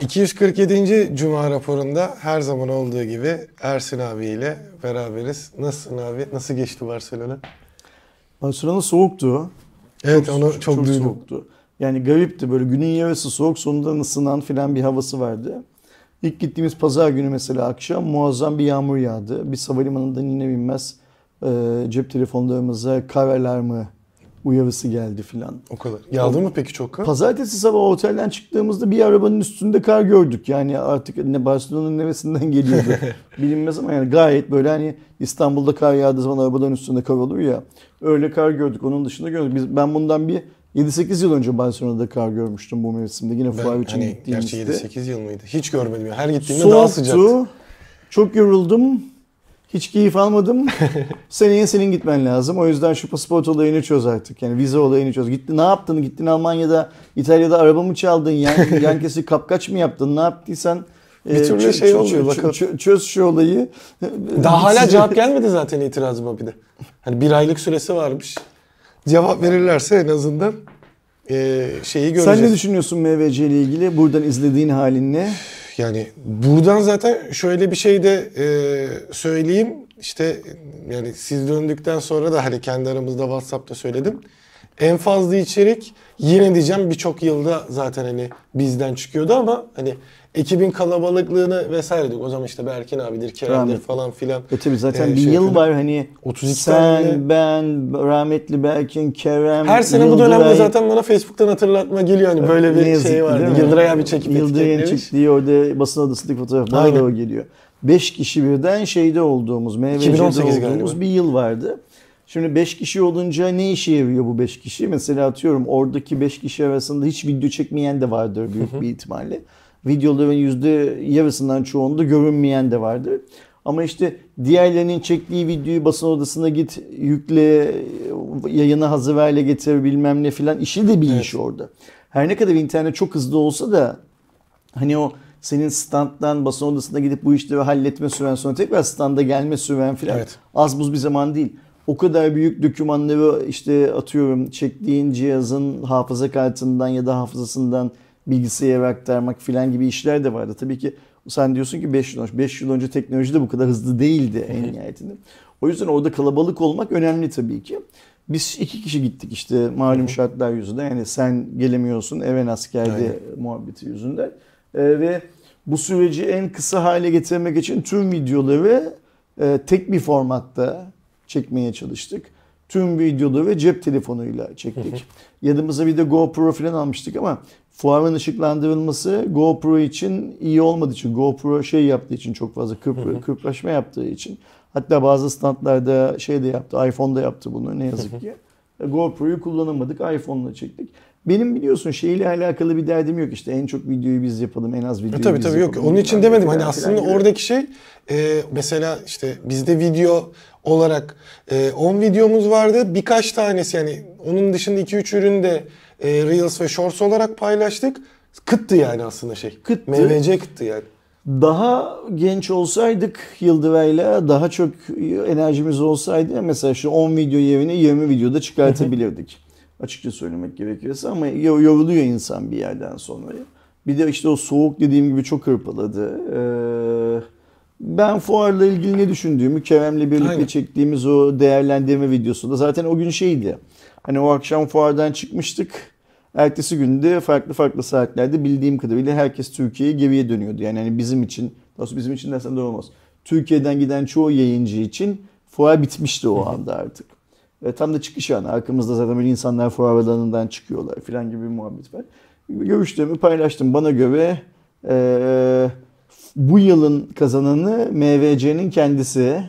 247. Cuma raporunda her zaman olduğu gibi Ersin abiyle beraberiz. Nasılsın abi? Nasıl geçti Barcelona? Barcelona soğuktu. Evet onu çok, duydum. soğuktu. Yani garipti böyle günün yarısı soğuk sonunda ısınan filan bir havası vardı. İlk gittiğimiz pazar günü mesela akşam muazzam bir yağmur yağdı. Biz havalimanından yine binmez e, cep telefonlarımıza kar alarmı uyarısı geldi filan. O kadar. Yağdı mı peki çok kar? Pazartesi sabah otelden çıktığımızda bir arabanın üstünde kar gördük. Yani artık ne Barcelona'nın neresinden geliyordu bilinmez ama yani gayet böyle hani İstanbul'da kar yağdığı zaman arabaların üstünde kar olur ya. Öyle kar gördük. Onun dışında gördük. Biz, ben bundan bir 7-8 yıl önce Barcelona'da kar görmüştüm bu mevsimde. Yine fuar için hani gittiğimizde. gerçi 7-8 yıl mıydı? Hiç görmedim. Her gittiğimde daha sıcaktı. Soğuktu. Çok yoruldum. Hiç keyif almadım. Seneye senin gitmen lazım. O yüzden şu pasaport olayını çöz artık. Yani vize olayını çöz. Gitti ne yaptın? Gittin Almanya'da, İtalya'da araba mı çaldın? Yan, yan kesi kapkaç mı yaptın? Ne yaptıysan Bir e, türlü çö- şey çö- olmuyor, çö- bakalım. çö- çöz şu olayı. Daha hala cevap gelmedi zaten itirazıma bir de. Hani bir aylık süresi varmış. Cevap verirlerse en azından eee, şeyi göreceğiz. Sen ne düşünüyorsun MVC ile ilgili? Buradan izlediğin halin ne? Yani buradan zaten şöyle bir şey de e, söyleyeyim. İşte yani siz döndükten sonra da hani kendi aramızda WhatsApp'ta söyledim. En fazla içerik yine diyeceğim birçok yılda zaten hani bizden çıkıyordu ama hani ekibin kalabalıklığını vesaire diyor. O zaman işte Berkin abidir, Kerem'dir falan filan. E tabii zaten Ee, bir şey yıl yapıyorduk. var hani 32 sen, tane- ben, rahmetli Berkin, Kerem, Her sene bu Yıldıray- dönemde zaten bana Facebook'tan hatırlatma geliyor hani böyle Ne bir yazık şey ki, vardı. değil mi? Yıldıray abi çekip Yıldıray'ın etiketlemiş. çıktığı orada basın odasındaki fotoğraf bana Aynen. da o geliyor. 5 kişi birden şeyde olduğumuz, MVC'de 2018 olduğumuz galiba. bir yıl vardı. Şimdi 5 kişi olunca ne işe yarıyor bu 5 kişi? Mesela atıyorum oradaki 5 kişi arasında hiç video çekmeyen de vardır büyük bir ihtimalle. Videoların yüzde yarısından çoğunda görünmeyen de vardır. Ama işte diğerlerinin çektiği videoyu basın odasına git yükle yayına hazır hale getir bilmem ne filan işi de bir Evet. iş orada. Her ne kadar internet çok hızlı olsa da hani o senin standdan basın odasına gidip bu işleri halletme süren sonra tekrar standa gelme süren filan Evet. az buz bir zaman değil. O kadar büyük dokümanları işte atıyorum çektiğin cihazın hafıza kartından ya da hafızasından bilgisayara aktarmak filan gibi işler de vardı. Tabii ki sen diyorsun ki 5 yıl önce, 5 yıl önce teknoloji de bu kadar hızlı değildi en nihayetinde. O yüzden orada kalabalık olmak önemli tabii ki. Biz iki kişi gittik işte malum şartlar yüzünden. Yani sen gelemiyorsun Even askerdi Aynen. muhabbeti yüzünden. Ee, ve bu süreci en kısa hale getirmek için tüm videoları e, tek bir formatta çekmeye çalıştık. Tüm videoları cep telefonuyla çektik. Yanımıza bir de GoPro falan almıştık ama fuarın ışıklandırılması GoPro için iyi olmadığı için, GoPro şey yaptığı için çok fazla kırp, kırplaşma yaptığı için. Hatta bazı standlarda şey de yaptı, iPhone da yaptı bunu ne yazık ki. GoPro'yu kullanamadık, iPhone'la çektik. Benim biliyorsun şeyle alakalı bir derdim yok işte en çok videoyu biz yapalım, en az videoyu E, tabii biz tabii yok. yapalım. Onun için bilmem ne demedim. Hani aslında gibi. oradaki şey e, mesela işte bizde video olarak e, 10 videomuz vardı. Birkaç tanesi yani onun dışında 2-3 ürünü de e, Reels ve Shorts olarak paylaştık. Kıttı yani aslında şey. Kıttı. MVC kıttı yani. Daha genç olsaydık Yıldıray'la daha çok enerjimiz olsaydı mesela şu 10 video yerine 20 videoda çıkartabilirdik. Açıkça söylemek gerekirse ama yo- yoruluyor insan bir yerden sonra. Bir de işte o soğuk dediğim gibi çok hırpaladı. Ee, ben fuarla ilgili ne düşündüğümü Kerem'le birlikte Aynen. çektiğimiz o değerlendirme videosunda zaten o gün şeydi. Hani o akşam fuardan çıkmıştık. Ertesi günde farklı farklı saatlerde bildiğim kadarıyla herkes Türkiye'ye geriye dönüyordu. Yani hani bizim için, nasıl bizim için dersen doğru olmaz. Türkiye'den giden çoğu yayıncı için fuar bitmişti o anda artık. Ve tam da çıkış anı. Arkamızda zaten böyle insanlar fuar alanından çıkıyorlar falan gibi bir muhabbet var. Görüşlerimi paylaştım. Bana göre eee, bu yılın kazananı MVC'nin kendisi.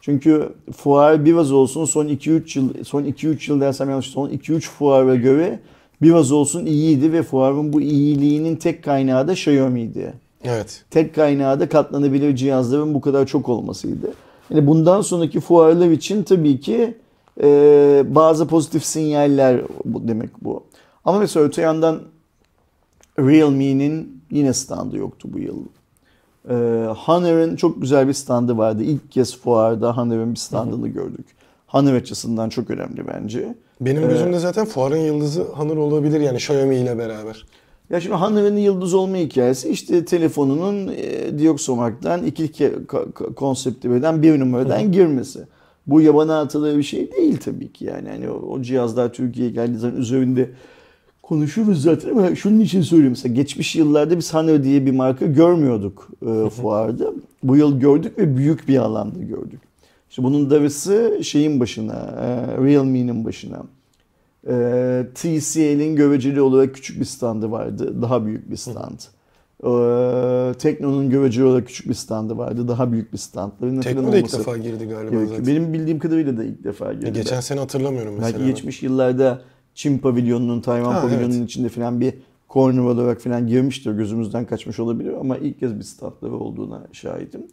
Çünkü fuar biraz olsun son 2-3 yıl son 2-3 yıl dersem yanlış son 2-3 fuara göre biraz olsun iyiydi ve fuarın bu iyiliğinin tek kaynağı da Xiaomi'ydi. Evet. Tek kaynağı da katlanabilir cihazların bu kadar çok olmasıydı. Yani bundan sonraki fuarlar için tabii ki e, bazı pozitif sinyaller bu, demek bu. Ama mesela öte yandan Realme'nin yine standı yoktu bu yıl. Ee, Honor'ın çok güzel bir standı vardı. İlk kez fuarda Honor'ın bir standını gördük. Honor açısından çok önemli bence. Benim Ee, gözümde zaten fuarın yıldızı Honor olabilir yani Xiaomi ile beraber. Ya şimdi Hanır'ın yıldız olma hikayesi işte telefonunun e, Dioxomark'tan iki konsepti birden bir numaradan girmesi. Bu yabana atılır bir şey değil tabii ki yani. yani o, o cihazlar Türkiye'ye geldiği zaman üzerinde konuşuruz zaten ama şunun için söyleyeyim mesela geçmiş yıllarda biz Hanır diye bir marka görmüyorduk e, fuarda. Bu yıl gördük ve büyük bir alanda gördük. İşte bunun darısı şeyin başına, e, Realme'nin başına. E, TCL'in göreceli olarak küçük bir standı vardı. Daha büyük bir stand. E, Tekno'nun göreceli olarak küçük bir standı vardı. Daha büyük bir standların Tekno da ilk defa girdi galiba gerekiyor. zaten. Benim bildiğim kadarıyla da ilk defa girdi. Ya geçen sene hatırlamıyorum mesela. Belki geçmiş yıllarda Çin pavilyonunun, Tayvan Ha, pavilyonunun evet. içinde falan bir corner olarak falan girmiştir. Gözümüzden kaçmış olabilir ama ilk kez bir standları olduğuna şahidim.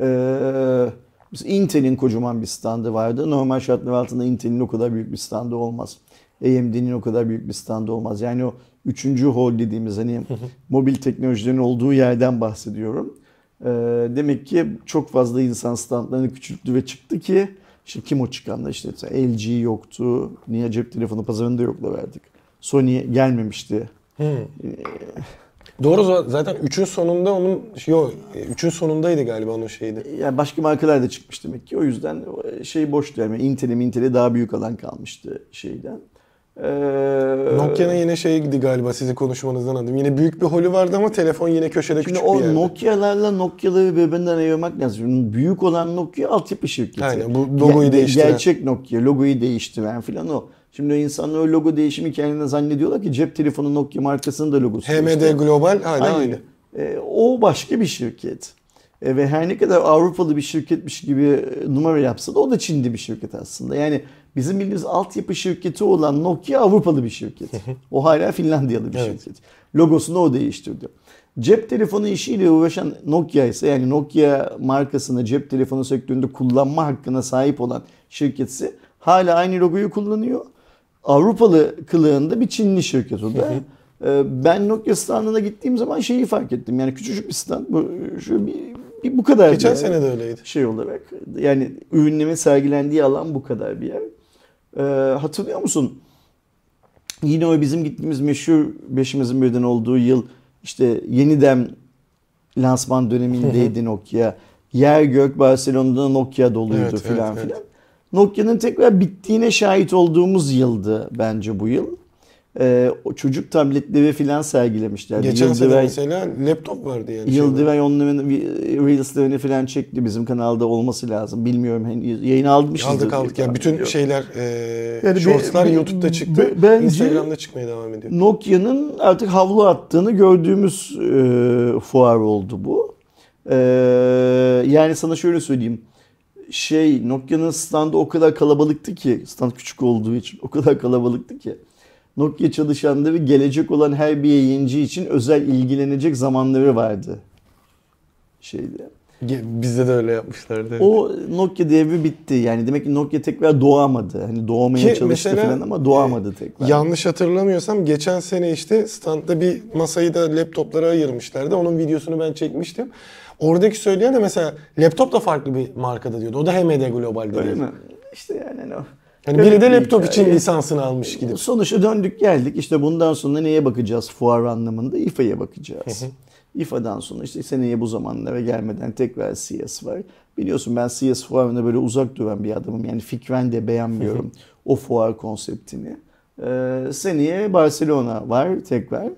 Ee, mesela Intel'in kocaman bir standı vardı. Normal şartlar altında Intel'in o kadar büyük bir standı olmaz. AMD'nin o kadar büyük bir standı olmaz. Yani o üçüncü hol dediğimiz hani mobil teknolojilerin olduğu yerden bahsediyorum. Ee, demek ki çok fazla insan standlarını küçülttü ve çıktı ki işte kim o çıkanlar işte LG yoktu. Niye cep telefonu pazarında yokla verdik. Sony gelmemişti. Hı. Doğru za- zaten 3'ün sonunda onun yok 3'ün sonundaydı galiba onun şeydi. Yani başka markalar da çıkmış demek ki. O yüzden şey boştu yani Intel'e Intel'e daha büyük alan kalmıştı şeyden. Ee, Nokia'nın yine şeydi galiba sizin konuşmanızdan adım. Yine büyük bir holü vardı ama telefon yine köşede Şimdi küçük bir o yerde. Nokia'larla Nokia'ları birbirinden ayırmak lazım. Şimdi büyük olan Nokia altyapı şirketi. Aynen, bu logoyu Ge- değiştiren. Gerçek Nokia, logoyu değiştiren filan o. Şimdi insanlar o logo değişimi kendine zannediyorlar ki cep telefonu Nokia markasının da logosu HMD değişti. Global hala aynı. Aynı. E, o başka bir şirket. E, ve her ne kadar Avrupalı bir şirketmiş gibi e, numara yapsa da o da Çin'de bir şirket aslında. Yani bizim bildiğimiz altyapı şirketi olan Nokia Avrupalı bir şirket. o hala Finlandiyalı bir Evet. şirket. Logosunu o değiştirdi. Cep telefonu işiyle uğraşan Nokia ise yani Nokia markasını cep telefonu sektöründe kullanma hakkına sahip olan şirketse hala aynı logoyu kullanıyor. Avrupalı kılığında bir Çinli şirket o da. Ee, Ben Nokia standına gittiğim zaman şeyi fark ettim. Yani küçücük bir stand. Bu, şu bir, bir bu kadar. Geçen sene de öyleydi. şey olarak. Yani ürünlerin sergilendiği alan bu kadar bir yer. Ee, hatırlıyor musun? Yine o bizim gittiğimiz meşhur beşimizin birden olduğu yıl işte yeniden lansman dönemindeydi Nokia. Yer gök Barcelona'da Nokia doluydu Evet, filan evet, evet. Filan. Nokia'nın tekrar bittiğine şahit olduğumuz yıldı bence bu yıl. Ee, o çocuk tabletleri filan sergilemişlerdi. Geçen sene Yıldıray- mesela laptop vardı yani. Yıldıray onların Reels'lerini falan çekti. Bizim kanalda olması lazım. Bilmiyorum. henüz Yayın almışızdır. Aldık aldık. Yani bütün şeyler, e, Yani shortslar be- YouTube'da çıktı. be- bence- Instagram'da çıkmaya devam ediyor. Nokia'nın artık havlu attığını gördüğümüz e, fuar oldu bu. E, yani sana şöyle söyleyeyim. Şey Nokia'nın standı o kadar kalabalıktı ki stand küçük olduğu için o kadar kalabalıktı ki Nokia çalışanları gelecek olan her bir yayıncı için özel ilgilenecek zamanları vardı. Şeyde. Bizde de öyle yapmışlardı. O Nokia devri bitti. Yani demek ki Nokia tekrar doğamadı. Hani doğmaya Ki çalıştı mesela, falan ama doğamadı tekrar. Yanlış hatırlamıyorsam geçen sene işte standta bir masayı da laptoplara ayırmışlardı. Onun videosunu ben çekmiştim. Oradaki söyleyen de mesela laptop da farklı bir markada diyordu. O da HMD Global'de Öyle diyordu. mi? İşte yani hani o. Yani biri de laptop için hikaye. lisansını almış gidip. Sonuçta döndük geldik. İşte bundan sonra neye bakacağız fuar anlamında? İFA'ya bakacağız. İFA'dan sonra işte seneye bu zamanlara gelmeden tekrar CS var. Biliyorsun ben CS fuarına böyle uzak duran bir adamım. Yani fikren de beğenmiyorum o fuar konseptini. Ee, seneye Barcelona var tekrar.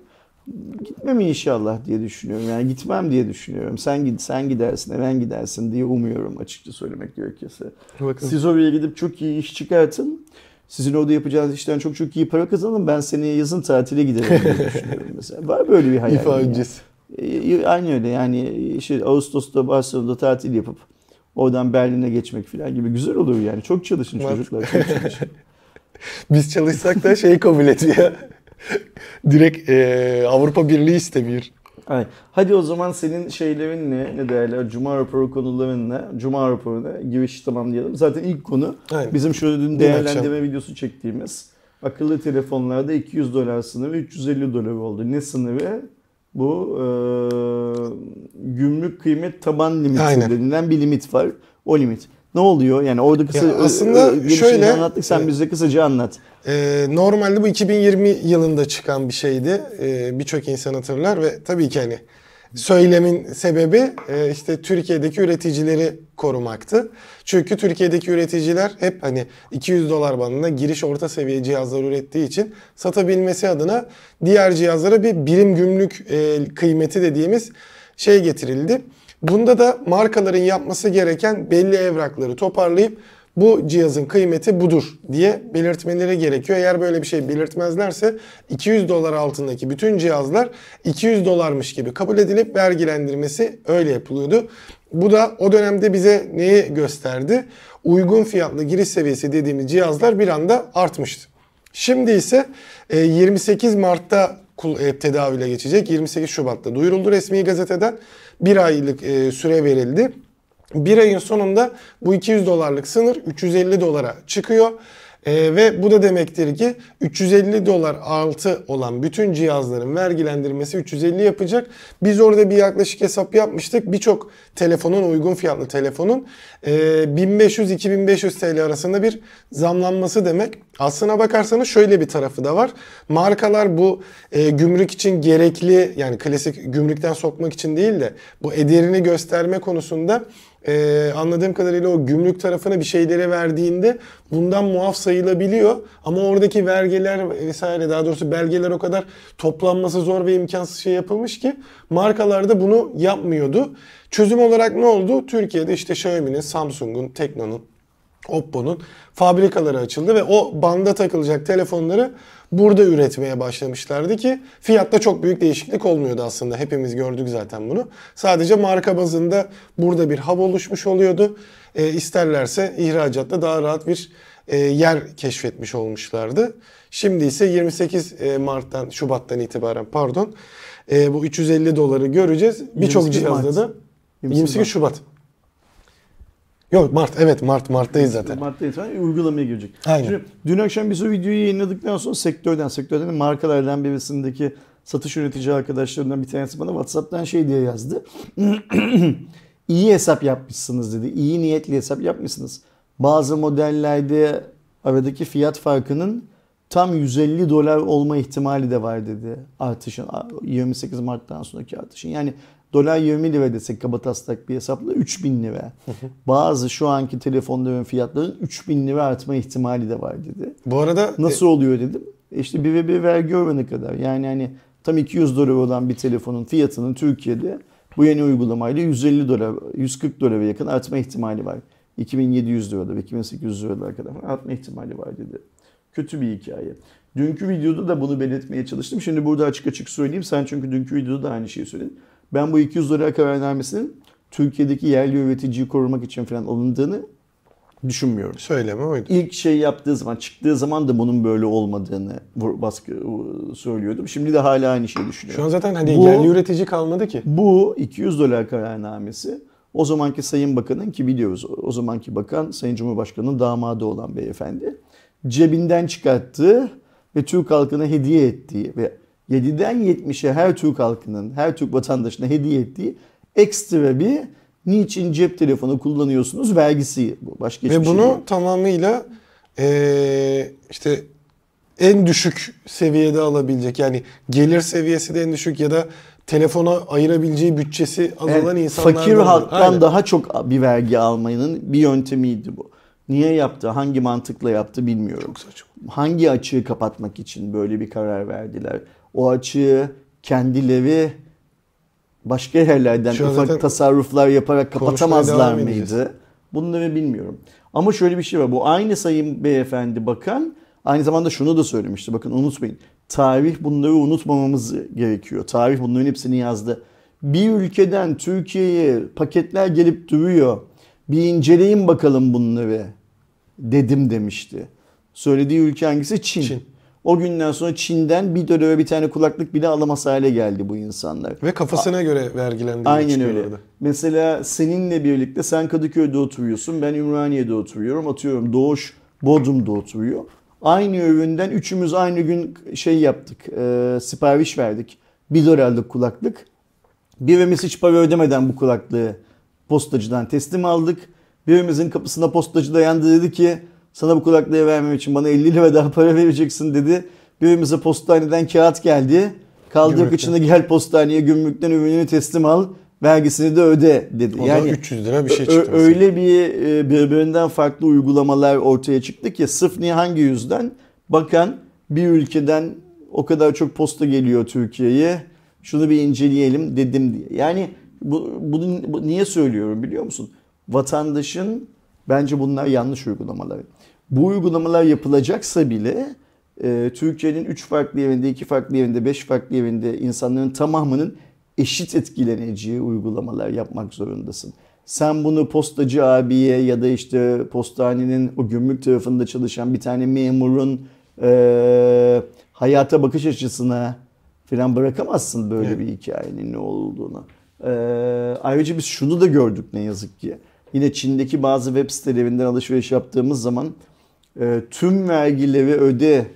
Gitmem inşallah diye düşünüyorum. Yani gitmem diye düşünüyorum. Sen git, sen gidersin, ben gidersin diye umuyorum açıkça söylemek gerekirse. Bakın. Siz oraya gidip çok iyi iş çıkartın. Sizin orada yapacağınız işten çok çok iyi para kazanın. Ben seneye yazın tatile giderim diye düşünüyorum mesela. Var böyle bir hayalim. İfa yani. öncesi. E, Aynı öyle yani işte Ağustos'ta Barcelona'da tatil yapıp oradan Berlin'e geçmek falan gibi güzel olur yani. Çok çalışın çocuklar. Çok çalışın. Biz çalışsak da şeyi kabul ediyor. Direkt e, Avrupa Birliği istemiyor. Ay, Hadi o zaman senin şeylerin ne? Ne derler? Cuma raporu konuların ne? Cuma raporuna giriş tamamlayalım. Zaten ilk konu Aynen. bizim şöyle dün değerlendirme videosu çektiğimiz akıllı telefonlarda 200 dolar sınırı 350 dolar oldu. Ne sınırı? Bu e, gümrük kıymet taban limiti Aynen. denilen bir limit var. O limit. Ne oluyor? Yani orada kısa Ya aslında ö- ö- gelişini şöyle, anlattık. Sen e, bize kısaca anlat. Ee, normalde bu 2020 yılında çıkan bir şeydi. Ee, Birçok insan hatırlar ve tabii ki hani söylemin sebebi e, işte Türkiye'deki üreticileri korumaktı. Çünkü Türkiye'deki üreticiler hep hani 200 dolar bandında giriş orta seviye cihazlar ürettiği için satabilmesi adına diğer cihazlara bir birim gümrük e, kıymeti dediğimiz şey getirildi. Bunda da markaların yapması gereken belli evrakları toparlayıp bu cihazın kıymeti budur diye belirtmeleri gerekiyor. Eğer böyle bir şey belirtmezlerse 200 dolar altındaki bütün cihazlar 200 dolarmış gibi kabul edilip vergilendirmesi öyle yapılıyordu. Bu da o dönemde bize neyi gösterdi? Uygun fiyatlı giriş seviyesi dediğimiz cihazlar bir anda artmıştı. Şimdi ise e, 28 Mart'ta kul- e, tedavüle geçecek. 28 Şubat'ta duyuruldu resmi gazeteden. Bir aylık e, süre verildi. Bir ayın sonunda bu 200 dolarlık sınır 350 dolara çıkıyor. Ee, ve bu da demektir ki 350 dolar altı olan bütün cihazların vergilendirmesi 350 yapacak. Biz orada bir yaklaşık hesap yapmıştık. Birçok telefonun uygun fiyatlı telefonun e, 1500-2500 TL arasında bir zamlanması demek. Aslına bakarsanız şöyle bir tarafı da var. Markalar bu e, gümrük için gerekli yani klasik gümrükten sokmak için değil de bu ederini gösterme konusunda ee, anladığım kadarıyla o gümrük tarafına bir şeyleri verdiğinde bundan muaf sayılabiliyor. Ama oradaki vergiler vesaire daha doğrusu belgeler o kadar toplanması zor ve imkansız şey yapılmış ki markalar da bunu yapmıyordu. Çözüm olarak ne oldu? Türkiye'de işte Xiaomi'nin, Samsung'un, Tekno'nun, Oppo'nun fabrikaları açıldı ve o banda takılacak telefonları burada üretmeye başlamışlardı ki fiyatta çok büyük değişiklik olmuyordu aslında. Hepimiz gördük zaten bunu. Sadece marka bazında burada bir hub oluşmuş oluyordu. E, isterlerse ihracatta daha rahat bir e, yer keşfetmiş olmuşlardı. Şimdi ise 28 e, Mart'tan Şubat'tan itibaren pardon e, bu 350 doları göreceğiz. Birçok 28 cihazda Mart. da 28 28 Mart. Şubat. Yok Mart evet Mart Mart'tayız zaten. Mart'ta itibaren uygulamaya girecek. Aynen. Şimdi, dün akşam biz o videoyu yayınladıktan sonra sektörden, sektörden de markalardan birisindeki satış yönetici arkadaşlarından bir tanesi bana WhatsApp'tan şey diye yazdı. İyi hesap yapmışsınız dedi. İyi niyetli hesap yapmışsınız. Bazı modellerde aradaki fiyat farkının tam 150 dolar olma ihtimali de var dedi. Artışın 28 Mart'tan sonraki artışın. Yani dolar 20 lira desek kabataslak bir hesapla 3000 lira. Bazı şu anki telefonların fiyatlarının 3000 lira artma ihtimali de var dedi. Bu arada Nasıl oluyor dedim. E İşte bir ve bir vergi oranı kadar. Yani hani tam 200 dolar olan bir telefonun fiyatının Türkiye'de bu yeni uygulamayla 150 dolar, 140 dolara yakın artma ihtimali var. 2700 lirada ve 2800 liralara kadar artma ihtimali var dedi. Kötü bir hikaye. Dünkü videoda da bunu belirtmeye çalıştım. Şimdi burada açık açık söyleyeyim. Sen çünkü dünkü videoda da aynı şeyi söyledin. Ben bu 200 dolar kararnamesinin Türkiye'deki yerli üreticiyi korumak için falan alındığını düşünmüyorum. söyleme oydu. İlk şey yaptığı zaman, çıktığı zaman da bunun böyle olmadığını baskı söylüyordum. Şimdi de hala aynı şeyi düşünüyorum. Şu an zaten hani Bu- yerli üretici kalmadı ki. Bu 200 dolar kararnamesi o zamanki Sayın Bakan'ın ki biliyoruz o zamanki bakan Sayın Cumhurbaşkanı'nın damadı olan beyefendi cebinden çıkarttığı ve Türk halkına hediye ettiği ve 7'den 70'e her Türk halkının, her Türk vatandaşına hediye ettiği ekstra bir niçin cep telefonu kullanıyorsunuz vergisi bu. Başka Ve şey bunu değil. tamamıyla eee, işte en düşük seviyede alabilecek yani gelir seviyesi de en düşük ya da telefona ayırabileceği bütçesi az Yani olan insanlar fakir halktan Aynen. daha çok bir vergi almanın bir yöntemiydi bu. Niye yaptı, hangi mantıkla yaptı bilmiyorum. Çok saçma. Hangi açığı kapatmak için böyle bir karar verdiler? O açığı kendileri başka yerlerden Şu ufak tasarruflar yaparak kapatamazlar devam edeceğiz. mıydı? Bunları bilmiyorum. Ama şöyle bir şey var. Bu aynı sayın beyefendi bakan aynı zamanda şunu da söylemişti. Bakın unutmayın. Tarih bunları unutmamamız gerekiyor. Tarih bunların hepsini yazdı. Bir ülkeden Türkiye'ye paketler gelip duruyor. Bir inceleyin bakalım bunları dedim demişti. Söylediği ülke hangisi? Çin. Çin. O günden sonra Çin'den bir dolara bir tane kulaklık bile alamaz hale geldi bu insanlar. Ve kafasına göre vergilendirmek Aynen öyle. orada. Mesela seninle birlikte sen Kadıköy'de oturuyorsun, ben Ümraniye'de oturuyorum. Atıyorum Doğuş Bodrum'da oturuyor. Aynı üründen üçümüz aynı gün şey yaptık, e, sipariş verdik. Bir dolarlık kulaklık. Birimiz hiç para ödemeden bu kulaklığı postacıdan teslim aldık. Birimizin kapısına postacı dayandı dedi ki sana bu kulaklığı vermem için bana 50 lira daha para vereceksin dedi. Birimize postaneden kağıt geldi. Kaldır Gümrükten. kıçını gel postaneye gümrükten ürününü teslim al. Vergisini de öde dedi. O da 300 lira bir şey çıktı. mesela. öyle bir e, birbirinden farklı uygulamalar ortaya çıktı ki sırf niye hangi yüzden bakan bir ülkeden o kadar çok posta geliyor Türkiye'ye şunu bir inceleyelim dedim diye. Yani bu, bunu bu- niye söylüyorum biliyor musun? Vatandaşın bence bunlar yanlış uygulamalar. Bu uygulamalar yapılacaksa bile e, Türkiye'nin 3 farklı evinde, 2 farklı evinde, 5 farklı evinde insanların tamamının eşit etkileneceği uygulamalar yapmak zorundasın. Sen bunu postacı abiye ya da işte postanenin o gümrük tarafında çalışan bir tane memurun e, hayata bakış açısına falan bırakamazsın böyle Evet. bir hikayenin ne olduğunu. E, ayrıca biz şunu da gördük ne yazık ki. Yine Çin'deki bazı web sitelerinden alışveriş yaptığımız zaman e, tüm vergileri öde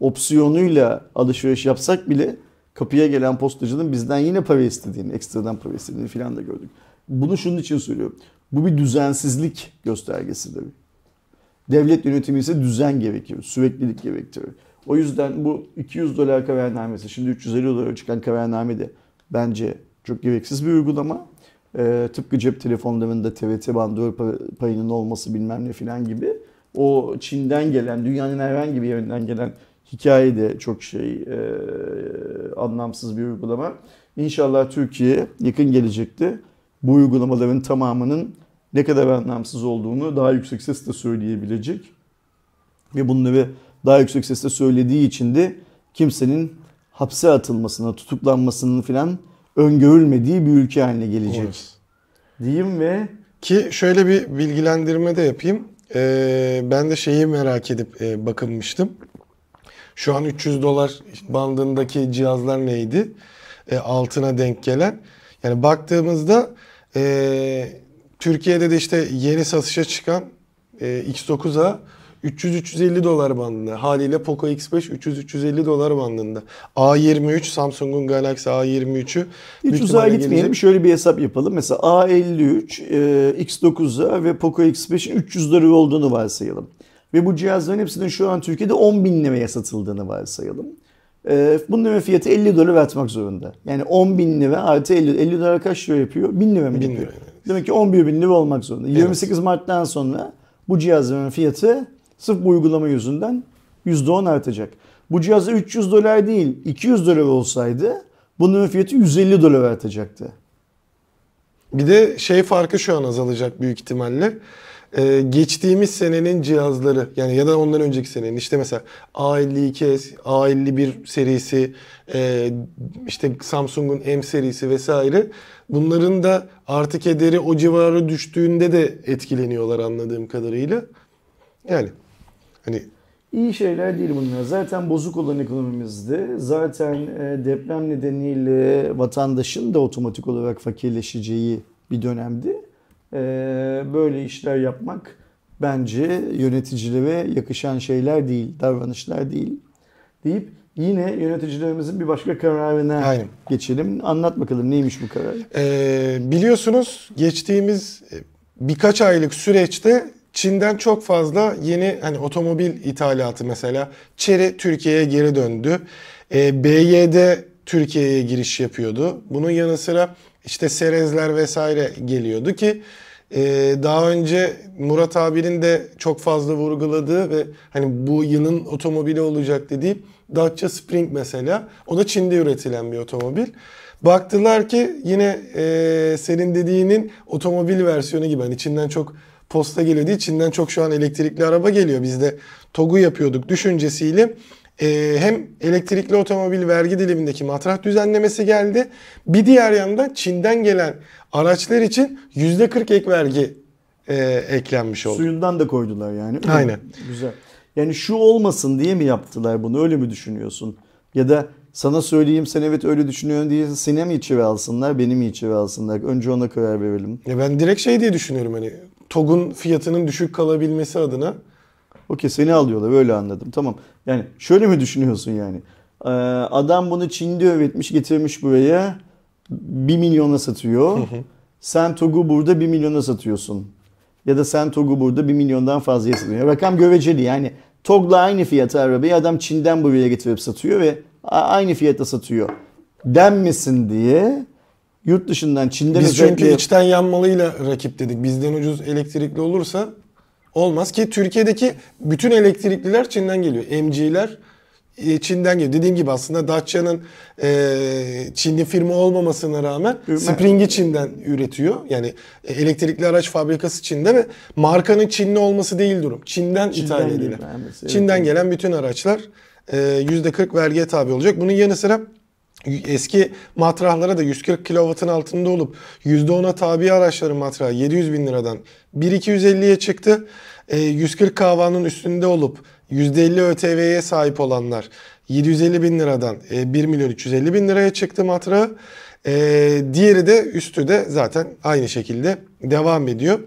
opsiyonuyla alışveriş yapsak bile kapıya gelen postacının bizden yine para istediğini, ekstradan para istediğini falan da gördük. Bunu şunun için söylüyorum. Bu bir düzensizlik göstergesidir. Devlet yönetimi ise düzen gerekir, süreklilik gerektirir. O yüzden bu 200 dolar kararnamesi, şimdi 350 dolara çıkan kararname de bence çok gereksiz bir uygulama. Ee, tıpkı cep telefonlarında TRT bandı payının olması bilmem ne filan gibi. O Çin'den gelen, dünyanın herhangi bir yerinden gelen hikaye de çok şey e, anlamsız bir uygulama. İnşallah Türkiye yakın gelecekte bu uygulamaların tamamının ne kadar anlamsız olduğunu daha yüksek sesle söyleyebilecek. Ve bunları daha yüksek sesle söylediği için de kimsenin hapse atılmasına, tutuklanmasının filan öngörülmediği bir ülke haline gelecek. Umarız. Diyeyim ve Ki şöyle bir bilgilendirme de yapayım. Ee, ben de şeyi merak edip e, bakınmıştım. Şu an 300 dolar bandındaki cihazlar neydi? E, altına denk gelen. Yani baktığımızda e, Türkiye'de de işte yeni satışa çıkan e, X9'a 300-350 dolar bandında. Haliyle Poco X5 300-350 dolar bandında. A23 Samsung'un Galaxy A23'ü hiç uzağa gitmeyelim. gelecek. Şöyle bir hesap yapalım. Mesela A53, e, X9'a ve Poco X5'in 300 lira olduğunu varsayalım. Ve bu cihazların hepsinin şu an Türkiye'de 10 bin liraya satıldığını varsayalım. E, bunların fiyatı 50 dolar atmak zorunda. Yani 10 bin lira artı 50, 50 dolar kaç lira yapıyor? 1000 lira mı yapıyor? lira, evet. Demek ki 11 bin lira olmak zorunda. 28 Mart'tan sonra bu cihazların fiyatı sırf bu uygulama yüzünden %10 artacak. Bu cihazda 300 dolar değil 200 dolar olsaydı bunun fiyatı 150 dolar artacaktı. Bir de şey farkı şu an azalacak büyük ihtimalle. Ee, geçtiğimiz senenin cihazları yani ya da ondan önceki senenin işte mesela A52s, A51 serisi, e, işte Samsung'un M serisi vesaire bunların da artık ederi o civarı düştüğünde de etkileniyorlar anladığım kadarıyla. Yani hani İyi şeyler değil bunlar. Zaten bozuk olan ekonomimizde zaten e, deprem nedeniyle vatandaşın da otomatik olarak fakirleşeceği bir dönemdi. E, Böyle işler yapmak bence yöneticilere yakışan şeyler değil, davranışlar değil deyip yine yöneticilerimizin bir başka kararına Aynen. geçelim. Anlat bakalım neymiş bu karar? Ee, biliyorsunuz geçtiğimiz e, birkaç aylık süreçte Çin'den çok fazla yeni hani otomobil ithalatı mesela Chery Türkiye'ye geri döndü. Ee, BYD Türkiye'ye giriş yapıyordu. Bunun yanı sıra işte Serezler vesaire geliyordu ki e, daha önce Murat abinin de çok fazla vurguladığı ve hani bu yılın otomobili olacak dediği Dacia Spring mesela. O da Çin'de üretilen bir otomobil. Baktılar ki yine e, senin dediğinin otomobil versiyonu gibi. Hani Çin'den çok posta geliyor değil. Çin'den çok şu an elektrikli araba geliyor. Biz de TOG'u yapıyorduk düşüncesiyle. e, hem elektrikli otomobil vergi dilimindeki matrah düzenlemesi geldi. Bir diğer yandan Çin'den gelen araçlar için %40 ek vergi e, eklenmiş oldu. Suyundan da koydular yani. Aynen. Güzel. Yani şu olmasın diye mi yaptılar bunu? Öyle mi düşünüyorsun? Ya da sana söyleyeyim sen evet öyle düşünüyorsun diye seni mi içeri alsınlar, beni mi içeri alsınlar? Önce ona karar verelim. Ya ben direkt şey diye düşünüyorum hani TOG'un fiyatının düşük kalabilmesi adına Okey seni alıyorlar öyle anladım. Tamam. Yani şöyle mi düşünüyorsun yani? Ee, adam bunu Çin'de üretmiş getirmiş buraya 1 milyona satıyor. Sen TOG'u burada 1 milyona satıyorsun. Ya da sen TOG'u burada 1 milyondan fazla satıyorsun. Rakam göreceli yani. TOG'la aynı fiyata arabayı adam Çin'den buraya getirip satıyor ve aynı fiyata satıyor. Denmesin diye yurt dışından Çin'den Biz çünkü özellikle... içten yanmalıyla rakip dedik. Bizden ucuz elektrikli olursa olmaz ki Türkiye'deki bütün elektrikliler Çin'den geliyor. MG'ler e, Çin'den geliyor. Dediğim gibi aslında Dacia'nın e, Çinli firma olmamasına rağmen Spring'i Çin'den üretiyor. Yani e, elektrikli araç fabrikası Çin'de ve markanın Çinli olması değil durum. Çin'den, Çin'den ithal edilen. evet. Çin'den gelen bütün araçlar e, %40 vergiye tabi olacak. Bunun yanı sıra eski matrahlara da 140 kW'ın altında olup %10'a tabi araçların matrahı 700 bin liradan 1250'ye çıktı. E, 140 kW'nın üstünde olup %50 ÖTV'ye sahip olanlar 750 bin liradan e, 1 milyon 350 bin liraya çıktı matrahı. E, diğeri de üstü de zaten aynı şekilde devam ediyor.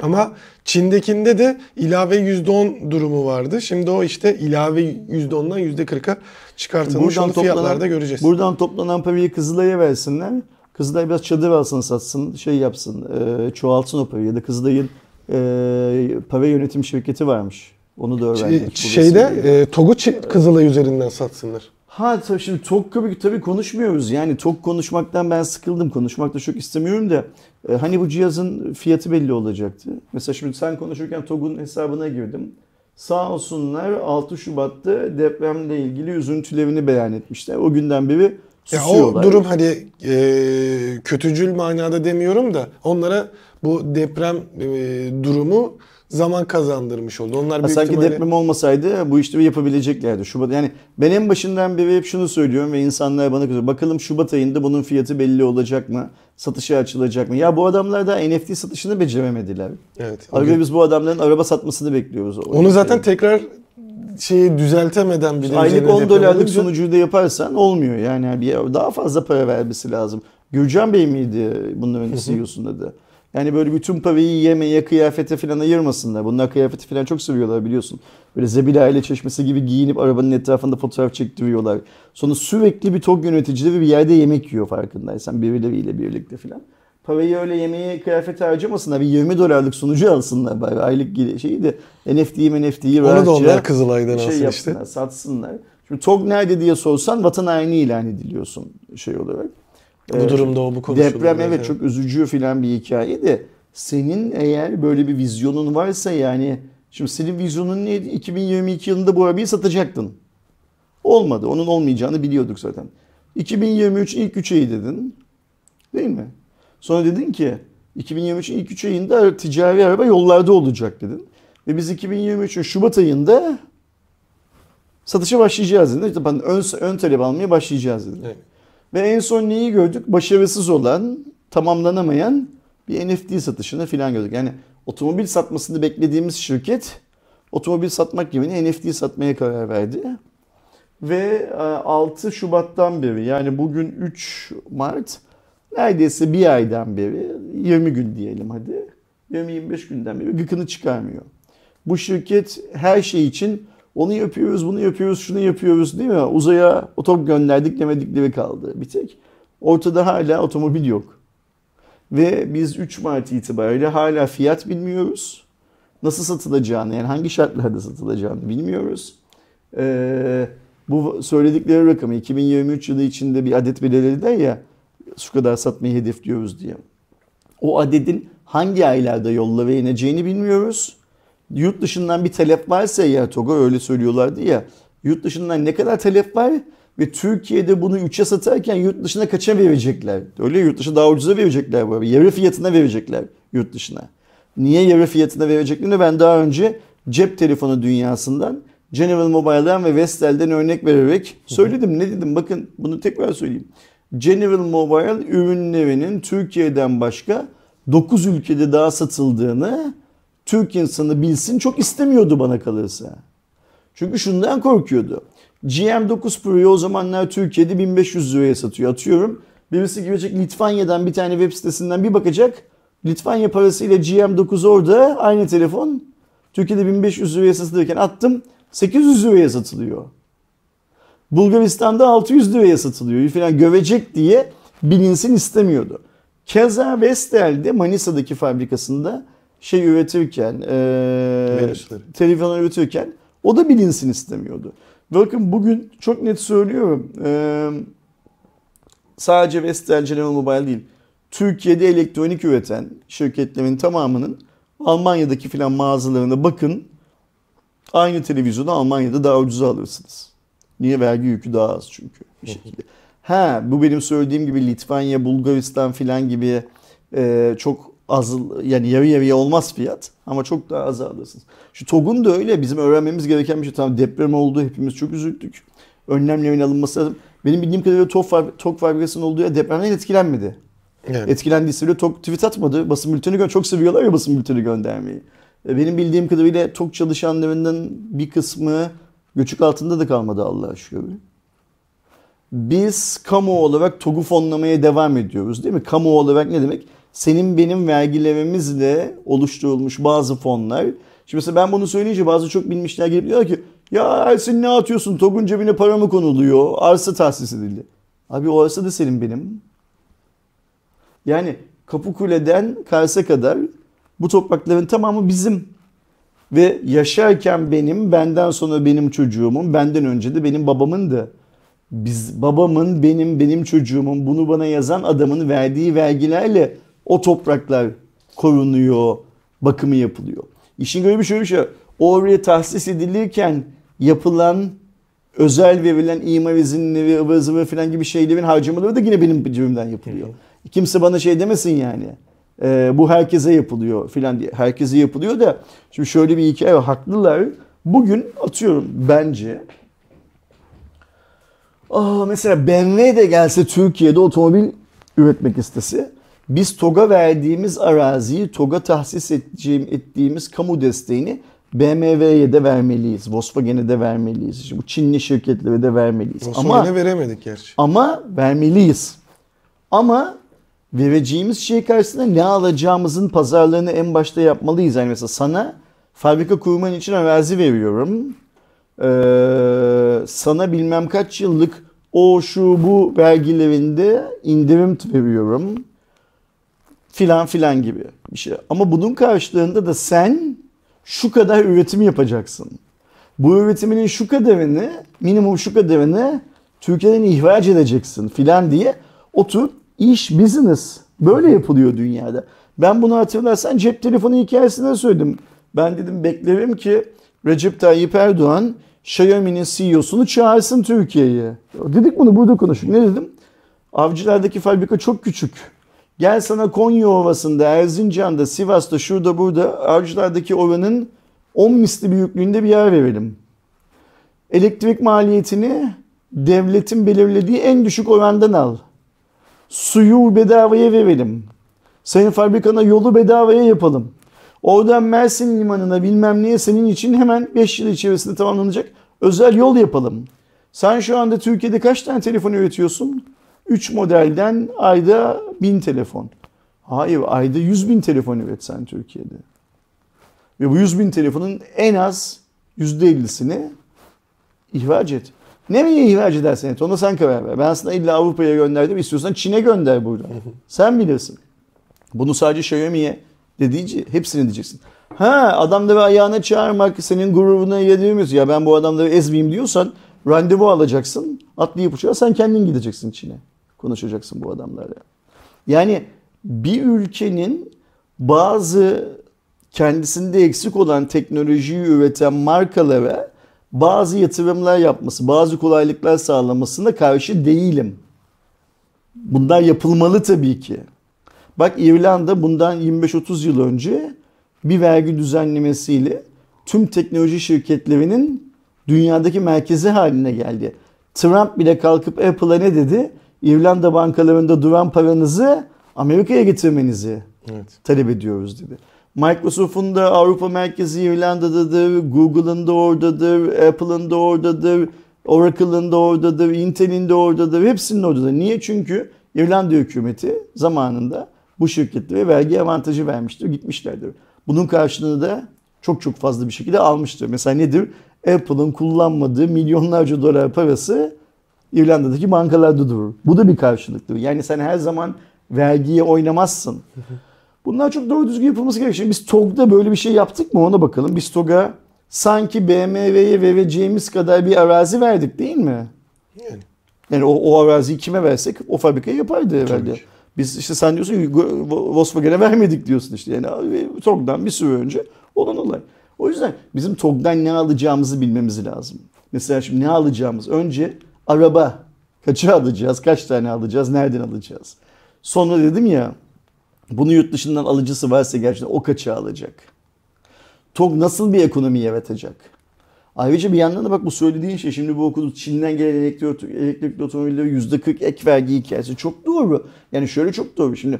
Ama Çin'dekinde de ilave %10 durumu vardı. Şimdi o işte ilave %10'dan %40'a çıkartılmış onu fiyatlarda göreceğiz. Buradan toplanan parayı Kızılay'a versinler. Kızılay biraz çadır alsın satsın şey yapsın e, çoğaltsın o parayı ya da Kızılay'ın e, para yönetim şirketi varmış. Onu da öğrendik. Şeyde e, TOG'u Kızılay üzerinden satsınlar. Ha tabii şimdi TOG tabii, tabii konuşmuyoruz. Yani TOG konuşmaktan ben sıkıldım. Konuşmak da çok istemiyorum da. e, hani bu cihazın fiyatı belli olacaktı. Mesela şimdi sen konuşurken TOG'un hesabına girdim. Sağ olsunlar 6 Şubat'ta depremle ilgili üzüntülerini beyan etmişler. O günden beri Ya susuyorlar. o durum hani e, kötücül manada demiyorum da onlara bu deprem e, durumu zaman kazandırmış oldu. Onlar Ha, büyük sanki ihtimalle deprem olmasaydı bu işleri yapabileceklerdi. Şubat yani ben en başından beri hep şunu söylüyorum ve insanlar bana kızıyor. Bakalım Şubat ayında bunun fiyatı belli olacak mı? Satışa açılacak mı? Ya bu adamlar da NFT satışını beceremediler. evet. gün- biz bu adamların araba satmasını bekliyoruz. onu zaten tekrar şeyi düzeltemeden bile aylık üzerine 10 deprem dolarlık sunucuyu da yaparsan olmuyor. Yani bir daha fazla para vermesi lazım. Gürcan Bey miydi bunların CEO'sunun adı? Yani böyle bütün parayı yemeğe, kıyafete falan ayırmasınlar. Bunlar kıyafeti falan çok seviyorlar biliyorsun. Böyle Zebil aile çeşmesi gibi giyinip arabanın etrafında fotoğraf çektiriyorlar. Sonra sürekli bir TOG yöneticileri bir yerde yemek yiyor farkındaysan birileriyle birlikte falan. Parayı öyle yemeğe, kıyafete harcamasınlar. Bir 20 dolarlık sunucu alsınlar bari aylık şeyi de NFT'yi NFT'yi Onu da onlar Kızılay'dan şey alsın işte. satsınlar. Şimdi TOG nerede diye sorsan vatan haini ilan ediliyorsun şey olarak. Bu Ee, durumda o bu konuşulur. Deprem evet çok üzücü filan bir hikaye de senin eğer böyle bir vizyonun varsa yani şimdi senin vizyonun neydi? 2022 yılında bu arabayı satacaktın. Olmadı. Onun olmayacağını biliyorduk zaten. 2023 ilk 3 ayı dedin. Değil mi? Sonra dedin ki 2023'ün ilk 3 ayında ticari araba yollarda olacak dedin. Ve biz 2023'ün Şubat ayında satışa başlayacağız dedin. İşte ben ön, ön talep almaya başlayacağız dedin. Evet. Ve en son neyi gördük? Başarısız olan, tamamlanamayan bir NFT satışını filan gördük. Yani otomobil satmasını beklediğimiz şirket otomobil satmak yerine NFT satmaya karar verdi. Ve e, 6 Şubat'tan beri yani bugün 3 Mart neredeyse bir aydan beri 20 gün diyelim hadi 20-25 günden beri gıkını çıkarmıyor. Bu şirket her şey için onu yapıyoruz, bunu yapıyoruz, şunu yapıyoruz değil mi? Uzaya otom gönderdik demedikleri kaldı bir tek. Ortada hala otomobil yok. Ve biz 3 Mart itibariyle hala fiyat bilmiyoruz. Nasıl satılacağını yani hangi şartlarda satılacağını bilmiyoruz. Ee, bu söyledikleri rakamı 2023 yılı içinde bir adet belirlediler ya şu kadar satmayı hedefliyoruz diye. O adedin hangi aylarda yollara ineceğini bilmiyoruz. Yurt dışından bir talep varsa ya Togo öyle söylüyorlardı ya. Yurt dışından ne kadar talep var ve Türkiye'de bunu 3'e satarken yurt dışına kaça verecekler? Öyle yurt dışı daha ucuza verecekler bu arada. Yarı fiyatına verecekler yurt dışına. Niye yarı fiyatına vereceklerini ben daha önce cep telefonu dünyasından General Mobile'dan ve Vestel'den örnek vererek söyledim. Ne dedim? Bakın bunu tekrar söyleyeyim. General Mobile ürünlerinin Türkiye'den başka 9 ülkede daha satıldığını Türk insanı bilsin çok istemiyordu bana kalırsa. Çünkü şundan korkuyordu. GM9 Pro'yu o zamanlar Türkiye'de 1500 liraya satıyor. Atıyorum birisi girecek Litvanya'dan bir tane web sitesinden bir bakacak. Litvanya parasıyla GM9 orada aynı telefon. Türkiye'de 1500 liraya satılırken attım 800 liraya satılıyor. Bulgaristan'da 600 liraya satılıyor falan gövecek diye bilinsin istemiyordu. Keza Vestel'de Manisa'daki fabrikasında şey üretirken, e, televizyon üretirken o da bilinsin istemiyordu. Bakın bugün çok net söylüyorum. E, sadece Vestel General Mobile değil. Türkiye'de elektronik üreten şirketlerin tamamının Almanya'daki filan mağazalarına bakın. Aynı televizyonu Almanya'da daha ucuza alırsınız. Niye? Vergi yükü daha az çünkü bir şekilde. Ha bu benim söylediğim gibi Litvanya, Bulgaristan filan gibi e, çok az yani yarı yarıya olmaz fiyat ama çok daha az alırsınız. Şu TOG'un da öyle bizim öğrenmemiz gereken bir şey. Tamam deprem oldu hepimiz çok üzüldük. Önlemlerin alınması lazım. Benim bildiğim kadarıyla TOG, TOG fabrikasının olduğu yer depremden etkilenmedi. Yani. Etkilendiyse bile TOG tweet atmadı. Basın bülteni gö- çok seviyorlar ya basın bülteni göndermeyi. E, benim bildiğim kadarıyla TOG çalışanlarından bir kısmı göçük altında da kalmadı Allah'a şükür. Biz kamu olarak TOG'u fonlamaya devam ediyoruz değil mi? Kamu olarak ne demek? Senin benim vergilerimizle oluşturulmuş bazı fonlar. Şimdi mesela ben bunu söyleyince bazı çok bilmişler gelip diyor ki ya Ersin ne atıyorsun? TOG'un cebine para mı konuluyor? Arsa tahsis edildi. Abi o arsa da senin benim. Yani Kapıkule'den Kars'a kadar bu toprakların tamamı bizim. Ve yaşarken benim, benden sonra benim çocuğumun, benden önce de benim babamın da. Biz babamın, benim, benim çocuğumun, bunu bana yazan adamın verdiği vergilerle o topraklar korunuyor, bakımı yapılıyor. İşin görevi şöyle bir şey. Oraya tahsis edilirken yapılan özel verilen imar izinleri, ıvır zıvır falan gibi şeylerin harcamaları da yine benim cebimden yapılıyor. Kimse bana şey demesin yani. E, bu herkese yapılıyor filan diye. Herkese yapılıyor da şimdi şöyle bir hikaye var. Haklılar. Bugün atıyorum bence Aa, mesela BMW de gelse Türkiye'de otomobil üretmek istese biz TOG'a verdiğimiz araziyi, TOG'a tahsis edeceğim, ettiğimiz kamu desteğini BMW'ye de vermeliyiz. Volkswagen'e de vermeliyiz. İşte bu Çinli şirketlere de vermeliyiz. Volkswagen'e veremedik gerçi. Ama vermeliyiz. Ama vereceğimiz şey karşısında ne alacağımızın pazarlığını en başta yapmalıyız. Yani mesela sana fabrika kurman için arazi veriyorum. Ee, sana bilmem kaç yıllık o şu bu vergilerinde indirim veriyorum. Filan filan gibi bir şey. Ama bunun karşılığında da sen şu kadar üretim yapacaksın. Bu üretiminin şu kadarını, minimum şu kadarını Türkiye'den ihraç edeceksin filan diye otur iş, business böyle yapılıyor dünyada. Ben bunu hatırlarsan cep telefonu hikayesinde söyledim. Ben dedim beklerim ki Recep Tayyip Erdoğan Xiaomi'nin CEO'sunu çağırsın Türkiye'ye. Dedik bunu burada konuştuk. Ne dedim? Avcılardaki fabrika çok küçük. Gel sana Konya Ovası'nda, Erzincan'da, Sivas'ta, şurada burada avcılardaki oranın 10 misli büyüklüğünde bir yer verelim. Elektrik maliyetini devletin belirlediği en düşük orandan al. Suyu bedavaya verelim. Senin fabrikana yolu bedavaya yapalım. Oradan Mersin limanına bilmem neye senin için hemen 5 yıl içerisinde tamamlanacak özel yol yapalım. Sen şu anda Türkiye'de kaç tane telefon üretiyorsun? 3 modelden ayda 1000 telefon. Hayır ayda 100 bin telefon üretsen Türkiye'de. Ve bu 100 bin telefonun en az %50'sini ihraç et. Nereye ihraç edersen et ona sen karar ver. Ben aslında illa Avrupa'ya gönderdim istiyorsan Çin'e gönder burada. sen bilirsin. Bunu sadece Xiaomi'ye dediğince hepsini diyeceksin. Ha adamları ayağına çağırmak senin gururuna yedirmiyorsun. Ya ben bu adamları ezmeyeyim diyorsan randevu alacaksın. Atlayıp uçağa sen kendin gideceksin Çin'e. Konuşacaksın bu adamlarla. Yani bir ülkenin bazı kendisinde eksik olan teknolojiyi üreten markalara bazı yatırımlar yapması, bazı kolaylıklar sağlamasına karşı değilim. Bunlar yapılmalı tabii ki. Bak İrlanda bundan 25-30 yıl önce bir vergi düzenlemesiyle tüm teknoloji şirketlerinin dünyadaki merkezi haline geldi. Trump bile kalkıp Apple'a ne dedi? İrlanda bankalarında duran paranızı Amerika'ya getirmenizi evet. talep ediyoruz dedi. Microsoft'un da Avrupa merkezi İrlanda'dadır, Google'ın da oradadır, Apple'ın da oradadır, Oracle'ın da oradadır, Intel'in de oradadır, hepsinin oradadır. Niye? Çünkü İrlanda hükümeti zamanında bu şirketlere vergi avantajı vermiştir, gitmişlerdir. Bunun karşılığını da çok çok fazla bir şekilde almıştır. Mesela nedir? Apple'ın kullanmadığı milyonlarca dolar parası İrlanda'daki bankalarda durur. Bu da bir karşılıktır. Yani sen her zaman vergiye oynamazsın. Bunlar çok doğru düzgün yapılması gerekiyor. Biz TOG'da böyle bir şey yaptık mı ona bakalım. Biz TOG'a sanki BMW'ye vereceğimiz kadar bir arazi verdik değil mi? Yani. Yani o, o araziyi kime versek o fabrikayı yapardı herhalde. Biz işte sen diyorsun Volkswagen'e vermedik diyorsun işte. Yani TOG'dan bir süre önce olan olay. O yüzden bizim TOG'dan ne alacağımızı bilmemiz lazım. Mesela şimdi ne alacağımız? Önce araba. Kaça alacağız? Kaç tane alacağız? Nereden alacağız? Sonra dedim ya bunu yurt dışından alıcısı varsa gerçekten o kaça alacak? TOG nasıl bir ekonomi yaratacak? Ayrıca bir yandan da bak bu söylediğin şey şimdi bu okulu Çin'den gelen elektrik, elektrikli otomobillere %40 ek vergi hikayesi çok doğru. Yani şöyle çok doğru. Şimdi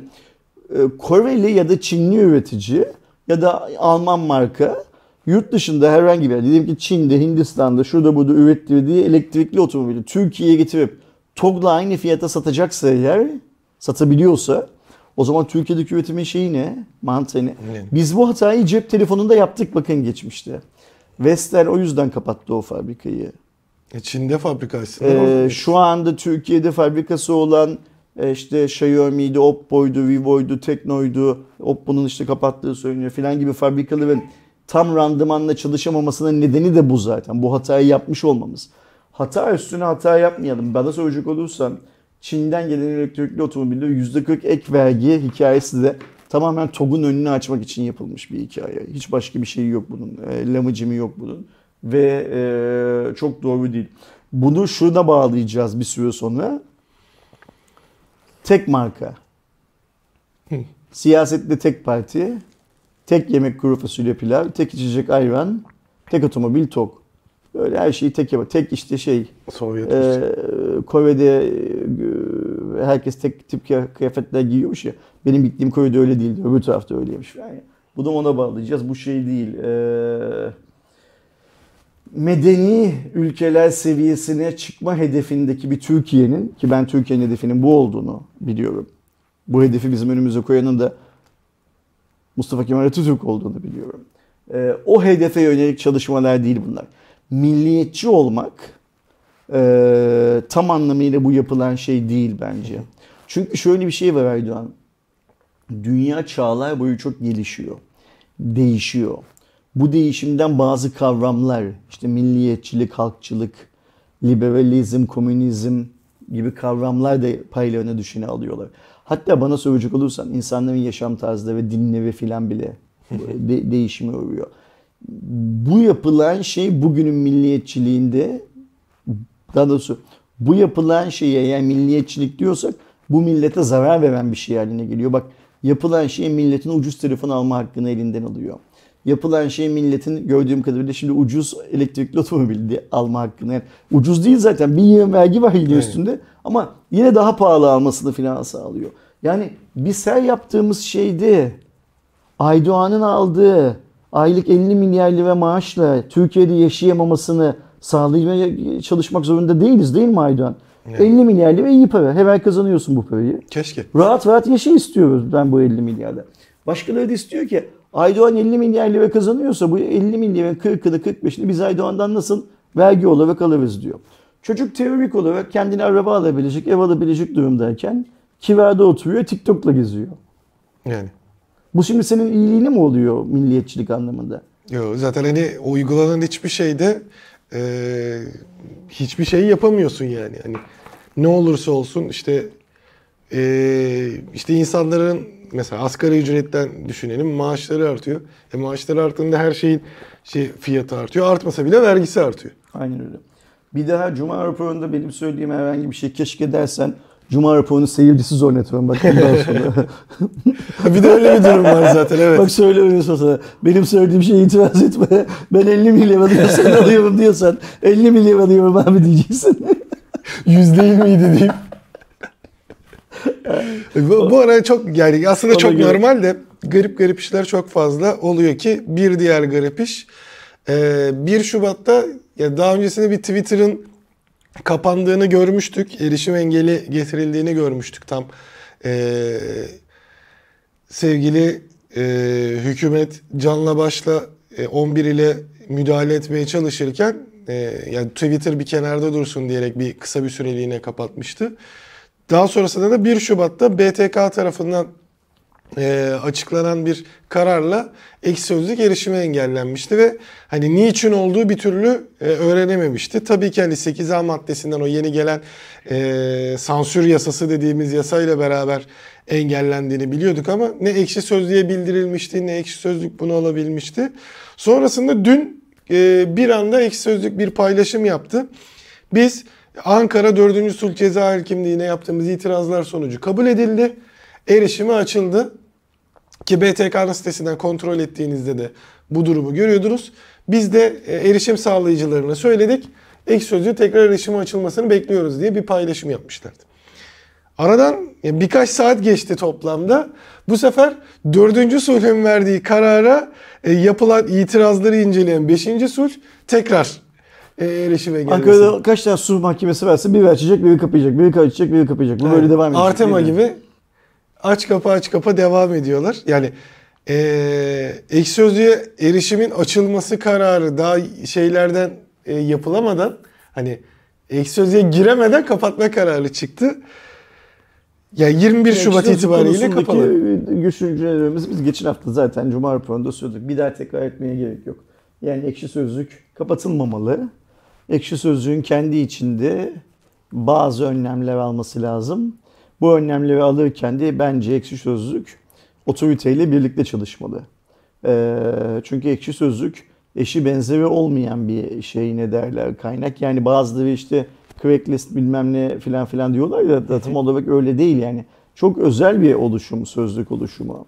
e, Koreli ya da Çinli üretici ya da Alman marka yurt dışında herhangi bir yer, diyelim ki Çin'de, Hindistan'da, şurada burada ürettirdiği elektrikli otomobili Türkiye'ye getirip TOG'la aynı fiyata satacaksa eğer, satabiliyorsa o zaman Türkiye'deki üretimin şeyi ne? Mantığı ne? Biz bu hatayı cep telefonunda yaptık bakın geçmişte. Vestel o yüzden kapattı o fabrikayı. E, Çin'de fabrika aslında. Ee, şu anda Türkiye'de fabrikası olan e, işte Xiaomi'ydi, Oppo'ydu, Vivo'ydu, Tekno'ydu, Oppo'nun işte kapattığı söyleniyor filan gibi fabrikaların tam randımanla çalışamamasının nedeni de bu zaten. Bu hatayı yapmış olmamız. Hata üstüne hata yapmayalım. Bana soracak olursan Çin'den gelen elektrikli otomobiller %40 ek vergi hikayesi de tamamen TOG'un önünü açmak için yapılmış bir hikaye. Hiç başka bir şey yok bunun. E, lamıcımı yok bunun. Ve e, çok doğru değil. Bunu şurada bağlayacağız bir süre sonra. Tek marka. Siyasette tek parti. Tek yemek kuru fasulye pilav. Tek içecek ayran. Tek otomobil TOG. Böyle her şeyi tek yapar. Tek işte şey Sovyet. ee, Kore'de e, herkes tek tip kıya- kıyafetler giyiyormuş ya. Benim gittiğim Kore'de öyle değildi. Öbür tarafta öyleymiş. Yani bu da ona bağlayacağız. Bu şey değil. Ee, medeni ülkeler seviyesine çıkma hedefindeki bir Türkiye'nin ki ben Türkiye'nin hedefinin bu olduğunu biliyorum. Bu hedefi bizim önümüze koyanın da Mustafa Kemal Atatürk olduğunu biliyorum. Ee, o hedefe yönelik çalışmalar değil bunlar. Milliyetçi olmak e, tam anlamıyla bu yapılan şey değil bence. Çünkü şöyle bir şey var Aydoğan. Dünya çağlar boyu çok gelişiyor. Değişiyor. Bu değişimden bazı kavramlar işte milliyetçilik, halkçılık, liberalizm, komünizm gibi kavramlar da paylarına düşeni alıyorlar. Hatta bana soracak olursan insanların yaşam tarzları ve dinleri filan bile de- değişime uğruyor. Bu yapılan şey bugünün milliyetçiliğinde daha doğrusu bu yapılan şeye yani milliyetçilik diyorsak bu millete zarar veren bir şey haline geliyor. Bak yapılan şey milletin ucuz telefon alma hakkını elinden alıyor. Yapılan şey milletin gördüğüm kadarıyla şimdi ucuz elektrikli otomobil alma hakkını. Yani ucuz değil zaten bir yığın vergi var yine Evet. üstünde ama yine daha pahalı almasını filan sağlıyor. Yani biz her yaptığımız şeyde Aydoğan'ın aldığı aylık 50 milyar lira maaşla Türkiye'de yaşayamamasını sağlamaya çalışmak zorunda değiliz değil mi Aydoğan? Evet. 50 milyar lira iyi para. Her ay kazanıyorsun bu parayı. Keşke. Rahat rahat yaşa istiyoruz ben bu 50 milyarda. Başkaları da istiyor ki Aydoğan 50 milyar lira kazanıyorsa bu 50 milyarın 40'ını 45'ini biz Aydoğan'dan nasıl vergi olarak alırız diyor. Çocuk teorik olarak kendine araba alabilecek, ev alabilecek durumdayken kirada oturuyor, TikTok'la geziyor. Yani. Bu şimdi senin iyiliğine mi oluyor milliyetçilik anlamında? Yo, zaten hani uygulanan hiçbir şeyde e, hiçbir şey yapamıyorsun yani. Hani ne olursa olsun işte e, işte insanların mesela asgari ücretten düşünelim maaşları artıyor. E maaşları arttığında her şeyin şey fiyatı artıyor. Artmasa bile vergisi artıyor. Aynen öyle. Bir daha Cuma raporunda benim söylediğim herhangi bir şey keşke dersen Cuma raporunu seyircisiz oynatırım bak bundan sonra. bir de öyle bir durum var zaten evet. bak söylemiyorsun sana. Benim söylediğim şeye itiraz etme. Ben 50 milyon alıyorsan alıyorum diyorsan 50 milyon alıyorum abi diyeceksin. Yüz değil miydi deyip. bu, bu ara çok yani aslında Ona çok göre- normal de garip garip işler çok fazla oluyor ki bir diğer garip iş e, 1 Şubat'ta ya daha öncesinde bir Twitter'ın kapandığını görmüştük. Erişim engeli getirildiğini görmüştük tam. E, sevgili e, hükümet canla başla e, 11 ile müdahale etmeye çalışırken e, yani Twitter bir kenarda dursun diyerek bir kısa bir süreliğine kapatmıştı. Daha sonrasında da 1 Şubat'ta BTK tarafından e, açıklanan bir kararla ekşi sözlük erişime engellenmişti ve hani niçin olduğu bir türlü e, öğrenememişti. Tabii ki hani 8A maddesinden o yeni gelen e, sansür yasası dediğimiz yasayla beraber engellendiğini biliyorduk ama ne ekşi sözlüğe bildirilmişti ne ekşi sözlük bunu alabilmişti. Sonrasında dün e, bir anda ekşi sözlük bir paylaşım yaptı. Biz Ankara 4. Sulh Ceza Hakimliği'ne yaptığımız itirazlar sonucu kabul edildi. Erişime açıldı. Ki BTK'nın sitesinden kontrol ettiğinizde de bu durumu görüyordunuz. Biz de e, erişim sağlayıcılarına söyledik. Ek sözlüğü tekrar erişime açılmasını bekliyoruz diye bir paylaşım yapmışlardı. Aradan birkaç saat geçti toplamda. Bu sefer dördüncü sulhün verdiği karara e, yapılan itirazları inceleyen beşinci sulh tekrar e, erişime gelmesi. Ankara'da kaç tane sulh mahkemesi varsa biri açacak, biri kapayacak, biri açacak, biri kapayacak. Bu böyle devam edecek. Artema gibi aç kapa aç kapa devam ediyorlar. Yani e, ek sözlüğe erişimin açılması kararı daha şeylerden e, yapılamadan hani ek sözlüğe giremeden kapatma kararı çıktı. Ya 21 Şubat Ekşi itibariyle kapalı. Düşüncelerimizi biz geçen hafta zaten Cuma raporunda söyledik. Bir daha tekrar etmeye gerek yok. Yani ekşi sözlük kapatılmamalı. Ekşi sözlüğün kendi içinde bazı önlemler alması lazım. Bu önlemleri alırken de bence ekşi sözlük otoriteyle birlikte çalışmalı. Ee, çünkü ekşi sözlük eşi benzeri olmayan bir şey ne derler kaynak. Yani bazıları işte Craigslist bilmem ne filan filan diyorlar ya da tam olarak öyle değil yani. Çok özel bir oluşum, sözlük oluşumu.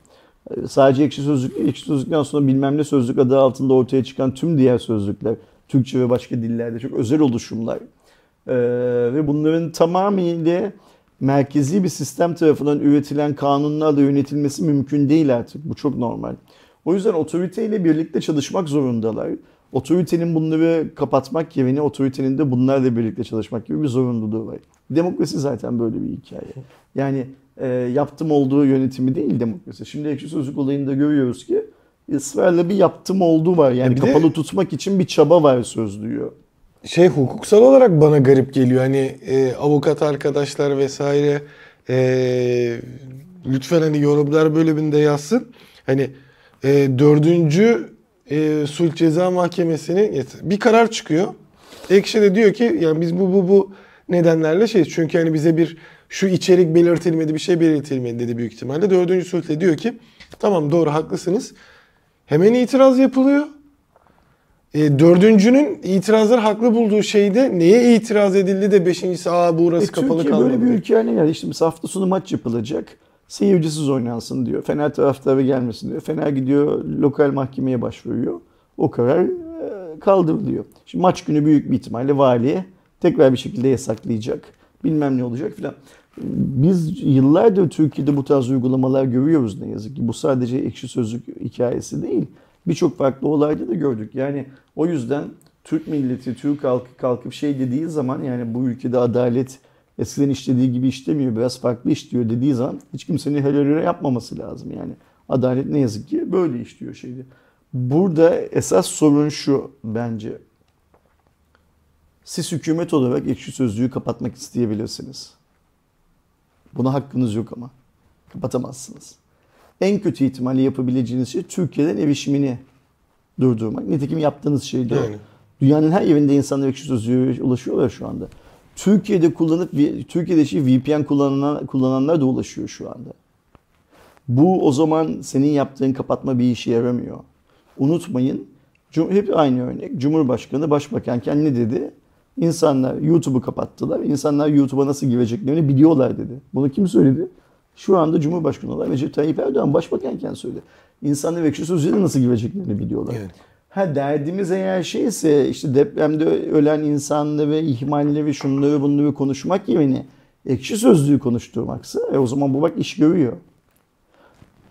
Ee, Sadece ekşi sözlük, ekşi sözlükten sonra bilmem ne sözlük adı altında ortaya çıkan tüm diğer sözlükler, Türkçe ve başka dillerde çok özel oluşumlar. Ee, ve bunların tamamıyla merkezi bir sistem tarafından üretilen kanunlarla yönetilmesi mümkün değil artık. Bu çok normal. O yüzden otoriteyle birlikte çalışmak zorundalar. Otoritenin bunları kapatmak yerine otoritenin de bunlarla birlikte çalışmak gibi bir zorunluluğu var. Demokrasi zaten böyle bir hikaye. Yani e, yaptım olduğu yönetimi değil demokrasi. Şimdi ekşi sözlük olayında görüyoruz ki ısrarla bir yaptım olduğu var. Yani Bir de- kapalı tutmak için bir çaba var sözlüğü. Şey hukuksal olarak bana garip geliyor. Hani e, avukat arkadaşlar vesaire e, lütfen hani yorumlar bölümünde yazsın. Hani e, dördüncü e, sulh ceza mahkemesinin bir karar çıkıyor. Ekşi de diyor ki yani biz bu bu bu nedenlerle şey çünkü hani bize bir şu içerik belirtilmedi bir şey belirtilmedi dedi büyük ihtimalle. Dördüncü sulh diyor ki tamam doğru haklısınız. Hemen itiraz yapılıyor. E, dördüncünün itirazları haklı bulduğu şeyde neye itiraz edildi de beşincisi aa burası E, kapalı Türkiye kaldı. böyle bir ülke haline geldi. İşte mesela hafta sonu maç yapılacak. Seyircisiz oynansın diyor. Fener taraftarı gelmesin diyor. Fener gidiyor lokal mahkemeye başvuruyor. O karar e, kaldırılıyor. Şimdi maç günü büyük bir ihtimalle valiye tekrar bir şekilde yasaklayacak. Bilmem ne olacak filan. Biz yıllardır Türkiye'de bu tarz uygulamalar görüyoruz ne yazık ki. Bu sadece ekşi sözlük hikayesi değil. Birçok farklı olayda da gördük. Yani o yüzden Türk milleti, Türk halkı kalkıp şey dediği zaman yani bu ülkede adalet eskiden işlediği gibi işlemiyor, biraz farklı işliyor dediği zaman hiç kimsenin helal yapmaması lazım yani. Adalet ne yazık ki böyle işliyor şeydi. Burada esas sorun şu bence. Siz hükümet olarak ekşi sözlüğü kapatmak isteyebilirsiniz. Buna hakkınız yok ama. Kapatamazsınız. En kötü ihtimalle yapabileceğiniz şey Türkiye'den erişimini durdurmak. Nitekim yaptığınız şey de. Yani. Dünyanın her yerinde insanlar ekşi sözlüğe ulaşıyorlar şu anda. Türkiye'de kullanıp Türkiye'de şey VPN kullanan, kullananlar da ulaşıyor şu anda. Bu o zaman senin yaptığın kapatma bir işe yaramıyor. Unutmayın. Hep aynı örnek. Cumhurbaşkanı başbakanken ne dedi? İnsanlar YouTube'u kapattılar. İnsanlar YouTube'a nasıl gireceklerini biliyorlar dedi. Bunu kim söyledi? Şu anda Cumhurbaşkanı olan Recep Tayyip Erdoğan başbakanken söyledi. İnsanlar ekşi sözlüğe nasıl gireceklerini biliyorlar. Evet. Ha derdimiz eğer şeyse işte depremde ölen insanları, ihmalleri, şunları bunları konuşmak yerine ekşi sözlüğü konuşturmaksa e o zaman bu bak iş görüyor.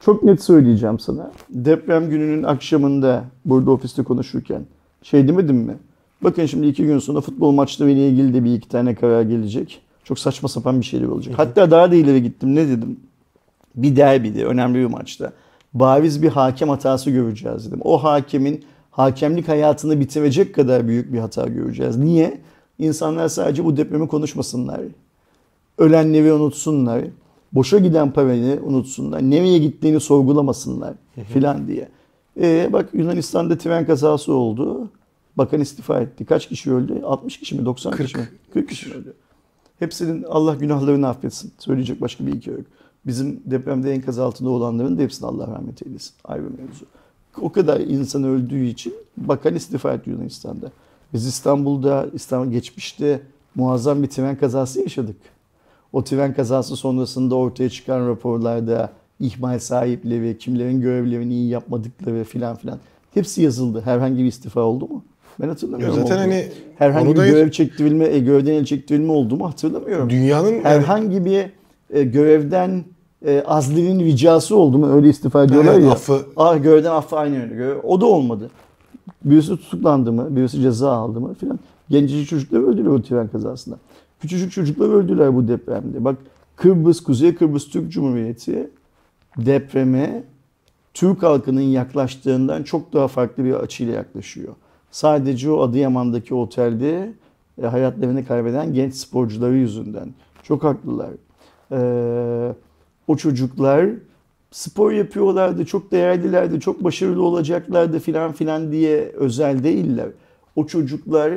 Çok net söyleyeceğim sana. Deprem gününün akşamında burada ofiste konuşurken şey demedim mi? Bakın şimdi iki gün sonra futbol maçları ile ilgili de bir iki tane karar gelecek. Çok saçma sapan bir şeyler olacak. Hatta daha da ileri gittim. Ne dedim? Bir derbide, önemli bir maçta bariz bir hakem hatası göreceğiz dedim. O hakemin hakemlik hayatını bitirecek kadar büyük bir hata göreceğiz. Niye? İnsanlar sadece bu depremi konuşmasınlar. Ölenleri unutsunlar. boşa giden parayı unutsunlar. Nereye gittiğini sorgulamasınlar filan diye. E, bak Yunanistan'da tren kazası oldu. Bakan istifa etti. Kaç kişi öldü? 60 kişi mi? 90 40. kişi mi? 40 kişi öldü. Hepsinin Allah günahlarını affetsin. Söyleyecek başka bir iki yok. Bizim depremde enkaz altında olanların da hepsine Allah rahmet eylesin. Ayrı mevzu. O kadar insan öldüğü için bakan istifa etti Yunanistan'da. Biz İstanbul'da, İstanbul geçmişte muazzam bir tren kazası yaşadık. O tren kazası sonrasında ortaya çıkan raporlarda ihmal sahipleri, kimlerin görevlerini iyi yapmadıkları filan filan hepsi yazıldı. Herhangi bir istifa oldu mu? Ben hatırlamıyorum. Zaten hani herhangi bir görev çektirilme, e, görevden el çektirilme oldu mu hatırlamıyorum. dünyanın yani- Herhangi bir e, görevden e, azlinin ricası oldu mu? Öyle istifa ediyorlar Evet, ya. affı. Ah görevden affı aynı öyle. Görev- O da olmadı. Birisi tutuklandı mı? Birisi ceza aldı mı? Filan. Gencecik çocuklar öldüler o tren kazasında. Küçücük çocuklar öldüler bu depremde. Bak Kıbrıs, Kuzey Kıbrıs Türk Cumhuriyeti depreme Türk halkının yaklaştığından çok daha farklı bir açıyla yaklaşıyor. Sadece o Adıyaman'daki otelde e, hayatlarını kaybeden genç sporcuları yüzünden. Çok haklılar. Ee, o çocuklar spor yapıyorlardı, çok değerlilerdi, çok başarılı olacaklardı filan filan diye özel değiller. O çocuklar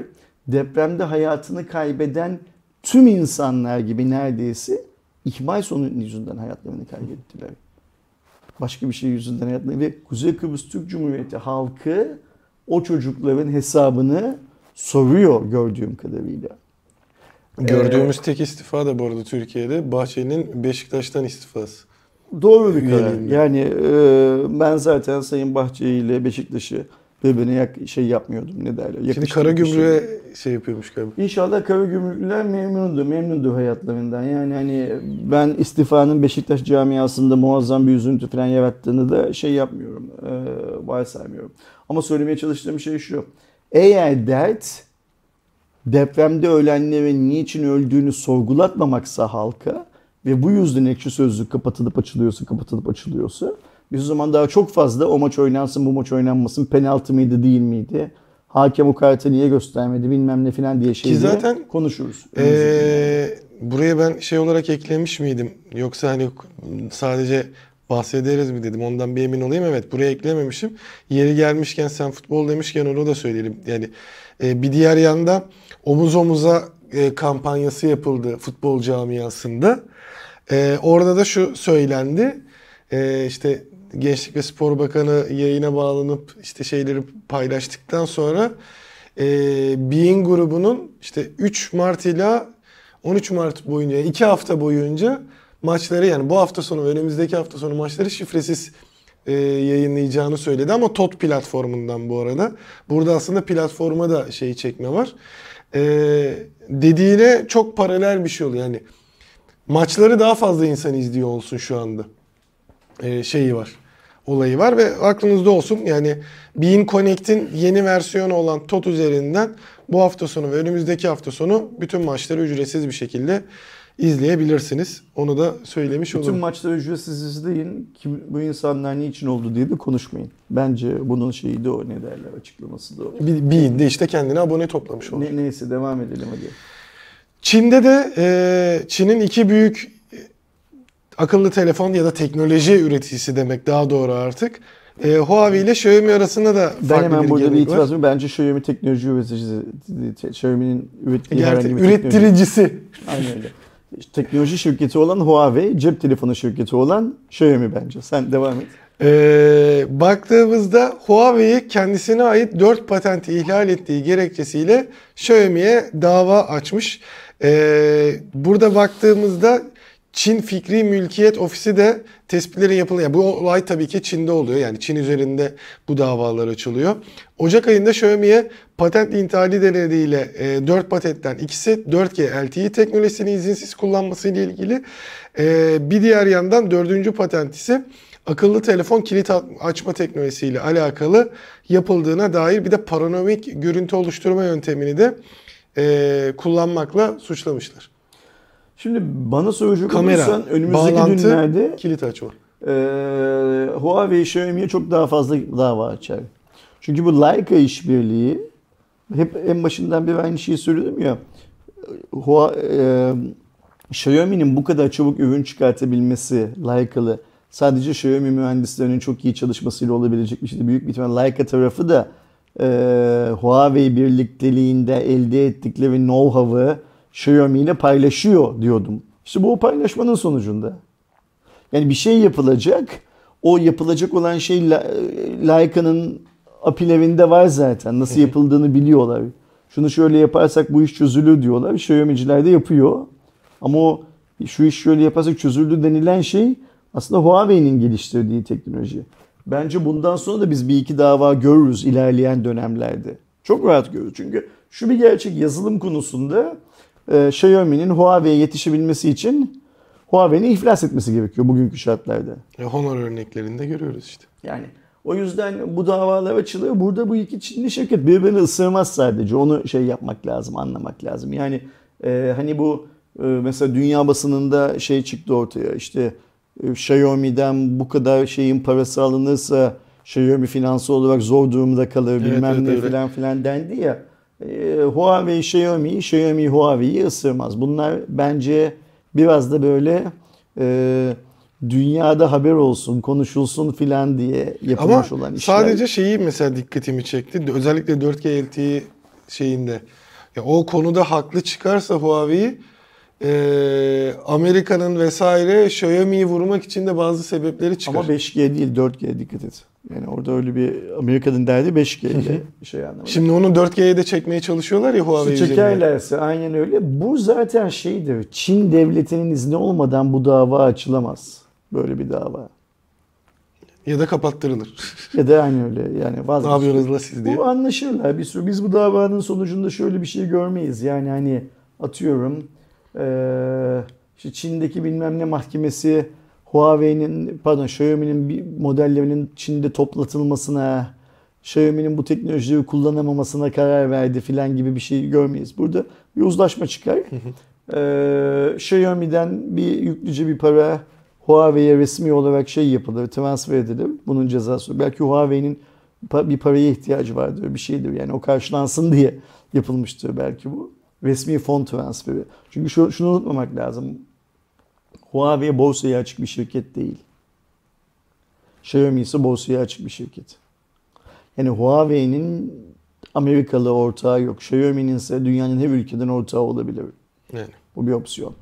depremde hayatını kaybeden tüm insanlar gibi neredeyse ihmal sonu yüzünden hayatlarını kaybettiler. Başka bir şey yüzünden hayatlarını ve Kuzey Kıbrıs Türk Cumhuriyeti halkı o çocukların hesabını soruyor gördüğüm kadarıyla. gördüğümüz tek istifa da bu arada Türkiye'de Bahçeli'nin Beşiktaş'tan istifası. Doğru bir karar. Yani e, ben zaten Sayın Bahçeli ile Beşiktaş'ı birbirine yak, şey yapmıyordum ne derler. Şimdi yakıştırıp Karagümrük'e şey yapıyormuş galiba. İnşallah Karagümrüklüler memnundu, memnundu hayatlarından. Yani hani ben istifanın Beşiktaş camiasında muazzam bir üzüntü falan yarattığını da şey yapmıyorum, e, varsaymıyorum. Ama söylemeye çalıştığım şey şu. Eğer dert depremde ölenlerin niçin öldüğünü sorgulatmamaksa halka ve bu yüzden ekşi sözlük kapatılıp açılıyorsa, kapatılıp açılıyorsa biz o zaman daha çok fazla o maç oynansın, bu maç oynanmasın, penaltı mıydı, değil miydi? Hakem o kartı niye göstermedi bilmem ne falan diye şeyleri zaten, konuşuruz. Ee, buraya ben şey olarak eklemiş miydim? Yoksa hani sadece bahsederiz mi dedim. Ondan bir emin olayım. Evet buraya eklememişim. Yeri gelmişken sen futbol demişken onu da söyleyelim. Yani e, bir diğer yanda omuz omuza e, kampanyası yapıldı futbol camiasında. E, orada da şu söylendi. E, işte Gençlik ve Spor Bakanı yayına bağlanıp işte şeyleri paylaştıktan sonra e, Bein grubunun işte 3 Mart ile 13 Mart boyunca 2 hafta boyunca maçları yani bu hafta sonu ve önümüzdeki hafta sonu maçları şifresiz e, yayınlayacağını söyledi ama TOT platformundan bu arada. Burada aslında platforma da şey çekme var. E, dediğine çok paralel bir şey oluyor. Yani maçları daha fazla insan izliyor olsun şu anda. E, şeyi var. Olayı var ve aklınızda olsun yani Bein Connect'in yeni versiyonu olan TOT üzerinden bu hafta sonu ve önümüzdeki hafta sonu bütün maçları ücretsiz bir şekilde izleyebilirsiniz. Onu da söylemiş Bütün olurum. maçları ücretsiz izleyin. Kim, bu insanlar niçin oldu diye de konuşmayın. Bence bunun şeyi de o ne derler açıklaması da o. Bir, Bein de işte kendine abone toplamış oldu. Ne, neyse devam edelim hadi. Çin'de de e, Çin'in iki büyük e, akıllı telefon ya da teknoloji üreticisi demek daha doğru artık. E, Huawei ile Xiaomi arasında da Ben farklı hemen bir burada bir itiraz var. Bence Xiaomi teknoloji üreticisi. Xiaomi'nin ürettiği Gerçi herhangi bir teknoloji. ürettiricisi. Aynen öyle. Teknoloji şirketi olan Huawei, cep telefonu şirketi olan Xiaomi bence. Sen devam et. Ee, baktığımızda Huawei kendisine ait 4 patenti ihlal ettiği gerekçesiyle Xiaomi'ye dava açmış. Ee, burada baktığımızda Çin Fikri Mülkiyet Ofisi de tespitlerin yapılıyor. Bu olay tabii ki Çin'de oluyor. Yani Çin üzerinde bu davalar açılıyor. Ocak ayında Xiaomi'ye patent intihali denediğiyle e, 4 patentten ikisi 4G LTE teknolojisini izinsiz kullanması ile ilgili. E, bir diğer yandan dördüncü patent ise akıllı telefon kilit açma teknolojisiyle alakalı yapıldığına dair bir de panoramik görüntü oluşturma yöntemini de e, kullanmakla suçlamışlar. Şimdi bana soracak Kamera, olursan önümüzdeki bağlantı, günlerde kilit açma. e, Huawei Xiaomi'ye çok daha fazla dava açar. Çünkü bu Leica işbirliği hep en başından beri aynı şeyi söyledim ya. Hua, e, Xiaomi'nin bu kadar çabuk ürün çıkartabilmesi Leica'lı sadece Xiaomi mühendislerinin çok iyi çalışmasıyla olabilecek bir şeydi. Büyük bir ihtimal Leica tarafı da e, Huawei birlikteliğinde elde ettikleri know-how'ı Xiaomi ile paylaşıyor diyordum. İşte bu paylaşmanın sonucunda. Yani bir şey yapılacak. O yapılacak olan şey Leica'nın apilerinde var zaten. Nasıl yapıldığını biliyorlar. Şunu şöyle yaparsak bu iş çözülür diyorlar. Xiaomi'ciler de yapıyor. Ama o şu iş şöyle yaparsak çözüldü denilen şey aslında Huawei'nin geliştirdiği teknoloji. Bence bundan sonra da biz bir iki dava görürüz ilerleyen dönemlerde. Çok rahat görürüz. Çünkü şu bir gerçek yazılım konusunda e, Xiaomi'nin Huawei'ye yetişebilmesi için Huawei'nin iflas etmesi gerekiyor bugünkü şartlarda. E, Honor örneklerinde görüyoruz işte. Yani o yüzden bu davalar açılıyor. Burada bu iki Çinli şirket birbirini ısırmaz sadece. Onu şey yapmak lazım, anlamak lazım. Yani e, hani bu e, mesela dünya basınında şey çıktı ortaya. İşte e, Xiaomi'den bu kadar şeyin parası alınırsa Xiaomi finansal olarak zor durumda kalır Evet, bilmem evet, ne öyle. filan filan dendi ya. E, Huawei Xiaomi, Xiaomi Huawei'yi ısırmaz. Bunlar bence biraz da böyle e, dünyada haber olsun, konuşulsun filan diye Ama yapılmış olan işler. sadece şeyi mesela dikkatimi çekti. Özellikle 4G LTE şeyinde. Ya o konuda haklı çıkarsa Huawei e, Amerika'nın vesaire Xiaomi'yi vurmak için de bazı sebepleri çıkar. ama 5G değil 4G dikkat et. Yani orada öyle bir Amerika'nın derdi 5G ile şey anlamında. Şimdi onu 4G'ye de çekmeye çalışıyorlar ya Huawei çekerlerse aynen öyle. Bu zaten şeydir. Çin devletinin izni olmadan bu dava açılamaz. Böyle bir dava. Ya da kapattırılır. Ya da aynı öyle yani ne vazgeçilir. yapıyorsunuz la siz diye. Bu anlaşırlar bir sürü. Biz bu davanın sonucunda şöyle bir şey görmeyiz. Yani hani atıyorum eee işte Çin'deki bilmem ne mahkemesi Huawei'nin pardon Xiaomi'nin bir modellerinin Çin'de toplatılmasına Xiaomi'nin bu teknolojiyi kullanamamasına karar verdi filan gibi bir şey görmeyiz. Burada bir uzlaşma çıkar. Eee Xiaomi'den bir yüklüce bir para Huawei'ye resmi olarak şey yapılır, transfer edilir. Bunun cezası. Belki Huawei'nin bir paraya ihtiyacı vardır, bir şeydir. Yani o karşılansın diye yapılmıştır belki bu. Resmi fon transferi. Çünkü şu, şunu unutmamak lazım. Huawei borsaya açık bir şirket değil. Xiaomi ise borsaya açık bir şirket. Yani Huawei'nin Amerikalı ortağı yok. Xiaomi'nin ise dünyanın her ülkeden ortağı olabilir. Yani. Bu bir opsiyon.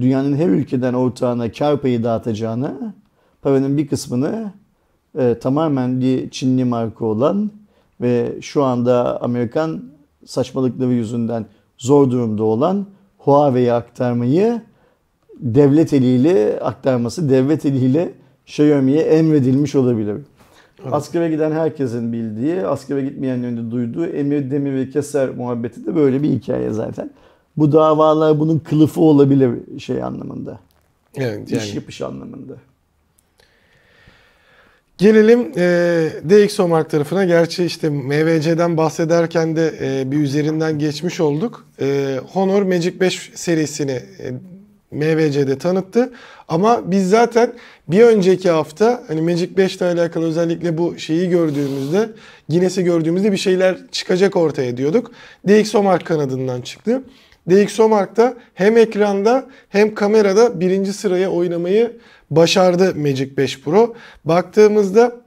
Dünyanın her ülkeden ortağına kar payı dağıtacağına paranın bir kısmını e, tamamen bir Çinli marka olan ve şu anda Amerikan saçmalıkları yüzünden zor durumda olan Huawei'ye aktarmayı devlet eliyle aktarması devlet eliyle Xiaomi'ye emredilmiş olabilir. Evet. Askere giden herkesin bildiği, askere gitmeyenlerin de duyduğu emir demir ve keser muhabbeti de böyle bir hikaye zaten. Bu davalar bunun kılıfı olabilir şey anlamında. Evet İş yani. yapış anlamında. Gelelim e, DxOMark tarafına. Gerçi işte MVC'den bahsederken de e, bir üzerinden geçmiş olduk. E, Honor Magic 5 serisini e, MVC'de tanıttı. Ama biz zaten bir önceki hafta hani Magic 5 ile alakalı özellikle bu şeyi gördüğümüzde Guinness'i gördüğümüzde bir şeyler çıkacak ortaya diyorduk. DxOMark kanadından çıktı. DxOMark'ta hem ekranda hem kamerada birinci sıraya oynamayı başardı Magic 5 Pro. Baktığımızda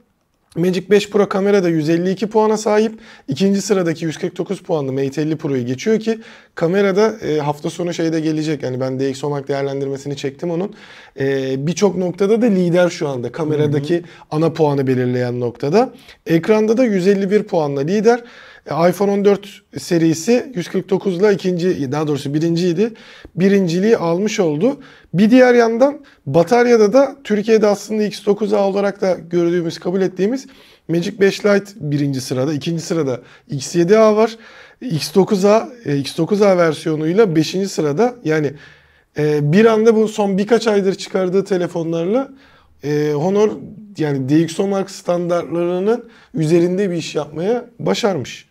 Magic 5 Pro kamerada 152 puana sahip. İkinci sıradaki 149 puanlı Mate 50 Pro'yu geçiyor ki kamerada e, hafta sonu şeyde gelecek. Yani ben DxOMark değerlendirmesini çektim onun. E, Birçok noktada da lider şu anda. Kameradaki ana puanı belirleyen noktada. Ekranda da 151 puanla lider. E, iPhone 14 serisi 149 ile ikinci daha doğrusu birinciydi. Birinciliği almış oldu. Bir diğer yandan bataryada da Türkiye'de aslında X9A olarak da gördüğümüz, kabul ettiğimiz Magic 5 Lite birinci sırada. ikinci sırada X7A var. X9A, e, X9A versiyonuyla 5. sırada. Yani e, bir anda bu son birkaç aydır çıkardığı telefonlarla Honor yani DxOMark standartlarının üzerinde bir iş yapmaya başarmış.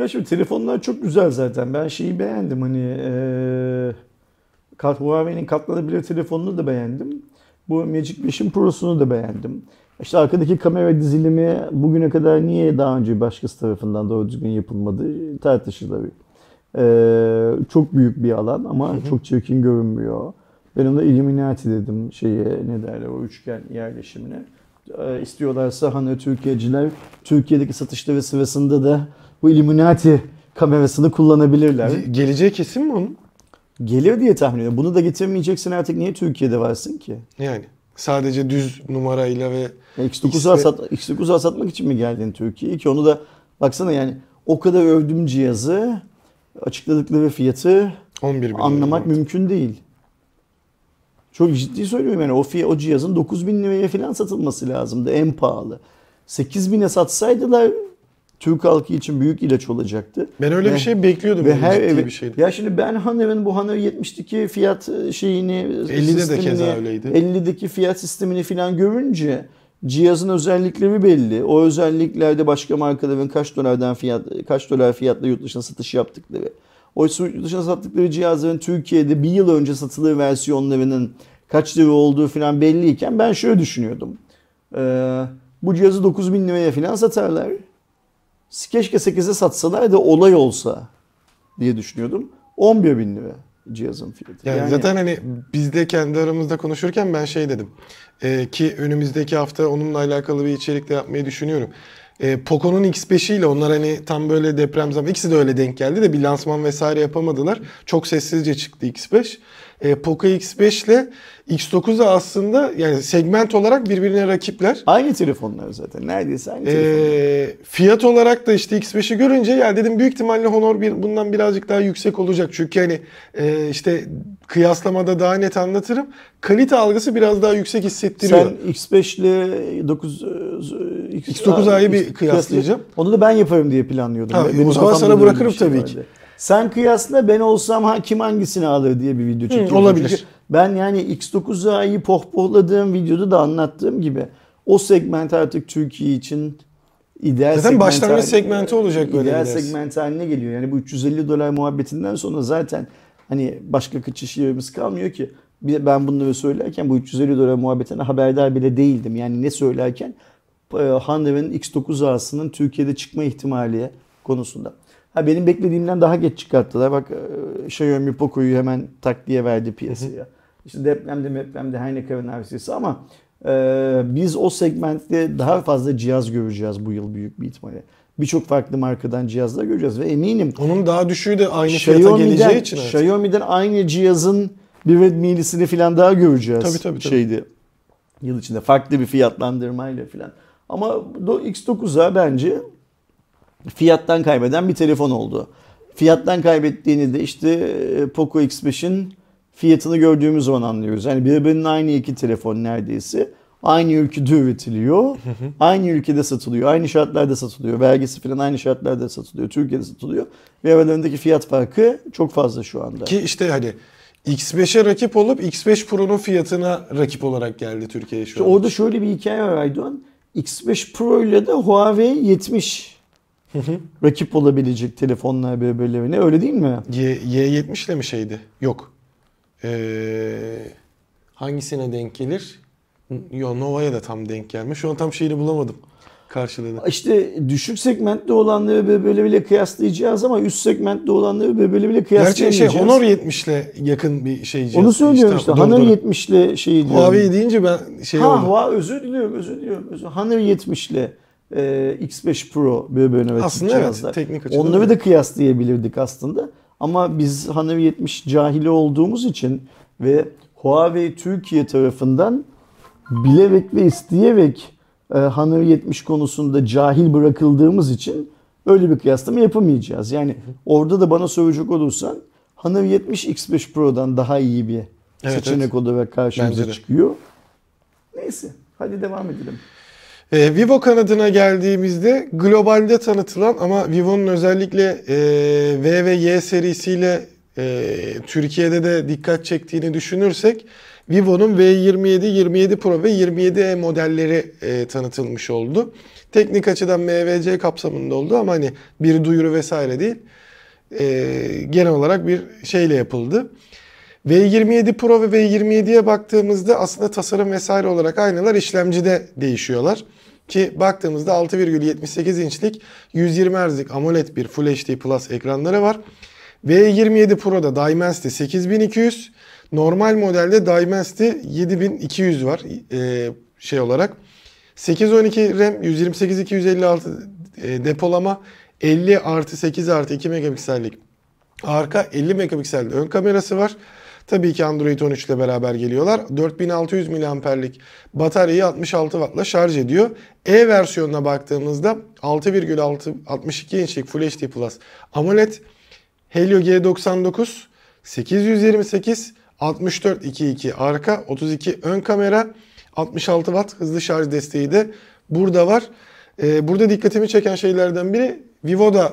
Ya şimdi telefonlar çok güzel zaten. Ben şeyi beğendim hani kat- Huawei'nin katlanabilir telefonunu da beğendim. Bu Magic 5'in Pro'sunu da beğendim. İşte arkadaki kamera dizilimi bugüne kadar niye daha önce başkası tarafından doğru düzgün yapılmadı tartışılır. Ee, çok büyük bir alan ama çok çirkin görünmüyor. Ben ona Illuminati dedim şeye ne derler o üçgen yerleşimine. Ee, istiyorlarsa hani Türkiye'ciler Türkiye'deki satışları sırasında da bu Illuminati kamerasını kullanabilirler. Ge- Geleceği kesin mi onun? Gelir diye tahmin ediyorum. Bunu da getirmeyeceksin artık niye Türkiye'de varsın ki? Yani sadece düz numarayla ve X9'a İkisi- sat, X9'a satmak için mi geldin Türkiye'ye ki onu da baksana yani o kadar övdüm cihazı açıkladıkları fiyatı 11 bin anlamak mümkün değil. Çok ciddi söylüyorum yani o, fiy- o cihazın 9000 liraya falan satılması lazımdı en pahalı. 8000'e satsaydılar Türk halkı için büyük ilaç olacaktı. Ben öyle Ve- bir şey bekliyordum. Ve her ciddi bir şeydi. ya şimdi ben Haner'ın bu Haner 70'deki fiyat şeyini 50'de de keza öyleydi. 50'deki fiyat sistemini falan görünce cihazın özellikleri belli. O özelliklerde başka markaların kaç dolardan fiyat kaç dolar fiyatla yurt dışına satış yaptıkları. Oysa yurt dışına sattıkları cihazların Türkiye'de bir yıl önce satılır versiyonlarının kaç lira olduğu falan belliyken ben şöyle düşünüyordum. Ee, bu cihazı 9000 liraya falan satarlar. Keşke 8'e satsalar da olay olsa diye düşünüyordum. 11 bin lira cihazın fiyatı. Yani, zaten hani biz de kendi aramızda konuşurken ben şey dedim. Ee, ki önümüzdeki hafta onunla alakalı bir içerik de yapmayı düşünüyorum. Ee, Poco'nun X5 ile onlar hani tam böyle deprem zamanı ikisi de öyle denk geldi de bir lansman vesaire yapamadılar. Çok sessizce çıktı X5. Ee, Poco X5 ile X9 da aslında yani segment olarak birbirine rakipler. Aynı telefonlar zaten. Neredeyse aynı telefonlar. Ee, fiyat olarak da işte X5'i görünce ya dedim büyük ihtimalle Honor bir, bundan birazcık daha yüksek olacak. Çünkü hani e, işte kıyaslamada daha net anlatırım. Kalite algısı biraz daha yüksek hissettiriyor. Sen X5 ile 9 X9A'yı bir kıyaslayacağım. Onu da ben yaparım diye planlıyordum. Ha, Benim o zaman sana bırakırım şey tabii vardı. ki. Sen kıyasla ben olsam ha, kim hangisini alır diye bir video çekiyorum. olabilir. Çünkü ben yani X9A'yı pohpohladığım videoda da anlattığım gibi o segment artık Türkiye için ideal Zaten segment başlangıç segmenti olacak böyle İdeal biraz. segment haline geliyor. Yani bu 350 dolar muhabbetinden sonra zaten hani başka kaçış yerimiz kalmıyor ki. Ben bunları söylerken bu 350 dolar muhabbetinden haberdar bile değildim. Yani ne söylerken e, Hande'nin X9A'sının Türkiye'de çıkma ihtimali konusunda. Ha benim beklediğimden daha geç çıkarttılar. Bak e, Xiaomi Poco'yu hemen tak diye verdi piyasaya. İşte depremde depremde her ne kadar neredeyse ama e, biz o segmentte daha fazla cihaz göreceğiz bu yıl büyük bir ihtimalle. Birçok farklı markadan cihazlar göreceğiz ve eminim Onun daha düşüğü de aynı fiyata Xiaomi'den, geleceği için. artık. Xiaomi'den aynı cihazın bir Redmi'lisini falan daha göreceğiz. Tabii, tabii, tabii. Şeydi. Yıl içinde farklı bir fiyatlandırmayla falan. Ama do- X9'a bence fiyattan kaybeden bir telefon oldu. Fiyattan kaybettiğini de işte e, Poco X5'in fiyatını gördüğümüz zaman anlıyoruz. Yani birbirinin aynı iki telefon neredeyse. Aynı ülkede üretiliyor. aynı ülkede satılıyor. Aynı şartlarda satılıyor. Vergisi falan aynı şartlarda satılıyor. Türkiye'de satılıyor. Ve aralarındaki fiyat farkı çok fazla şu anda. Ki işte hani X5'e rakip olup X5 Pro'nun fiyatına rakip olarak geldi Türkiye'ye şu İşte an. orada şöyle bir hikaye var Aydoğan. X5 Pro ile de Huawei 70 rakip olabilecek telefonlar birbirlerine öyle değil mi? Y, Y70 ile mi şeydi? Yok. Ee, hangisine denk gelir? Yo Nova'ya da tam denk gelmiş. Şu an tam şeyini bulamadım. Karşılığını. İşte düşük segmentte olanları birbirleriyle kıyaslayacağız ama üst segmentte olanları birbirleriyle Gerçi şey kıyaslayamayacağız. Honor 70 ile yakın bir şey. Onu söylüyorum işte. doğru, Honor doğru. 70 ile şey diyorum. Huawei deyince ben şey ha, oldu. Huawei özür diliyorum, özür diliyorum. Özür. Honor 70 ile e, X5 Pro birbirine rakip Aslında evet, cihazlar. teknik açıdan Onları da kıyaslayabilirdik aslında. Ama biz Honor 70 cahili olduğumuz için ve Huawei Türkiye tarafından bilerek ve isteyerek e, Honor 70 konusunda cahil bırakıldığımız için öyle bir kıyaslama yapamayacağız. Yani orada da bana soracak olursan Honor 70 X5 Pro'dan daha iyi bir Evet, seçenek olarak karşımıza çıkıyor. Neyse hadi devam edelim. Ee, Vivo kanadına geldiğimizde globalde tanıtılan ama Vivo'nun özellikle e, V ve Y serisiyle e, Türkiye'de de dikkat çektiğini düşünürsek Vivo'nun V27, 27 Pro ve 27e modelleri e, tanıtılmış oldu. Teknik açıdan MVC kapsamında oldu ama hani bir duyuru vesaire değil. E, genel olarak bir şeyle yapıldı. V27 Pro ve V27'ye baktığımızda aslında tasarım vesaire olarak aynalar işlemcide değişiyorlar. Ki baktığımızda 6,78 inçlik 120 Hz'lik AMOLED bir Full HD Plus ekranları var. V27 Pro'da Dimensity 8200. Normal modelde Dimensity 7200 var e, şey olarak. 812 RAM, 128 256 e, depolama, 50 artı 8 artı 2 megapiksellik arka, 50 megapiksel ön kamerası var. Tabii ki Android 13 ile beraber geliyorlar. 4600 mAh'lik bataryayı 66 Watt'la şarj ediyor. E versiyonuna baktığımızda 6,6 62 inçlik Full HD Plus AMOLED Helio G99 828 64 22 arka 32 ön kamera 66 Watt hızlı şarj desteği de burada var. Ee, burada dikkatimi çeken şeylerden biri Vivo'da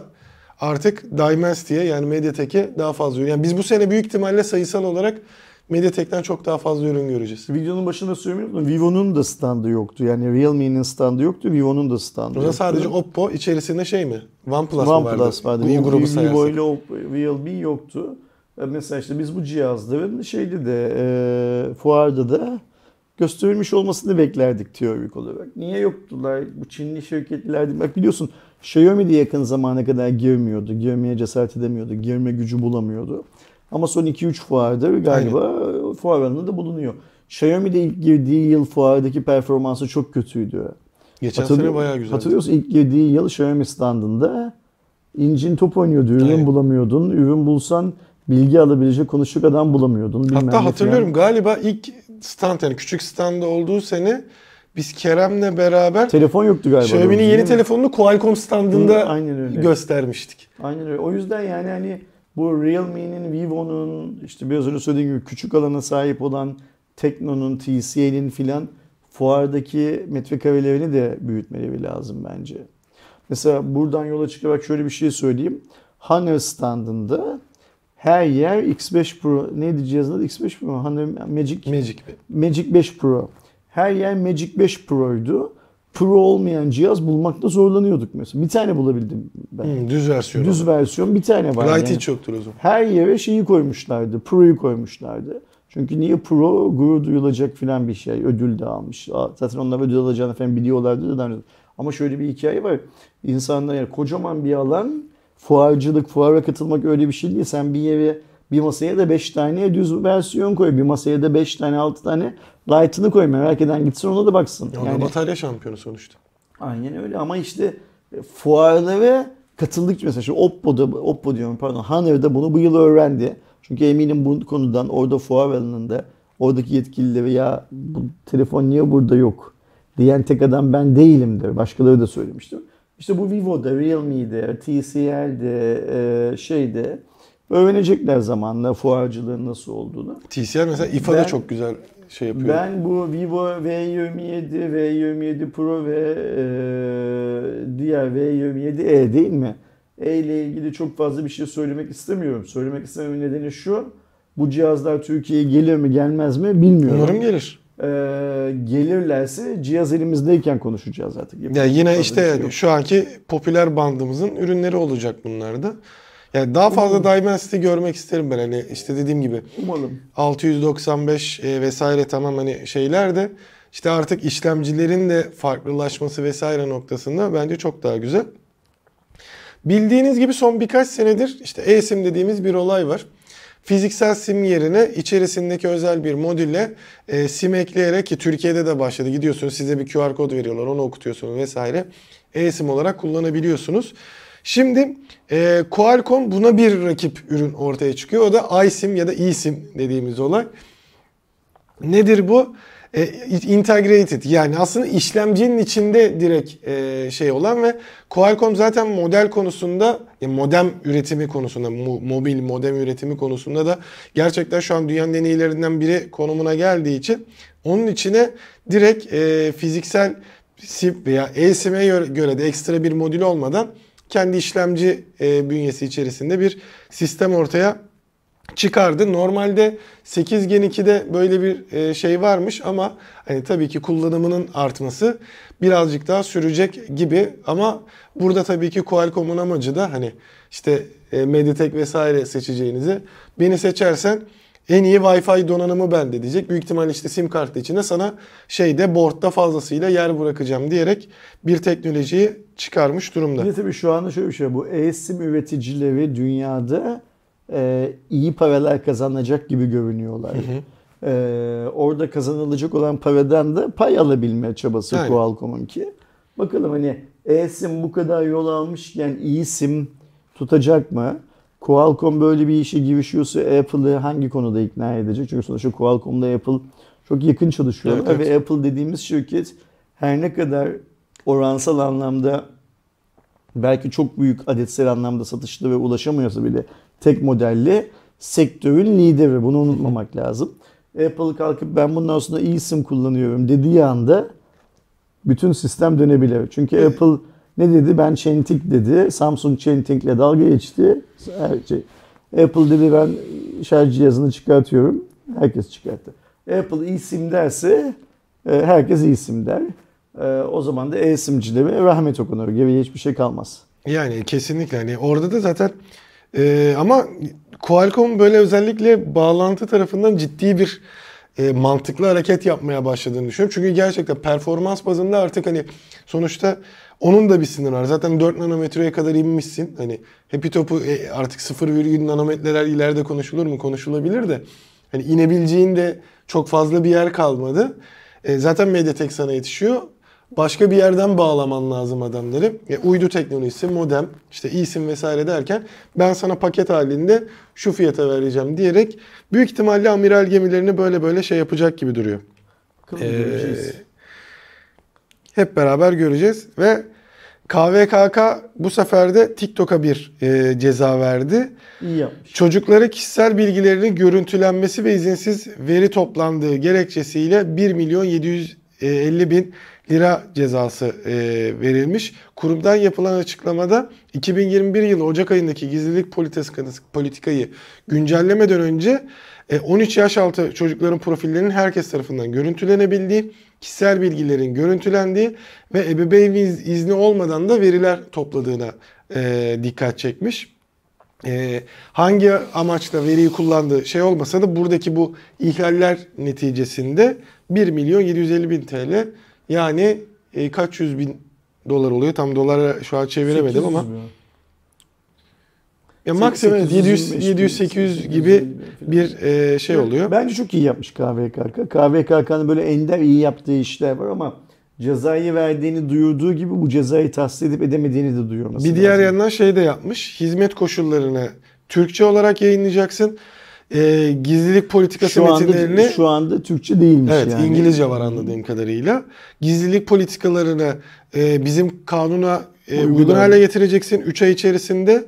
artık Dimensity'ye yani Mediatek'e daha fazla ürün. Yani biz bu sene büyük ihtimalle sayısal olarak Mediatek'ten çok daha fazla ürün göreceğiz. Videonun başında söylemedim. Vivo'nun da standı yoktu. Yani Realme'nin standı yoktu. Vivo'nun da standı yoktu. sadece Oppo içerisinde şey mi? OnePlus, mı vardı? OnePlus vardı. Bu grubu Vivo sayarsak. ile Oppo, Realme yoktu. E, Mesela işte biz bu cihazların şeyde de e, fuarda da gösterilmiş olmasını beklerdik teorik olarak. Niye yoktular? Bu Çinli şirketler bak biliyorsun Xiaomi de yakın zamana kadar girmiyordu. Girmeye cesaret edemiyordu. Girme gücü bulamıyordu. Ama son 2-3 fuarda galiba fuar alanında bulunuyor. Xiaomi de ilk girdiği yıl fuardaki performansı çok kötüydü. Geçen Hatırlıyor- sene bayağı güzeldi. Hatırlıyorsun ilk girdiği yıl Xiaomi standında incin top oynuyordu. Ürün Aynen. bulamıyordun. Ürün bulsan bilgi alabilecek konuşacak adam bulamıyordun. bilmem Hatta falan. hatırlıyorum galiba ilk stand yani küçük standa olduğu sene biz Kerem'le beraber Telefon yoktu galiba. Xiaomi'nin yeni telefonunu Qualcomm standında Aynen öyle. göstermiştik. Aynen öyle. O yüzden yani hani bu Realme'nin, Vivo'nun işte biraz önce söylediğim gibi küçük alana sahip olan Tekno'nun, TCL'in filan fuardaki metrekarelerini de büyütmeleri lazım bence. Mesela buradan yola çıkarak şöyle bir şey söyleyeyim. Honor standında her yer X5 Pro, neydi cihazın adı? X5 Pro, Honor Magic Magic. Magic 5 Pro. Her yer Magic 5 Pro'ydu. Pro olmayan cihaz bulmakta zorlanıyorduk mesela. Bir tane bulabildim ben. Hmm, düz versiyonu. Düz versiyon bir tane var. Light yani. hiç yoktur o zaman. Her yere şeyi koymuşlardı. Pro'yu koymuşlardı. Çünkü niye Pro gurur duyulacak filan bir şey. Ödül de almış. Zaten onlar ödül alacağını falan biliyorlardı da. Ama şöyle bir hikaye var. İnsanlar yani kocaman bir alan fuarcılık, fuara katılmak öyle bir şey değil. Sen bir yere bir masaya da 5 tane düz versiyon koy. Bir masaya da 5 tane 6 tane light'ını koy. Merak eden gitsin ona da baksın. O da batarya şampiyonu sonuçta. Aynen öyle ama işte e, fuarlara katıldık mesela şu Oppo'da Oppo diyorum pardon Honor'da bunu bu yıl öğrendi. Çünkü eminim bu konudan orada fuar alanında oradaki yetkilileri ya bu telefon niye burada yok diyen tek adam ben değilimdir. Başkaları da söylemiştim. İşte bu Vivo'da, Realme'de, TCL'de, e, şeyde öğrenecekler zamanla fuarcılığın nasıl olduğunu. TCL mesela IFA'da Ben- çok güzel şey yapıyor. Ben bu Vivo V27, V27 Pro ve e, diğer V27e değil mi? E ile ilgili çok fazla bir şey söylemek istemiyorum. Söylemek istememin nedeni şu. Bu cihazlar Türkiye'ye gelir mi gelmez mi bilmiyorum. Umarım gelir. E, gelirlerse cihaz elimizdeyken konuşacağız artık. Ya Yapacak yine işte şey yani yok. şu anki popüler bandımızın ürünleri olacak bunlar da. Yani daha fazla Dimensity görmek isterim ben hani işte dediğim gibi Umalım. 695 e, vesaire tamam hani şeyler de işte artık işlemcilerin de farklılaşması vesaire noktasında bence çok daha güzel. Bildiğiniz gibi son birkaç senedir işte eSIM dediğimiz bir olay var. Fiziksel sim yerine içerisindeki özel bir modülle e, sim ekleyerek ki Türkiye'de de başladı. Gidiyorsunuz size bir QR kod veriyorlar onu okutuyorsunuz vesaire. eSIM olarak kullanabiliyorsunuz. Şimdi e, Qualcomm buna bir rakip ürün ortaya çıkıyor. O da iSIM ya da eSIM dediğimiz olay. Nedir bu? E, integrated yani aslında işlemcinin içinde direkt e, şey olan ve Qualcomm zaten model konusunda yani modem üretimi konusunda mo- mobil modem üretimi konusunda da gerçekten şu an dünyanın en iyilerinden biri konumuna geldiği için onun içine direkt e, fiziksel SIP veya eSIM'e göre- de ekstra bir modül olmadan kendi işlemci e, bünyesi içerisinde bir sistem ortaya çıkardı. Normalde 8 Gen 2'de böyle bir e, şey varmış ama hani tabii ki kullanımının artması birazcık daha sürecek gibi ama burada tabii ki Qualcomm'un amacı da hani işte e, Mediatek vesaire seçeceğinizi beni seçersen en iyi Wi-Fi donanımı bende diyecek. Büyük ihtimalle işte sim kartı içinde sana şeyde boardta fazlasıyla yer bırakacağım diyerek bir teknolojiyi çıkarmış durumda. Bir de tabii şu anda şöyle bir şey. Bu eSIM üreticileri dünyada e, iyi paralar kazanacak gibi görünüyorlar. E, orada kazanılacak olan paradan da pay alabilme çabası Aynen. Qualcomm'unki. Bakalım hani e-sim bu kadar yol almışken iyi sim tutacak mı? Qualcomm böyle bir işe girişiyorsa Apple'ı hangi konuda ikna edecek? Çünkü sonuçta Qualcomm'da Apple çok yakın çalışıyorlar Evet, evet. ve Apple dediğimiz şirket her ne kadar oransal anlamda belki çok büyük adetsel anlamda satışlı ve ulaşamıyorsa bile tek modelli sektörün lideri. Bunu unutmamak lazım. Apple kalkıp ben bundan sonra eSIM kullanıyorum dediği anda bütün sistem dönebilir. Çünkü Apple ne dedi? Ben Çentik dedi. Samsung Çentik'le dalga geçti. Şey. Apple dedi ben şarj cihazını çıkartıyorum. Herkes çıkarttı. Apple eSIM derse e, herkes eSIM der. E, O zaman da e-simcilere rahmet okunur. Geriye hiçbir şey kalmaz. Yani kesinlikle hani orada da zaten e, ama Qualcomm böyle özellikle bağlantı tarafından ciddi bir e, mantıklı hareket yapmaya başladığını düşünüyorum. Çünkü gerçekten performans bazında artık hani sonuçta onun da bir sınırı var. Zaten 4 nanometreye kadar inmişsin. Hani hepi topu e, artık 0,1 nanometreler ileride konuşulur mu? Konuşulabilir de. Hani inebileceğin de çok fazla bir yer kalmadı. E, zaten Mediatek sana yetişiyor. Başka bir yerden bağlaman lazım adamları. E, uydu teknolojisi, modem, işte isim vesaire derken ben sana paket halinde şu fiyata vereceğim diyerek büyük ihtimalle amiral gemilerini böyle böyle şey yapacak gibi duruyor. Bakalım Ee. Hep beraber göreceğiz ve KVKK bu sefer de TikTok'a bir e, ceza verdi. İyi yapmış. Çocuklara kişisel bilgilerinin görüntülenmesi ve izinsiz veri toplandığı gerekçesiyle 1 milyon 750 bin lira cezası e, verilmiş. Kurumdan yapılan açıklamada 2021 yılı Ocak ayındaki gizlilik politikayı güncellemeden önce e, 13 yaş altı çocukların profillerinin herkes tarafından görüntülenebildiği, kişisel bilgilerin görüntülendiği ve ebeveyn iz- izni olmadan da veriler topladığına e, dikkat çekmiş. Ee, hangi amaçla veriyi kullandığı şey olmasa da buradaki bu ihlaller neticesinde 1 milyon 750 bin TL yani e, kaç yüz bin dolar oluyor. Tam dolara şu an çeviremedim 800 ama mü? Ya maksimum evet, 700 825 700 800 gibi bir e, şey oluyor. Bence çok iyi yapmış KVKK. KVKK'nın böyle ender iyi yaptığı işler var ama cezayı verdiğini duyurduğu gibi bu cezayı tahsis edip edemediğini de duyurması Bir diğer lazım. yandan şey de yapmış. Hizmet koşullarını Türkçe olarak yayınlayacaksın. E, gizlilik politikası şu anda, metinlerini şu anda Türkçe değilmiş Evet yani. İngilizce var anladığım kadarıyla. Gizlilik politikalarını e, bizim kanuna e, Uygun hale getireceksin 3 ay içerisinde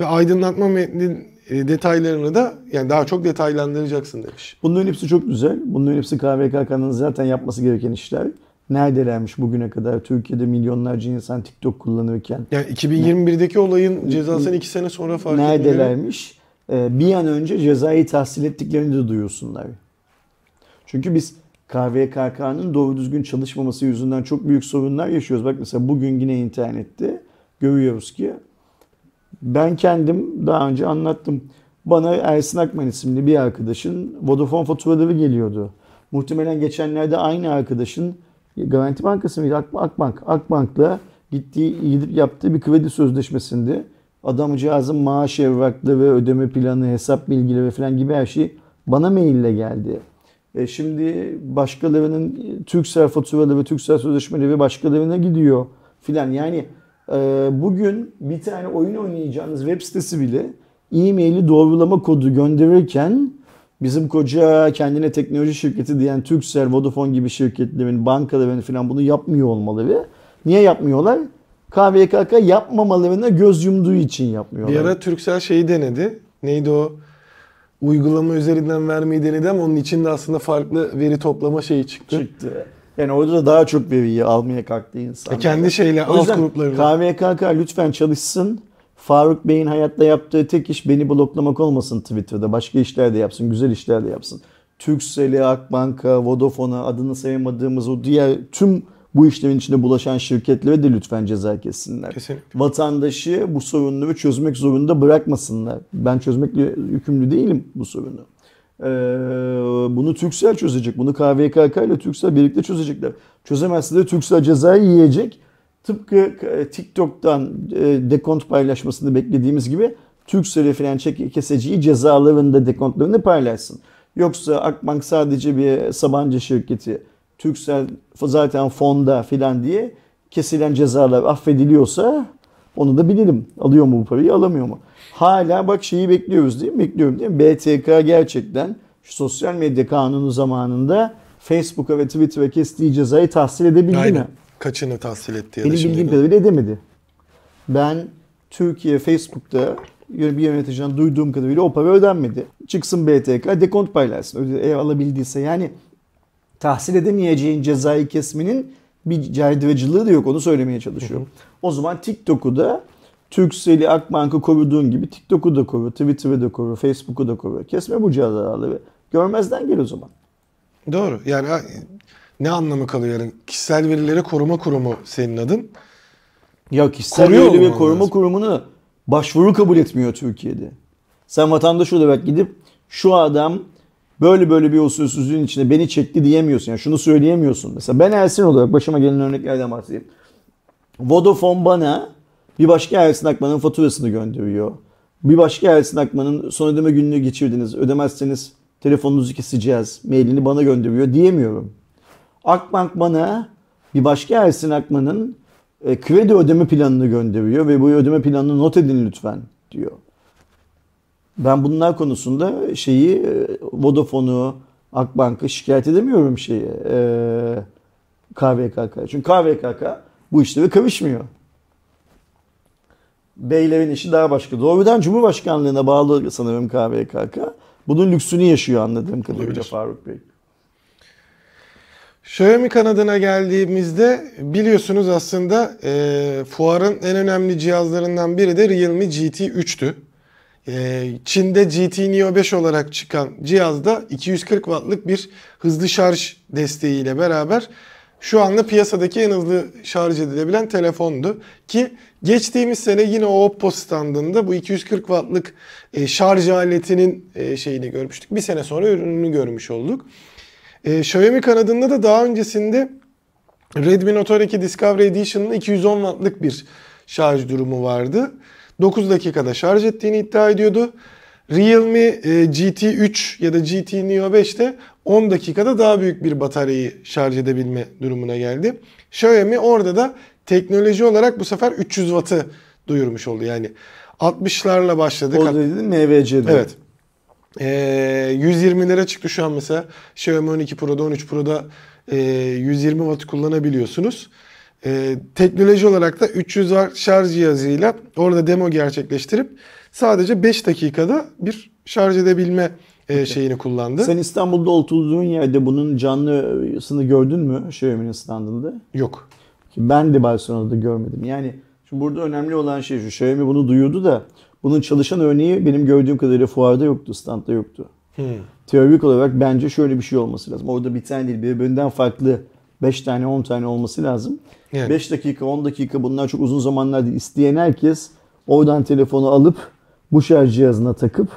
ve aydınlatma metnin e, detaylarını da yani daha çok detaylandıracaksın demiş. Bunların hepsi çok güzel. Bunların hepsi KVKK'nın zaten yapması gereken işler. Neredelermiş bugüne kadar Türkiye'de milyonlarca insan TikTok kullanırken Yani 2021'deki olayın cezasını 2 sene sonra fark neredelermiş? Ee, bir an önce cezayı tahsil ettiklerini de duyursunlar. Çünkü biz KVKK'nın doğru düzgün çalışmaması yüzünden çok büyük sorunlar yaşıyoruz. Bak mesela bugün yine internette görüyoruz ki ben kendim daha önce anlattım. Bana Ersin Akman isimli bir arkadaşın Vodafone faturaları geliyordu. Muhtemelen geçenlerde aynı arkadaşın Garanti Bankası mıydı? Ak- Akbank. Akbank'la gittiği, gidip yaptığı bir kredi sözleşmesinde adamcağızın maaş evrakları, ödeme planı, hesap bilgileri falan gibi her şey bana maille geldi. E şimdi başkalarının Türksel faturaları, Türksel sözleşmeleri başkalarına gidiyor filan. Yani bugün bir tane oyun oynayacağınız web sitesi bile e-maili doğrulama kodu gönderirken bizim koca kendine teknoloji şirketi diyen Turkcell, Vodafone gibi şirketlerin, bankaların falan bunu yapmıyor olmaları. Niye yapmıyorlar? KVKK yapmamalarına göz yumduğu için yapmıyorlar. Bir ara Turkcell şeyi denedi. Neydi o? Uygulama üzerinden vermeyi denedi ama onun içinde aslında farklı veri toplama şeyi çıktı. çıktı. Yani orada da daha çok veriyi almaya kalktı insan. E kendi şeyle O alt gruplarını. KVKK lütfen çalışsın. Faruk Bey'in hayatta yaptığı tek iş beni bloklamak olmasın Twitter'da. Başka işler de yapsın, güzel işler de yapsın. Turkcell'e, Akbank'a, Vodafone'a adını sayamadığımız o diğer tüm bu işlerin içinde bulaşan şirketlere de lütfen ceza kessinler. Kesinlikle. Vatandaşı bu sorunları çözmek zorunda bırakmasınlar. Ben çözmekle yükümlü değilim bu sorunu. Ee, bunu Turkcell çözecek. Bunu KVKK ile Turkcell birlikte çözecekler. Çözemezse de Turkcell cezayı yiyecek. Tıpkı e, TikTok'tan e, dekont paylaşmasını beklediğimiz gibi Turkcell'e falan çek keseciyi cezalarında dekontlarını paylaşsın. Yoksa Akbank sadece bir Sabancı şirketi, Turkcell zaten fonda filan diye kesilen cezalar affediliyorsa onu da bilelim. Alıyor mu bu parayı, alamıyor mu? Hala bak şeyi bekliyoruz değil mi? Bekliyorum değil mi? BTK gerçekten şu sosyal medya kanunu zamanında Facebook'a ve Twitter'a kestiği cezayı tahsil edebildi Aynen. mi? Kaçını tahsil etti ya Benim bildiğim kadarıyla edemedi. Ben Türkiye Facebook'ta bir yöneticiden duyduğum kadarıyla o para ödenmedi. Çıksın BTK dekont paylaşsın. Öde- Eğer alabildiyse yani tahsil edemeyeceğin cezayı kesmenin bir caydırıcılığı da yok onu söylemeye çalışıyorum. O zaman TikTok'u da Turkcell'i Akbank'ı koruduğun gibi TikTok'u da koru, Twitter'ı da koru, Facebook'u da koru. Kesme bu cezaları. Görmezden gel o zaman. Doğru. Yani ne anlamı kalıyor yani? Kişisel verileri koruma kurumu senin adın. Ya kişisel Koruyor veri ve koruma lazım. kurumunu başvuru kabul etmiyor Türkiye'de. Sen vatandaş olarak gidip şu adam böyle böyle bir usulsüzlüğün içine beni çekti diyemiyorsun. Yani şunu söyleyemiyorsun. Mesela ben Ersin olarak başıma gelen örneklerden bahsedeyim. Vodafone bana bir başka Ersin Akman'ın faturasını gönderiyor. Bir başka Ersin Akman'ın son ödeme gününü geçirdiniz. Ödemezseniz telefonunuzu keseceğiz. Mailini bana gönderiyor diyemiyorum. Akbank bana bir başka Ersin Akman'ın e, kredi ödeme planını gönderiyor ve bu ödeme planını not edin lütfen diyor. Ben bunlar konusunda şeyi e, Vodafone'u, Akbank'ı şikayet edemiyorum şeyi e, KVKK. Çünkü KVKK bu işlere karışmıyor. Beylerin işi daha başka. Doğrudan Cumhurbaşkanlığına bağlı sanırım KVKK. Bunun lüksünü yaşıyor anladığım kadarıyla Olabilir. Faruk Bey. Xiaomi kanadına geldiğimizde biliyorsunuz aslında e, fuarın en önemli cihazlarından biri de Realme GT 3'tü. E, Çin'de GT Neo 5 olarak çıkan cihazda 240 wattlık bir hızlı şarj desteğiyle beraber şu anda piyasadaki en hızlı şarj edilebilen telefondu. Ki geçtiğimiz sene yine o Oppo standında bu 240 wattlık e, şarj aletinin e, şeyini görmüştük. Bir sene sonra ürününü görmüş olduk. E, Xiaomi kanadında da daha öncesinde Redmi Note 12 Discovery Edition'ın 210 wattlık bir şarj durumu vardı. 9 dakikada şarj ettiğini iddia ediyordu. Realme e, GT 3 ya da GT Neo 5 de 10 dakikada daha büyük bir bataryayı şarj edebilme durumuna geldi. Xiaomi orada da teknoloji olarak bu sefer 300 wattı duyurmuş oldu. Yani 60'larla başladık. O da dedin MVC'de. Evet. Ee, 120 lira çıktı şu an mesela. Xiaomi 12 Pro'da 13 Pro'da e, 120 watt kullanabiliyorsunuz. Ee, teknoloji olarak da 300 watt şarj cihazıyla orada demo gerçekleştirip sadece 5 dakikada bir şarj edebilme e, şeyini kullandı. Sen İstanbul'da oturduğun yerde bunun canlısını gördün mü Xiaomi'nin standında? Yok. Ben de Barcelona'da görmedim. Yani şimdi burada önemli olan şey şu. Xiaomi bunu duyurdu da bunun çalışan örneği benim gördüğüm kadarıyla fuarda yoktu, standta yoktu. Hmm. Teorik olarak bence şöyle bir şey olması lazım. Orada bir tane değil birbirinden farklı 5 tane 10 tane olması lazım. Yani. 5 dakika 10 dakika bunlar çok uzun zamanlar değil. İsteyen herkes oradan telefonu alıp bu şarj cihazına takıp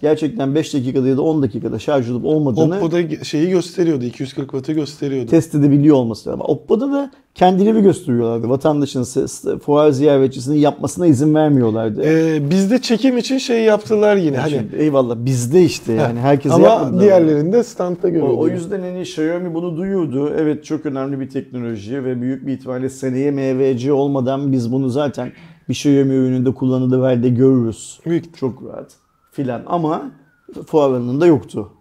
gerçekten 5 dakikada ya da 10 dakikada şarj olup olmadığını Oppo'da şeyi gösteriyordu. 240 wattı gösteriyordu. test edebiliyor olması lazım. Oppo'da da kendileri gösteriyorlardı. Vatandaşın fuar ziyaretçisinin yapmasına izin vermiyorlardı. Ee, bizde çekim için şey yaptılar yine. Hani Şimdi eyvallah bizde işte yani herkese ama diğerlerinde standta O, görüyorduk. o yüzden hani Xiaomi bunu duyuyordu. Evet çok önemli bir teknoloji ve büyük bir ihtimalle seneye MVC olmadan biz bunu zaten bir Xiaomi ürününde kullanıldığı halde görürüz. Büyük Çok rahat filan ama fuar alanında yoktu.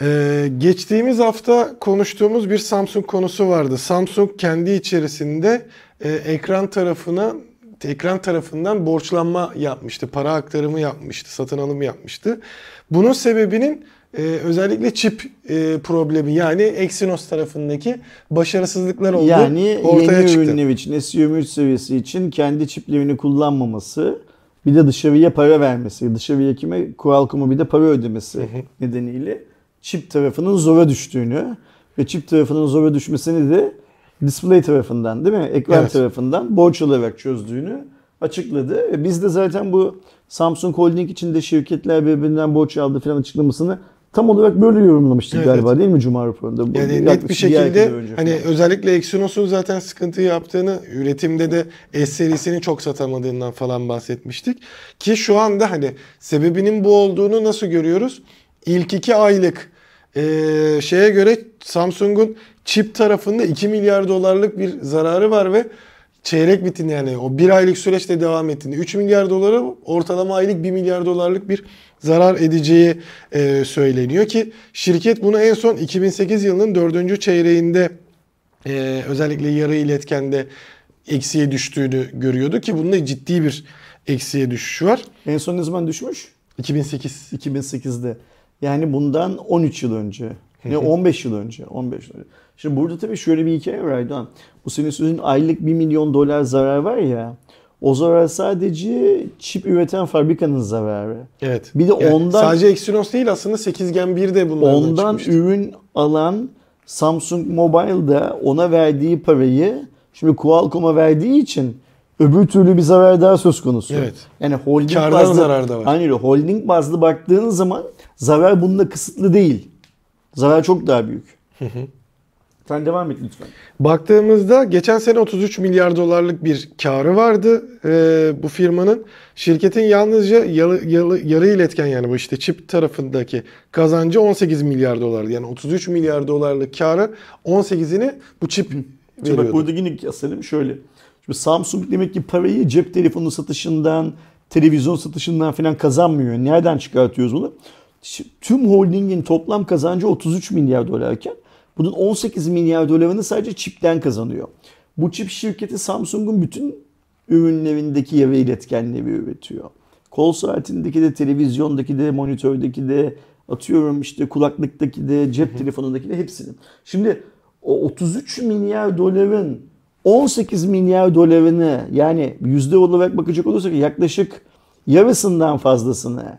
Ee, geçtiğimiz hafta konuştuğumuz bir Samsung konusu vardı. Samsung kendi içerisinde e, ekran tarafına ekran tarafından borçlanma yapmıştı, para aktarımı yapmıştı, satın alım yapmıştı. Bunun sebebinin e, özellikle çip e, problemi yani Exynos tarafındaki başarısızlıklar olduğu Yani ortaya yeni çıktı. ürünler için SEO3 seviyesi için kendi çiplerini kullanmaması bir de dışarıya para vermesi, dışarıya kime Qualcomm'a bir de para ödemesi nedeniyle çip tarafının zora düştüğünü ve çip tarafının zora düşmesini de display tarafından değil mi? Ekran Evet. tarafından borç olarak çözdüğünü açıkladı. E Biz de zaten bu Samsung Holding içinde şirketler birbirinden borç aldı falan açıklamasını Tam olarak böyle yorumlamıştık Evet, galiba değil mi Cuma raporunda? Yani yaklaşık net bir şekilde hani falan. özellikle Exynos'un zaten sıkıntı yaptığını, üretimde de S serisini çok satamadığından falan bahsetmiştik. Ki şu anda hani sebebinin bu olduğunu nasıl görüyoruz? İlk iki aylık eee, şeye göre Samsung'un çip tarafında 2 milyar dolarlık bir zararı var ve çeyrek bitin yani o bir aylık süreçte devam ettiğinde 3 milyar doları ortalama aylık 1 milyar dolarlık bir zarar edeceği e, söyleniyor ki şirket bunu en son 2008 yılının 4. çeyreğinde e, özellikle yarı iletkende eksiye düştüğünü görüyordu ki bunda ciddi bir eksiye düşüş var. En son ne zaman düşmüş? 2008. 2008'de. Yani bundan 13 yıl önce. Ne 15 yıl önce. 15 yıl önce. Şimdi burada tabii şöyle bir hikaye var Aydoğan. Bu senin sözün aylık 1 milyon dolar zarar var ya. O zarar sadece çip üreten fabrikanın zararı. Evet. Bir de Yani ondan sadece Exynos değil aslında 8 Gen 1 de bunlardan ondan çıkmıştı. ürün alan Samsung Mobile'da ona verdiği parayı şimdi Qualcomm'a verdiği için öbür türlü bir zarar daha söz konusu. Evet. Yani holding Kardan bazlı, zarar da var. Öyle. Holding bazlı baktığın zaman zarar bunda kısıtlı değil. Zarar çok daha büyük. Sen devam et lütfen. Baktığımızda geçen sene 33 milyar dolarlık bir karı vardı e, bu firmanın. Şirketin yalnızca yarı, yarı, yarı iletken yani bu işte çip tarafındaki kazancı 18 milyar dolardı. Yani 33 milyar dolarlık karı 18'ini bu çip Şimdi bak veriyordu. burada yine kıyaslayalım şöyle. Şimdi Samsung demek ki parayı cep telefonu satışından, televizyon satışından falan kazanmıyor. Nereden çıkartıyoruz bunu? Tüm holdingin toplam kazancı 33 milyar dolarken bunun 18 milyar dolarını sadece çipten kazanıyor. Bu çip şirketi Samsung'un bütün ürünlerindeki yarı iletkenleri üretiyor. Kol saatindeki de, televizyondaki de, monitördeki de, atıyorum işte kulaklıktaki de, cep telefonundaki de hepsinin. Şimdi o 33 milyar doların 18 milyar dolarını yani yüzde olarak bakacak olursak yaklaşık yarısından fazlasını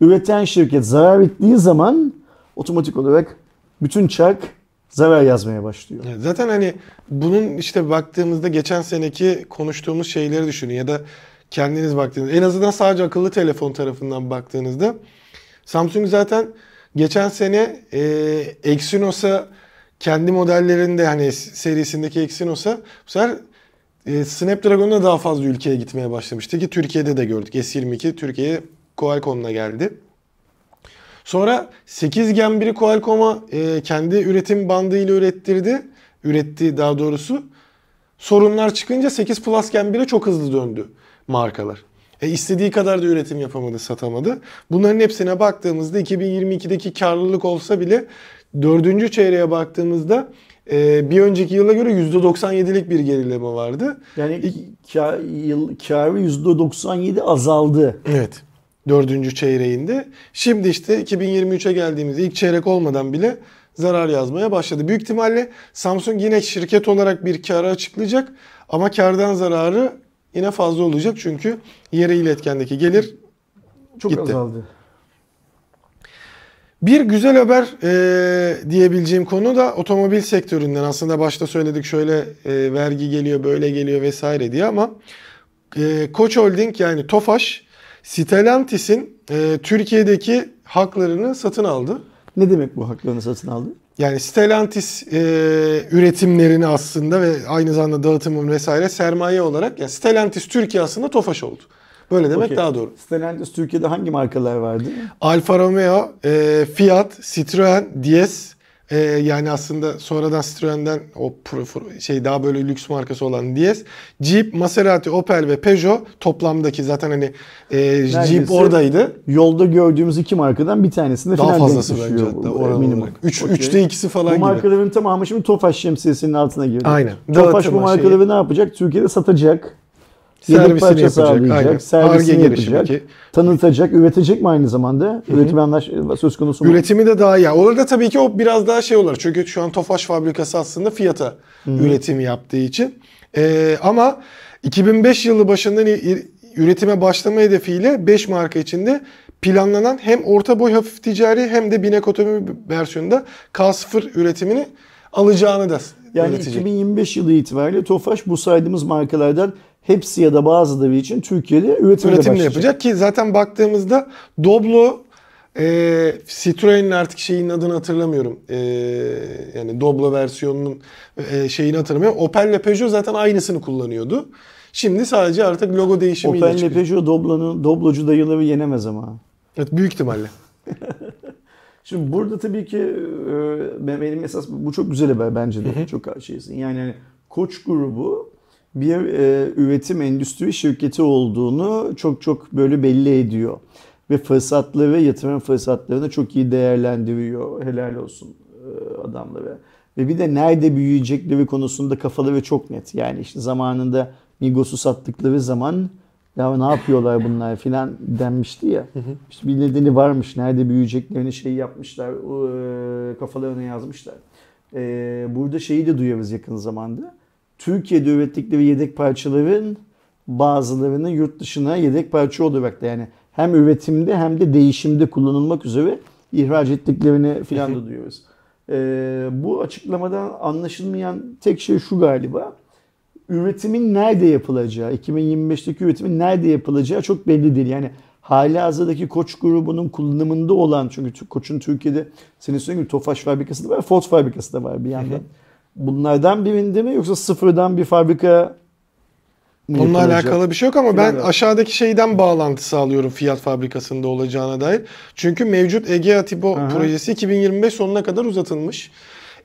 üreten şirket zarar ettiği zaman otomatik olarak bütün çark zarar yazmaya başlıyor. Zaten hani bunun işte baktığımızda geçen seneki konuştuğumuz şeyleri düşünün ya da kendiniz baktığınızda en azından sadece akıllı telefon tarafından baktığınızda Samsung zaten geçen sene e, Exynos'a kendi modellerinde hani serisindeki Exynos'a bu sefer e, Snapdragon'da daha fazla ülkeye gitmeye başlamıştı ki Türkiye'de de gördük. S22 Türkiye'ye Qualcomm'la geldi. Sonra 8 Gen 1'i Qualcomm'a e, kendi üretim bandıyla ürettirdi. Üretti daha doğrusu. Sorunlar çıkınca 8 Plus Gen 1'e çok hızlı döndü markalar. E, istediği kadar da üretim yapamadı, satamadı. Bunların hepsine baktığımızda 2022'deki karlılık olsa bile dördüncü çeyreğe baktığımızda e, bir önceki yıla göre %97'lik bir gerileme vardı. Yani kar, yıl, karı %97 azaldı. Evet. Dördüncü çeyreğinde. Şimdi işte 2023'e geldiğimizde ilk çeyrek olmadan bile zarar yazmaya başladı. Büyük ihtimalle Samsung yine şirket olarak bir karı açıklayacak ama kardan zararı yine fazla olacak çünkü yarı iletkendeki gelir Çok Gitti. azaldı. Bir güzel haber e, diyebileceğim konu da otomobil sektöründen. Aslında başta söyledik şöyle e, vergi geliyor, böyle geliyor vesaire diye ama e, Koç Holding yani Tofaş Stellantis'in e, Türkiye'deki haklarını satın aldı. Ne demek bu haklarını satın aldı? Yani Stellantis e, üretimlerini aslında ve aynı zamanda dağıtımın vesaire sermaye olarak yani Stellantis Türkiye aslında Tofaş oldu. Böyle demek Okey. daha doğru. Stellantis Türkiye'de hangi markalar vardı? Alfa Romeo, e, Fiat, Citroen, DS e, yani aslında sonradan Citroen'den o şey daha böyle lüks markası olan DS, Jeep, Maserati, Opel ve Peugeot toplamdaki zaten hani e, Jeep oradaydı. Yolda gördüğümüz iki markadan bir tanesinde Daha fazlası bence hatta bu, oran minimum. olarak. Üç, Okey. Üçte ikisi falan Bu gibi. markaların tamamı şimdi Tofaş şemsiyesinin altına girdi. Aynen. Tofaş Dağıtıma bu markaları ne yapacak? Türkiye'de satacak. Servisini parça aynen. servisini Ar-Ge yapacak, ki. tanıtacak, üretecek mi aynı zamanda? Üretim anlaş söz konusu mu? Üretimi de daha iyi. Orada tabii ki o biraz daha şey olur. Çünkü şu an Tofaş fabrikası aslında Fiat'a üretimi yaptığı için. Ee, ama 2005 yılı başından üretime başlama hedefiyle 5 marka içinde planlanan hem orta boy hafif ticari hem de binek otomobil versiyonunda K0 üretimini alacağını da Yani üretecek. 2025 yılı itibariyle Tofaş bu saydığımız markalardan hepsi ya da bazıları için Türkiye'de üretimle başlayacak. yapacak ki zaten baktığımızda Doblo Ee, Citroen'in artık şeyin adını hatırlamıyorum. Ee, yani Doblo versiyonunun e, şeyini hatırlamıyorum. Opel ile Peugeot zaten aynısını kullanıyordu. Şimdi sadece artık logo değişimiyle Opel ile. Peugeot Doblo'nun Doblocu dayıları yenemez ama. Evet, büyük ihtimalle. Şimdi burada tabii ki e, benim esas bu çok güzel haber bence de. Çok şeysin. Yani hani Koç grubu bir e, üretim endüstri şirketi olduğunu çok çok böyle belli ediyor. Ve fırsatları ve yatırım fırsatlarını çok iyi değerlendiriyor. Helal olsun e, adamlara. Ve bir de nerede büyüyecekleri konusunda kafaları çok net. Yani işte zamanında Migros'u sattıkları zaman ya ne yapıyorlar bunlar filan denmişti ya. İşte bir nedeni varmış. Nerede büyüyeceklerini şey yapmışlar. e, Kafalarına yazmışlar. E, Burada şeyi de duyarız yakın zamanda. Türkiye'de ürettikleri yedek parçaların bazılarını yurt dışına yedek parça olarak da yani hem üretimde hem de değişimde kullanılmak üzere ihraç ettiklerini filan da duyuyoruz. E, bu açıklamadan anlaşılmayan tek şey şu galiba üretimin nerede yapılacağı, 2025'teki üretimin nerede yapılacağı çok belli değil. Yani hali hazırdaki Koç grubunun kullanımında olan çünkü Koç'un Türkiye'de senin söylediğin gibi Tofaş fabrikası da var, Ford fabrikası da var bir yandan. Bunlardan birinde mi yoksa sıfırdan bir fabrika mı Onunla yapılacak? alakalı bir şey yok ama ben Filan. aşağıdaki şeyden bağlantı sağlıyorum Fiat fabrikasında olacağına dair. Çünkü mevcut Egea Tipo Aha. projesi 2025 sonuna kadar uzatılmış.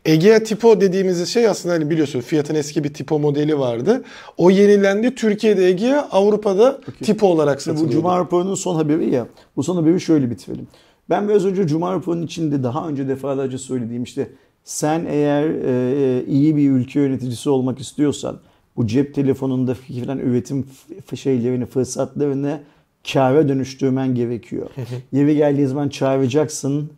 Egea Tipo dediğimiz şey aslında hani biliyorsun Fiat'ın eski bir Tipo modeli vardı. O yenilendi. Türkiye'de Egea, Avrupa'da Tipo olarak Bu satılıyordu. Cuma raporunun son haberi ya. Bu son haberi şöyle bitirelim. Ben biraz önce Cuma raporunun içinde daha önce defalarca söylediğim işte sen eğer e, iyi bir ülke yöneticisi olmak istiyorsan bu cep telefonunda falan üretim şeylerini, fırsatlarını kâra dönüştürmen gerekiyor. Yeri geldiği zaman çağıracaksın.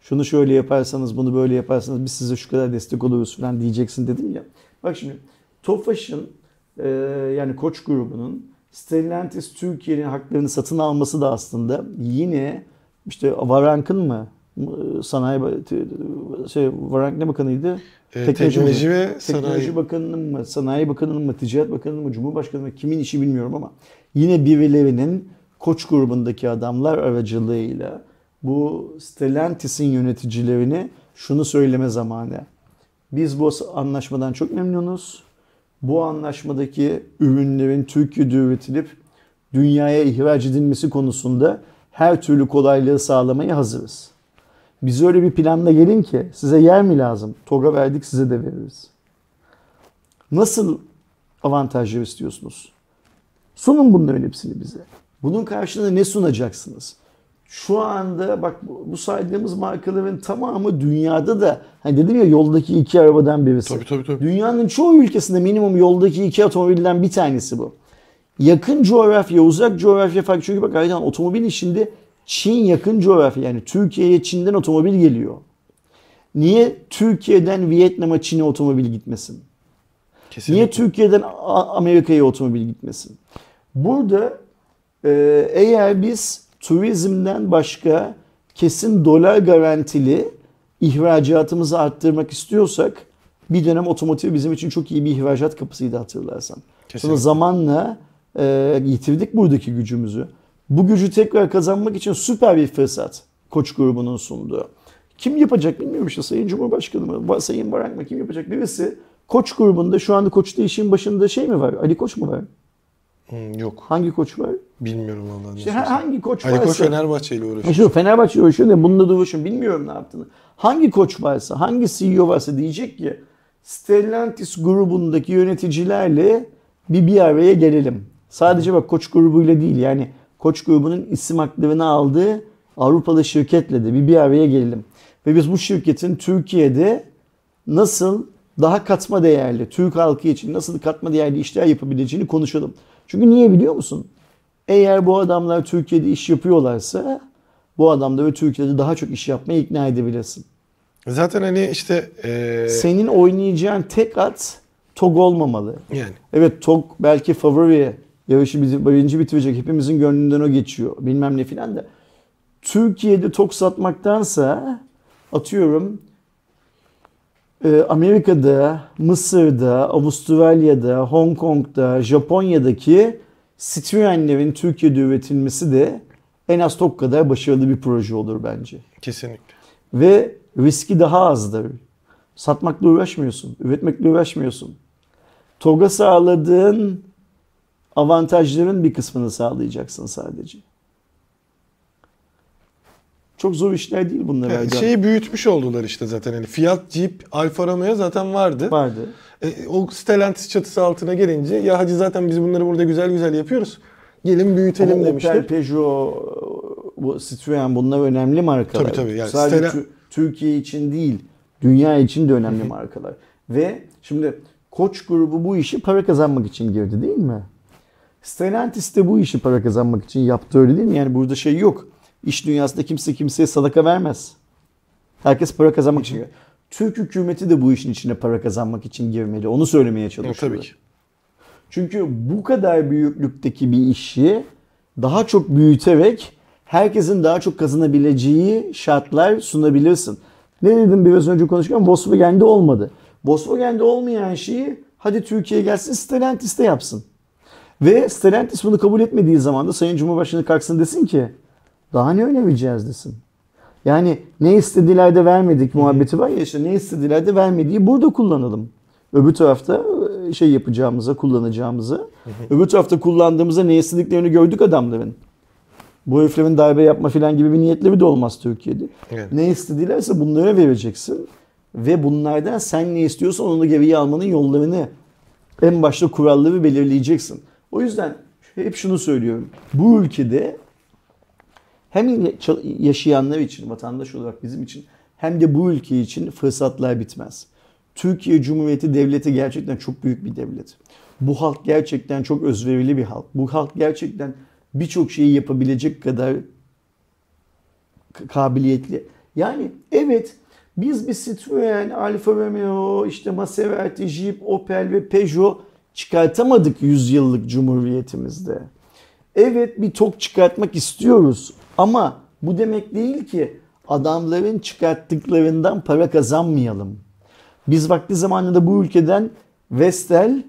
Şunu şöyle yaparsanız, bunu böyle yaparsanız biz size şu kadar destek oluruz falan diyeceksin dedim ya. Bak şimdi Tofaş'ın e, yani Koç grubunun Stellantis Türkiye'nin haklarını satın alması da aslında yine işte Varank'ın mı sanayi şey Varank ne bakanıydı? Ee, Teknoloji ve Teknoloji Sanayi. Bakanı'nın mı, Sanayi Bakanı'nın mı, Ticaret Bakanı'nın mı, Cumhurbaşkanı'nın mı kimin işi bilmiyorum ama yine birilerinin Koç grubundaki adamlar aracılığıyla bu Stellantis'in yöneticilerini şunu söyleme zamanı. Biz bu anlaşmadan çok memnunuz. Bu anlaşmadaki ürünlerin Türkiye'de üretilip dünyaya ihraç edilmesi konusunda her türlü kolaylığı sağlamaya hazırız. Biz öyle bir planla gelin ki size yer mi lazım? TOG'a verdik size de veririz. Nasıl avantajlar istiyorsunuz? Sunun bunların hepsini bize. Bunun karşılığında ne sunacaksınız? Şu anda bak bu saydığımız markaların tamamı dünyada da hani dedim ya yoldaki iki arabadan birisi. Tabii tabii tabii. Dünyanın çoğu ülkesinde minimum yoldaki iki otomobilden bir tanesi bu. Yakın coğrafya, uzak coğrafya farklı. Çünkü bak Aydan otomobil işinde Çin yakın coğrafya. Yani Türkiye'ye Çin'den otomobil geliyor. Niye Türkiye'den Vietnam'a Çin'e otomobil gitmesin? Kesinlikle. Niye Türkiye'den Amerika'ya otomobil gitmesin? Burada e, eğer biz turizmden başka kesin dolar garantili ihracatımızı arttırmak istiyorsak bir dönem otomotiv bizim için çok iyi bir ihracat kapısıydı hatırlarsan. Sonra Kesinlikle. zamanla e, yitirdik buradaki gücümüzü. Bu gücü tekrar kazanmak için süper bir fırsat Koç grubunun sunduğu. Kim yapacak bilmiyorum işte Sayın Cumhurbaşkanı mı, Sayın Barak mı kim yapacak birisi. Koç grubunda şu anda Koç'ta işin başında şey mi var? Ali Koç mu var? Hmm, yok. Hangi koç var? Bilmiyorum vallahi. İşte hangi koç Ali varsa. Koç Fenerbahçe ile uğraşıyor. Şu Fenerbahçe uğraşıyor da bununla da uğraşıyor. Bilmiyorum ne yaptığını. Hangi koç varsa, hangi CEO varsa diyecek ki Stellantis grubundaki yöneticilerle bir bir araya gelelim. Sadece bak koç grubuyla değil yani koç grubunun isim haklarını aldığı Avrupalı şirketle de bir bir araya gelelim. Ve biz bu şirketin Türkiye'de nasıl daha katma değerli, Türk halkı için nasıl katma değerli işler yapabileceğini konuşalım. Çünkü niye biliyor musun? Eğer bu adamlar Türkiye'de iş yapıyorlarsa bu adamları Türkiye'de daha çok iş yapmaya ikna edebilirsin. Zaten hani işte eee, Senin oynayacağın tek at TOG olmamalı. yani Evet TOG belki favori bizi birinci bitirecek hepimizin gönlünden o geçiyor bilmem ne filan da. Türkiye'de TOG satmaktansa atıyorum e, Amerika'da, Mısır'da, Avustralya'da, Hong Kong'da, Japonya'daki Citroen'lerin Türkiye'de üretilmesi de en az TOK kadar başarılı bir proje olur bence. Kesinlikle. Ve riski daha azdır. Satmakla uğraşmıyorsun, üretmekle uğraşmıyorsun. TOG'a sağladığın avantajların bir kısmını sağlayacaksın sadece. Çok zor işler değil bunlar. Yani Erdoğan. şeyi büyütmüş oldular işte zaten. Yani Fiat, Jeep, Alfa Romeo zaten vardı. vardı. E, o Stellantis çatısı altına gelince ya hacı zaten biz bunları burada güzel güzel yapıyoruz. Gelin büyütelim Ama demişler. Opel, Peugeot, bu Citroen bunlar önemli markalar. Tabii, tabii. Yani Sadece Stella- Tü- Türkiye için değil, dünya için de önemli markalar. Ve şimdi Koç grubu bu işi para kazanmak için girdi değil mi? Stellantis de bu işi para kazanmak için yaptı öyle değil mi? Yani burada şey yok. İş dünyasında kimse kimseye sadaka vermez. Herkes para kazanmak için. Türk hükümeti de bu işin içine para kazanmak için girmeli. Onu söylemeye Ya, çalışıyorum. tabii ki. Çünkü bu kadar büyüklükteki bir işi daha çok büyüterek herkesin daha çok kazanabileceği şartlar sunabilirsin. Ne dedim biraz önce konuşurken Volkswagen'de olmadı. Volkswagen'de olmayan şeyi hadi Türkiye'ye gelsin Stellantis'te yapsın. Ve Stellantis bunu kabul etmediği zaman da Sayın Cumhurbaşkanı kalksın desin ki daha ne önereceğiz desin. Yani ne istediler de vermedik muhabbeti var ya işte ne istediler de vermediği burada kullanalım. Öbür tarafta e, şey yapacağımıza, kullanacağımıza. Öbür tarafta kullandığımızda ne istediklerini gördük adamların. Bu heriflerin darbe yapma falan gibi bir niyetleri de olmaz Türkiye'de. Evet. Ne istedilerse bunlara vereceksin. Ve bunlardan sen ne istiyorsan onu geriye almanın yollarını en başta kuralları belirleyeceksin. O yüzden hep şunu söylüyorum. Bu ülkede hem yaşayanlar için, vatandaş olarak bizim için hem de bu ülke için fırsatlar bitmez. Türkiye Cumhuriyeti Devleti gerçekten çok büyük bir devlet. Bu halk gerçekten çok özverili bir halk. Bu halk gerçekten birçok şeyi yapabilecek kadar kabiliyetli. Yani evet biz bir Citroen, Alfa Romeo, işte Maserati, Jeep, Opel ve Peugeot çıkartamadık 100 yıllık cumhuriyetimizde. Evet bir tok çıkartmak istiyoruz ama bu demek değil ki adamların çıkarttıklarından para kazanmayalım. Biz vakti zamanında bu ülkeden Vestel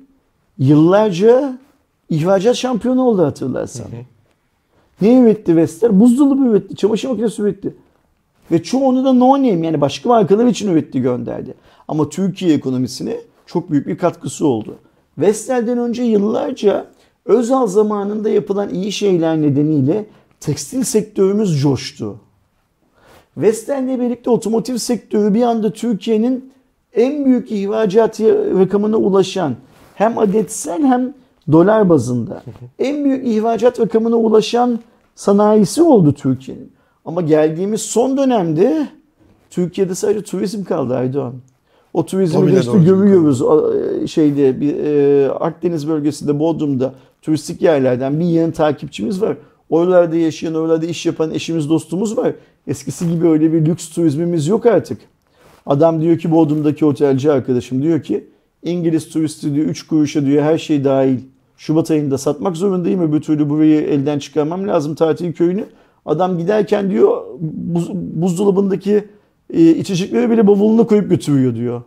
yıllarca ihracat şampiyonu oldu hatırlarsan. Ne üretti Vestel? Buzdolabı üretti, çamaşır makinesi üretti. Ve çoğunu da no name yani başka markalar için üretti gönderdi. Ama Türkiye ekonomisine çok büyük bir katkısı oldu. Vestel'den önce yıllarca Özal zamanında yapılan iyi şeyler nedeniyle tekstil sektörümüz coştu. Vestel'le birlikte otomotiv sektörü bir anda Türkiye'nin en büyük ihracat rakamına ulaşan hem adetsel hem dolar bazında en büyük ihracat rakamına ulaşan sanayisi oldu Türkiye'nin. Ama geldiğimiz son dönemde Türkiye'de sadece turizm kaldı Aydoğan. O turizmi de işte A- şeyde bir e, Akdeniz bölgesinde Bodrum'da turistik yerlerden bir yığın takipçimiz var. Oralarda yaşayan, oralarda iş yapan eşimiz, dostumuz var. Eskisi gibi öyle bir lüks turizmimiz yok artık. Adam diyor ki Bodrum'daki otelci arkadaşım diyor ki İngiliz turisti diyor 3 kuruşa diyor her şey dahil. Şubat ayında satmak zorundayım öbür türlü burayı elden çıkarmam lazım tatil köyünü. Adam giderken diyor buz, buzdolabındaki içecekleri bile bavuluna koyup götürüyor diyor.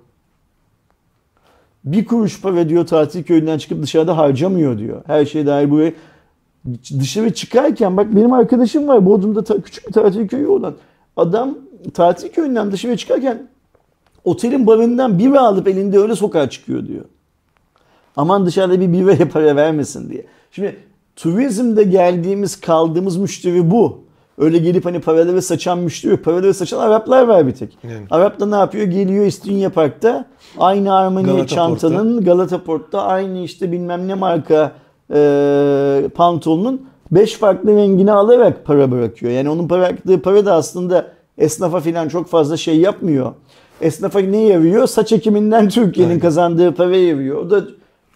Bir kuruş para diyor tatil köyünden çıkıp dışarıda harcamıyor diyor. Her şey dahil buraya dışarı çıkarken bak benim arkadaşım var Bodrum'da ta- küçük bir tatil köyü olan. Adam tatil köyünden dışarı çıkarken otelin barından bira alıp elinde öyle sokağa çıkıyor diyor. Aman dışarıda bir biraya para vermesin diye. Şimdi turizmde geldiğimiz kaldığımız müşteri bu. Öyle gelip hani paraları saçan müşteri yok. Paraları saçan Araplar var bir tek. Yani. Arap da ne yapıyor? Geliyor İstinye Park'ta aynı Armani Galata çantanın Galata Port'ta aynı işte bilmem ne marka e, pantolonun 5 farklı rengini alarak para bırakıyor. Yani onun bıraktığı para da aslında esnafa falan çok fazla şey yapmıyor. Esnafa ne yarıyor? Saç ekiminden Türkiye'nin Aynen. kazandığı para yarıyor. O da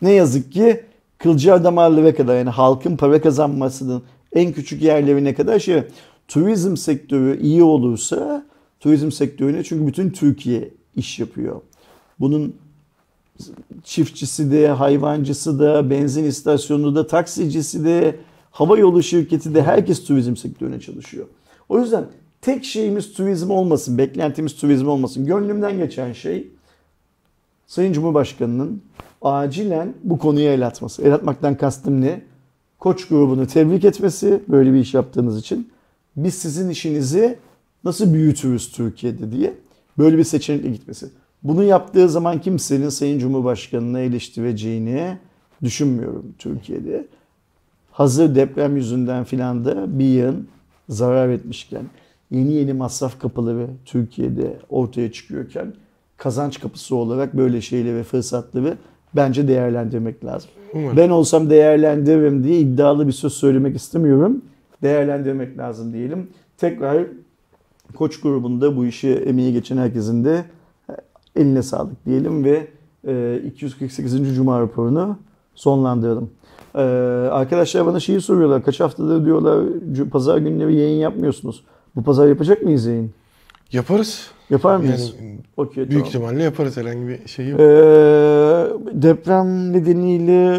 ne yazık ki kılcal damarlara kadar yani halkın para kazanmasının en küçük yerlerine kadar şey turizm sektörü iyi olursa turizm sektörüne çünkü bütün Türkiye iş yapıyor. Bunun çiftçisi de, hayvancısı da, benzin istasyonu da, taksicisi de, hava yolu şirketi de herkes turizm sektörüne çalışıyor. O yüzden tek şeyimiz turizm olmasın, beklentimiz turizm olmasın. Gönlümden geçen şey Sayın Cumhurbaşkanı'nın acilen bu konuya el atması. El atmaktan kastım ne? Koç grubunu tebrik etmesi böyle bir iş yaptığınız için. Biz sizin işinizi nasıl büyütürüz Türkiye'de diye böyle bir seçenekle gitmesi. Bunu yaptığı zaman kimsenin Sayın Cumhurbaşkanı'nı eleştireceğini düşünmüyorum Türkiye'de. Hazır deprem yüzünden filan da bir yığın zarar etmişken, yeni yeni masraf kapıları Türkiye'de ortaya çıkıyorken kazanç kapısı olarak böyle şeyleri ve fırsatları bence değerlendirmek lazım. Ben olsam değerlendiririm diye iddialı bir söz söylemek istemiyorum. Değerlendirmek lazım diyelim. Tekrar Koç grubunda bu işi emeği geçen herkesin de eline sağlık diyelim ve e, 248. Cuma raporunu sonlandıralım. Ee, arkadaşlar bana şeyi soruyorlar. Kaç haftadır diyorlar pazar günleri yayın yapmıyorsunuz. Bu pazar yapacak mıyız yayın? Yaparız. Yapar mıyız? Yani Okey, büyük tamam. ihtimalle yaparız herhangi bir şey yok. Ee, deprem nedeniyle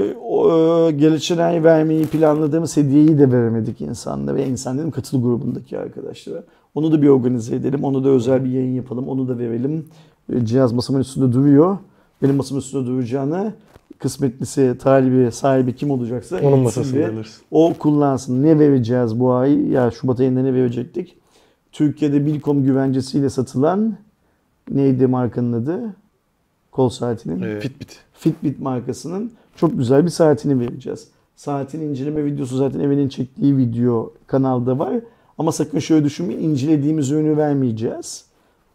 e, ay vermeyi planladığımız hediyeyi de veremedik insanlara. Ve insan dedim katıl grubundaki arkadaşlara. Onu da bir organize edelim. Onu da özel bir yayın yapalım. Onu da verelim. E, Cihaz masamın üstünde duruyor. Benim masamın üstünde duracağını kısmetlisi, talibi, sahibi kim olacaksa Onun masasında o kullansın. Ne vereceğiz bu ay? Ya Şubat ayında ne verecektik? Türkiye'de Bilkom güvencesiyle satılan neydi markanın adı? Kol saatinin. Ee, Fitbit. Fitbit markasının çok güzel bir saatini vereceğiz. Saatin inceleme videosu zaten Evel'in çektiği video kanalda var. Ama sakın şöyle düşünmeyin, incelediğimiz ürünü vermeyeceğiz.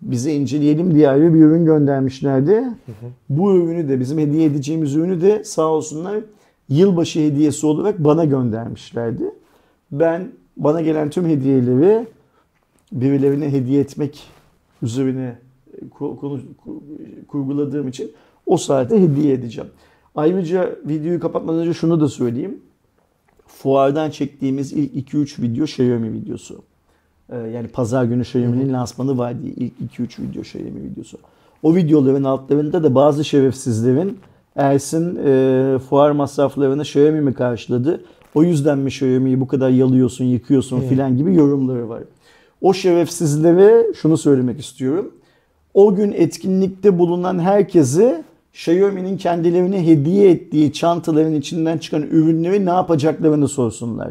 Bize inceleyelim diye ayrı bir ürün göndermişlerdi. Bu ürünü de bizim hediye edeceğimiz ürünü de sağ olsunlar yılbaşı hediyesi olarak bana göndermişlerdi. Ben bana gelen tüm hediyeleri birilerine hediye etmek üzerine konu, ku- kurguladığım için o saate hediye edeceğim. Ayrıca videoyu kapatmadan önce şunu da söyleyeyim. Fuardan çektiğimiz ilk 2-3 video Xiaomi videosu. Ee, Yani pazar günü Xiaomi'nin lansmanı var diye ilk 2-3 video Xiaomi videosu. O videoların altlarında da bazı şerefsizlerin Ersin e, fuar masraflarını Xiaomi mi karşıladı? O yüzden mi Xiaomi'yi bu kadar yalıyorsun, yıkıyorsun filan gibi yorumları var. O şerefsizlere şunu söylemek istiyorum. O gün etkinlikte bulunan herkese Xiaomi'nin kendilerine hediye ettiği çantaların içinden çıkan ürünleri ne yapacaklarını sorsunlar.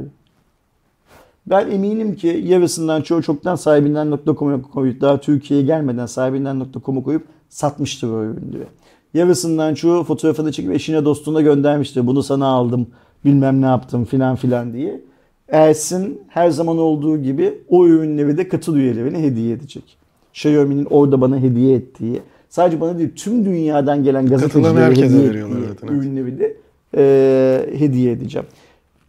Ben eminim ki yarısından çoğu çoktan sahibinden.com'a koyup daha Türkiye'ye gelmeden sahibinden.com'a koyup satmıştır o ürünleri. Yarısından çoğu fotoğrafını çekip eşine dostuna göndermiştir. Bunu sana aldım bilmem ne yaptım filan filan diye. Ersin her zaman olduğu gibi o ürünleri de katıl üyelerine hediye edecek. Xiaomi'nin orada bana hediye ettiği, sadece bana değil tüm dünyadan gelen gazetecilere hediye ettiği zaten, evet. ürünleri de e, hediye edeceğim.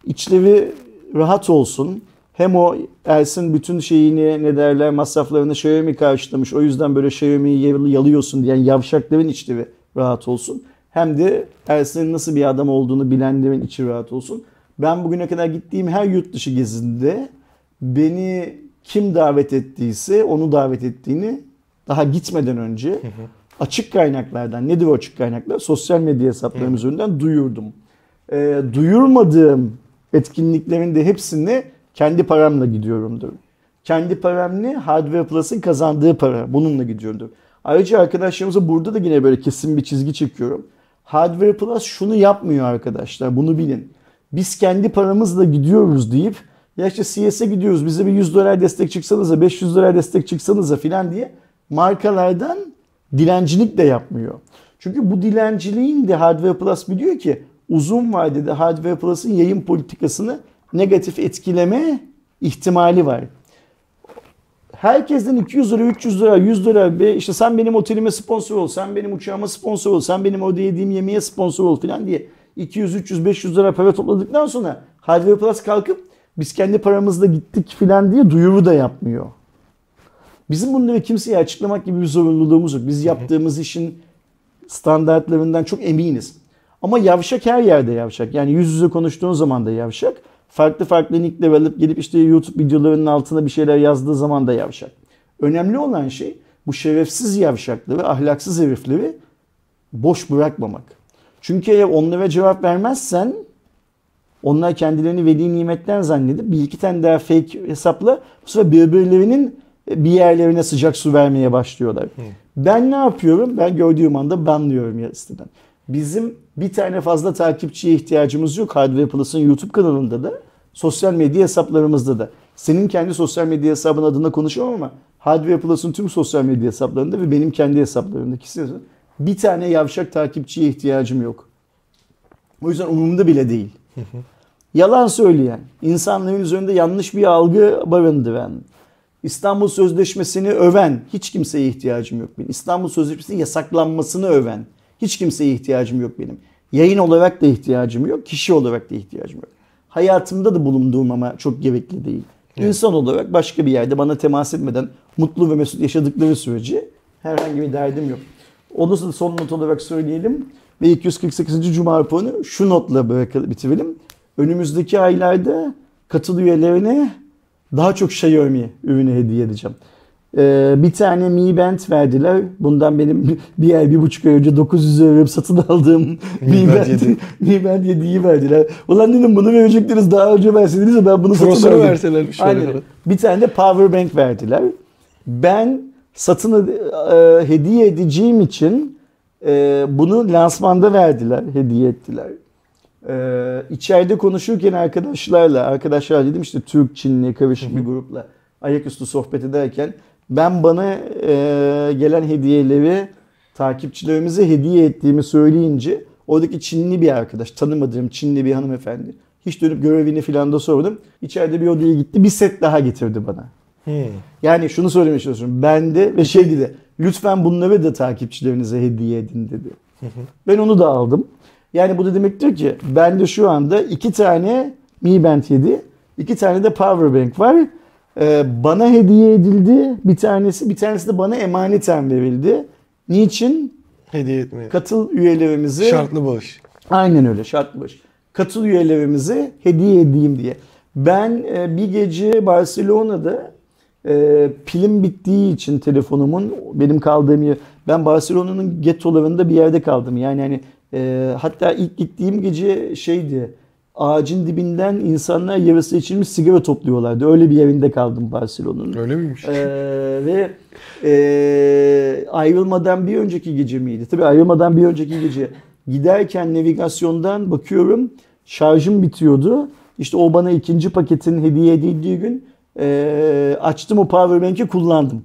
İçleri rahat olsun. Hem o Ersin bütün şeyini ne derler masraflarını Xiaomi karşılamış. O yüzden böyle Xiaomi'yi yal- yalıyorsun diyen yavşakların içleri rahat olsun. Hem de Ersin'in nasıl bir adam olduğunu bilenlerin içi rahat olsun. Ben bugüne kadar gittiğim her yurt dışı gezinde beni kim davet ettiyse onu davet ettiğini daha gitmeden önce açık kaynaklardan nedir o açık kaynaklar? Sosyal medya hesaplarım üzerinden duyurdum. Ee, duyurmadığım etkinliklerin de hepsine kendi paramla gidiyorumdur. Kendi param ne? Hardware Plus'ın kazandığı para. Bununla gidiyorumdur. Ayrıca arkadaşlarımıza burada da yine böyle kesin bir çizgi çekiyorum. Hardware Plus şunu yapmıyor arkadaşlar. Bunu bilin. Biz kendi paramızla gidiyoruz deyip ya işte CS'e gidiyoruz bize bir 100 dolar destek çıksanıza 500 dolar destek çıksanıza filan diye markalardan dilencilik de yapmıyor. Çünkü bu dilenciliğin de Hardware Plus biliyor ki uzun vadede Hardware Plus'ın yayın politikasını negatif etkileme ihtimali var. Herkesten 200 lira, 300 lira, 100 lira ve işte sen benim otelime sponsor ol, sen benim uçağıma sponsor ol, sen benim orada yemeğe sponsor ol falan diye 200, 300, 500 lira para topladıktan sonra Hardware Plus kalkıp biz kendi paramızla gittik falan diye duyuru da yapmıyor. Bizim bunları kimseye açıklamak gibi bir zorunluluğumuz yok. Biz yaptığımız işin standartlarından çok eminiz. Ama yavşak her yerde yavşak. Yani yüz yüze konuştuğun zaman da yavşak. Farklı farklı nickler alıp gelip işte YouTube videolarının altına bir şeyler yazdığı zaman da yavşak. Önemli olan şey bu şerefsiz yavşakları, ahlaksız herifleri boş bırakmamak. Çünkü eğer onlara cevap vermezsen onlar kendilerini veli nimetten zannedip bir iki tane daha fake hesapla bu sefer birbirlerinin bir yerlerine sıcak su vermeye başlıyorlar. Ben ne yapıyorum? Ben gördüğüm anda banlıyorum ya siteden. Bizim bir tane fazla takipçiye ihtiyacımız yok. Hardware Plus'ın YouTube kanalında da, sosyal medya hesaplarımızda da. senin kendi sosyal medya hesabın adına konuşamam ama Hardware Plus'ın tüm sosyal medya hesaplarında ve benim kendi hesaplarımda ikisi bir tane yavşak takipçiye ihtiyacım yok. O yüzden umurumda bile değil. Yalan söyleyen, insanların üzerinde yanlış bir algı barındıran, İstanbul Sözleşmesi'ni öven hiç kimseye ihtiyacım yok benim. İstanbul Sözleşmesi'nin yasaklanmasını öven hiç kimseye ihtiyacım yok benim. Yayın olarak da ihtiyacım yok, kişi olarak da ihtiyacım yok. Hayatımda da bulunduğum ama çok gerekli değil. İnsan olarak başka bir yerde bana temas etmeden mutlu ve mesut yaşadıkları sürece herhangi bir derdim yok. Onu son not olarak söyleyelim. Ve 248. Cuma raporunu şu notla bitirelim. Önümüzdeki aylarda katıl üyelerine daha çok Xiaomi ürünü hediye edeceğim. Ee, bir tane Mi Band verdiler. Bundan benim bir ay, bir buçuk ay önce 900 euro satın aldığım Mi Band, 7. Mi Band 7'yi verdiler. Ulan dedim bunu verecektiniz daha önce verseydiniz de ben bunu satın Prosunu aldım. verselermiş Aynen. Bir tane de power bank verdiler. Ben satın e, hediye edeceğim için e, bunu lansmanda verdiler, hediye ettiler. E, içeride konuşurken arkadaşlarla, arkadaşlar dedim işte Türk, Çinli karışık bir grupla ayaküstü sohbet ederken ben bana e, gelen hediyeleri takipçilerimize hediye ettiğimi söyleyince oradaki Çinli bir arkadaş, tanımadığım Çinli bir hanımefendi hiç dönüp görevini filan da sordum. İçeride bir odaya gitti. Bir set daha getirdi bana. Hmm. Yani şunu söylemeye çalışıyorum. Ben de ve şey dedi. Lütfen bunları da takipçilerinize hediye edin dedi. Ben onu da aldım. Yani bu da demektir ki bende şu anda iki tane Mi Band 7, iki tane de Power Bank var. Ee, bana hediye edildi bir tanesi, bir tanesi de bana emaneten verildi. Niçin? Hediye etmeye. Katıl üyelerimizi... Şartlı bağış. Aynen öyle şartlı baş. Katıl üyelerimize hediye edeyim diye. Ben e, bir gece Barcelona'da e, pilim bittiği için telefonumun benim kaldığım yer ben Barcelona'nın gettolarında bir yerde kaldım. Yani hani e, hatta ilk gittiğim gece şeydi ağacın dibinden insanlar yarısı içilmiş sigara topluyorlardı. Öyle bir yerinde kaldım Barcelona'nın. Öyle miymiş? Ee, ve e, ayrılmadan bir önceki gece miydi? Tabii ayrılmadan bir önceki gece. Giderken navigasyondan bakıyorum şarjım bitiyordu. İşte o bana ikinci paketin hediye edildiği gün e, açtım o powerbank'i kullandım.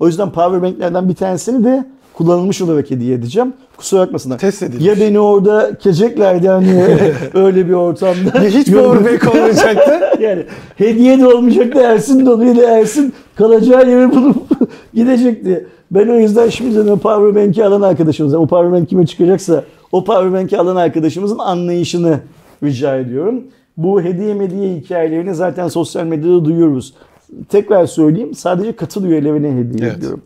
O yüzden powerbank'lerden bir tanesini de kullanılmış olarak hediye edeceğim. Kusura bakmasınlar. Test edilmiş. Ya beni orada keceklerdi hani öyle bir ortamda. Ya hiç powerbank olmayacaktı. yani hediye de olmayacaktı Ersin de. Ersin kalacağı yeri bulup gidecekti. Ben o yüzden şimdi o powerbank'i alan arkadaşımıza, o powerbank kime çıkacaksa o powerbank'i alan arkadaşımızın anlayışını rica ediyorum. Bu hediye mediye hikayelerini zaten sosyal medyada duyuyoruz. Tekrar söyleyeyim sadece katıl üyelerine hediye Evet. ediyorum.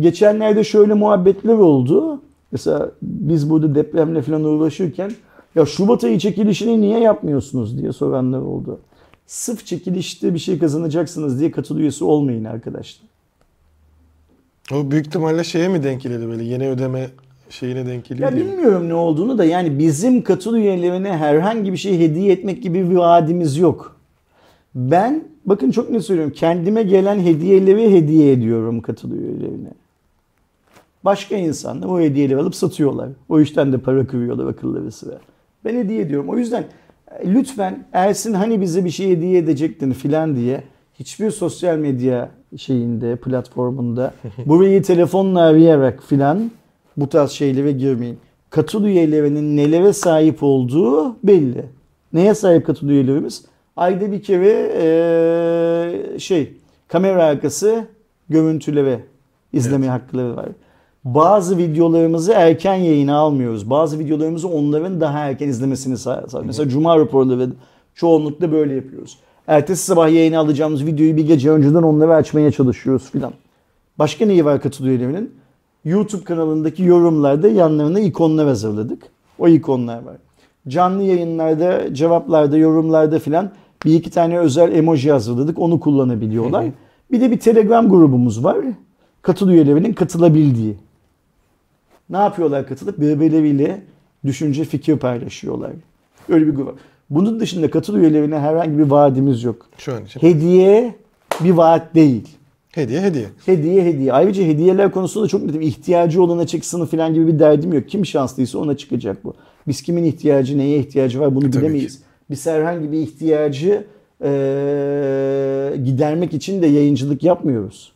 Geçenlerde şöyle muhabbetler oldu. Mesela biz burada depremle falan uğraşırken ya Şubat ayı çekilişini niye yapmıyorsunuz diye soranlar oldu. Sırf çekilişte bir şey kazanacaksınız diye katıl üyesi olmayın arkadaşlar. O büyük ihtimalle şeye mi denk geliyordu böyle yeni ödeme şeyine denk geliyor Ya bilmiyorum ne olduğunu da yani bizim katıl üyelerine herhangi bir şey hediye etmek gibi bir vaadimiz yok. Ben bakın çok ne söylüyorum kendime gelen hediyeleri hediye ediyorum katıl üyelerine. Başka insanlar o hediyeleri alıp satıyorlar. O işten de para kırıyorlar akılları sıra. Ben hediye ediyorum. O yüzden e, lütfen Ersin hani bize bir şey hediye edecektin filan diye hiçbir sosyal medya şeyinde, platformunda burayı telefonla arayarak filan bu tarz şeylere girmeyin. Katıl üyelerinin nelere sahip olduğu belli. Neye sahip katıl üyelerimiz? Ayda bir kere eee, şey kamera arkası görüntülere izleme hakları var. Bazı videolarımızı erken yayına almıyoruz. Bazı videolarımızı onların daha erken izlemesini sağlıyoruz. Mesela Cuma raporları çoğunlukla böyle yapıyoruz. Ertesi sabah yayına alacağımız videoyu bir gece önceden onları açmaya çalışıyoruz filan. Başka neyi var katıl üyelerinin? YouTube kanalındaki yorumlarda yanlarına ikonlar hazırladık. O ikonlar var. Canlı yayınlarda, cevaplarda, yorumlarda filan bir iki tane özel emoji hazırladık. Onu kullanabiliyorlar. Bir de bir Telegram grubumuz var. Katıl üyelerinin katılabildiği. Ne yapıyorlar katılıp birbirleriyle düşünce, fikir paylaşıyorlar. Öyle bir grup. Bunun dışında katıl üyelerine herhangi bir vaadimiz yok. Şu an için. Hediye bir vaat değil. Hediye hediye. Hediye hediye. Ayrıca hediyeler konusunda çok netim. İhtiyacı olana çıksın falan gibi bir derdim yok. Kim şanslıysa ona çıkacak bu. Biz kimin ihtiyacı, neye ihtiyacı var bunu Tabii bilemeyiz. Biz herhangi bir ihtiyacı e, gidermek için de yayıncılık yapmıyoruz.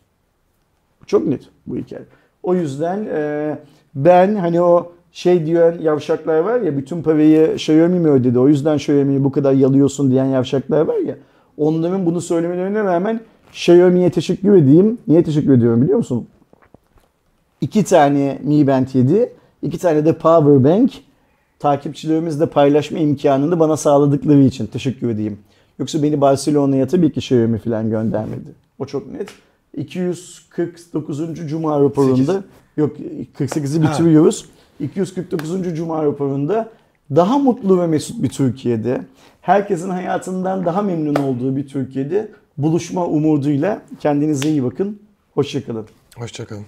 Çok net bu hikaye. O yüzden e, ben hani o şey diyen yavşaklar var ya bütün parayı Xiaomi mi ödedi o yüzden Xiaomi'yi bu kadar yalıyorsun diyen yavşaklar var ya onların bunu söylemelerine rağmen Xiaomi'ye teşekkür edeyim. Niye teşekkür ediyorum biliyor musun? İki tane Mi Band 7, iki tane de Power Bank takipçilerimizle paylaşma imkanını bana sağladıkları için teşekkür edeyim. Yoksa beni Barcelona'ya tabii ki Xiaomi falan göndermedi. O çok net. 249. Cuma raporunda Sekiz. yok 48'i bitiriyoruz. 249. Cuma raporunda daha mutlu ve mesut bir Türkiye'de, herkesin hayatından daha memnun olduğu bir Türkiye'de buluşma umuduyla kendinize iyi bakın. Hoşçakalın. Hoşçakalın.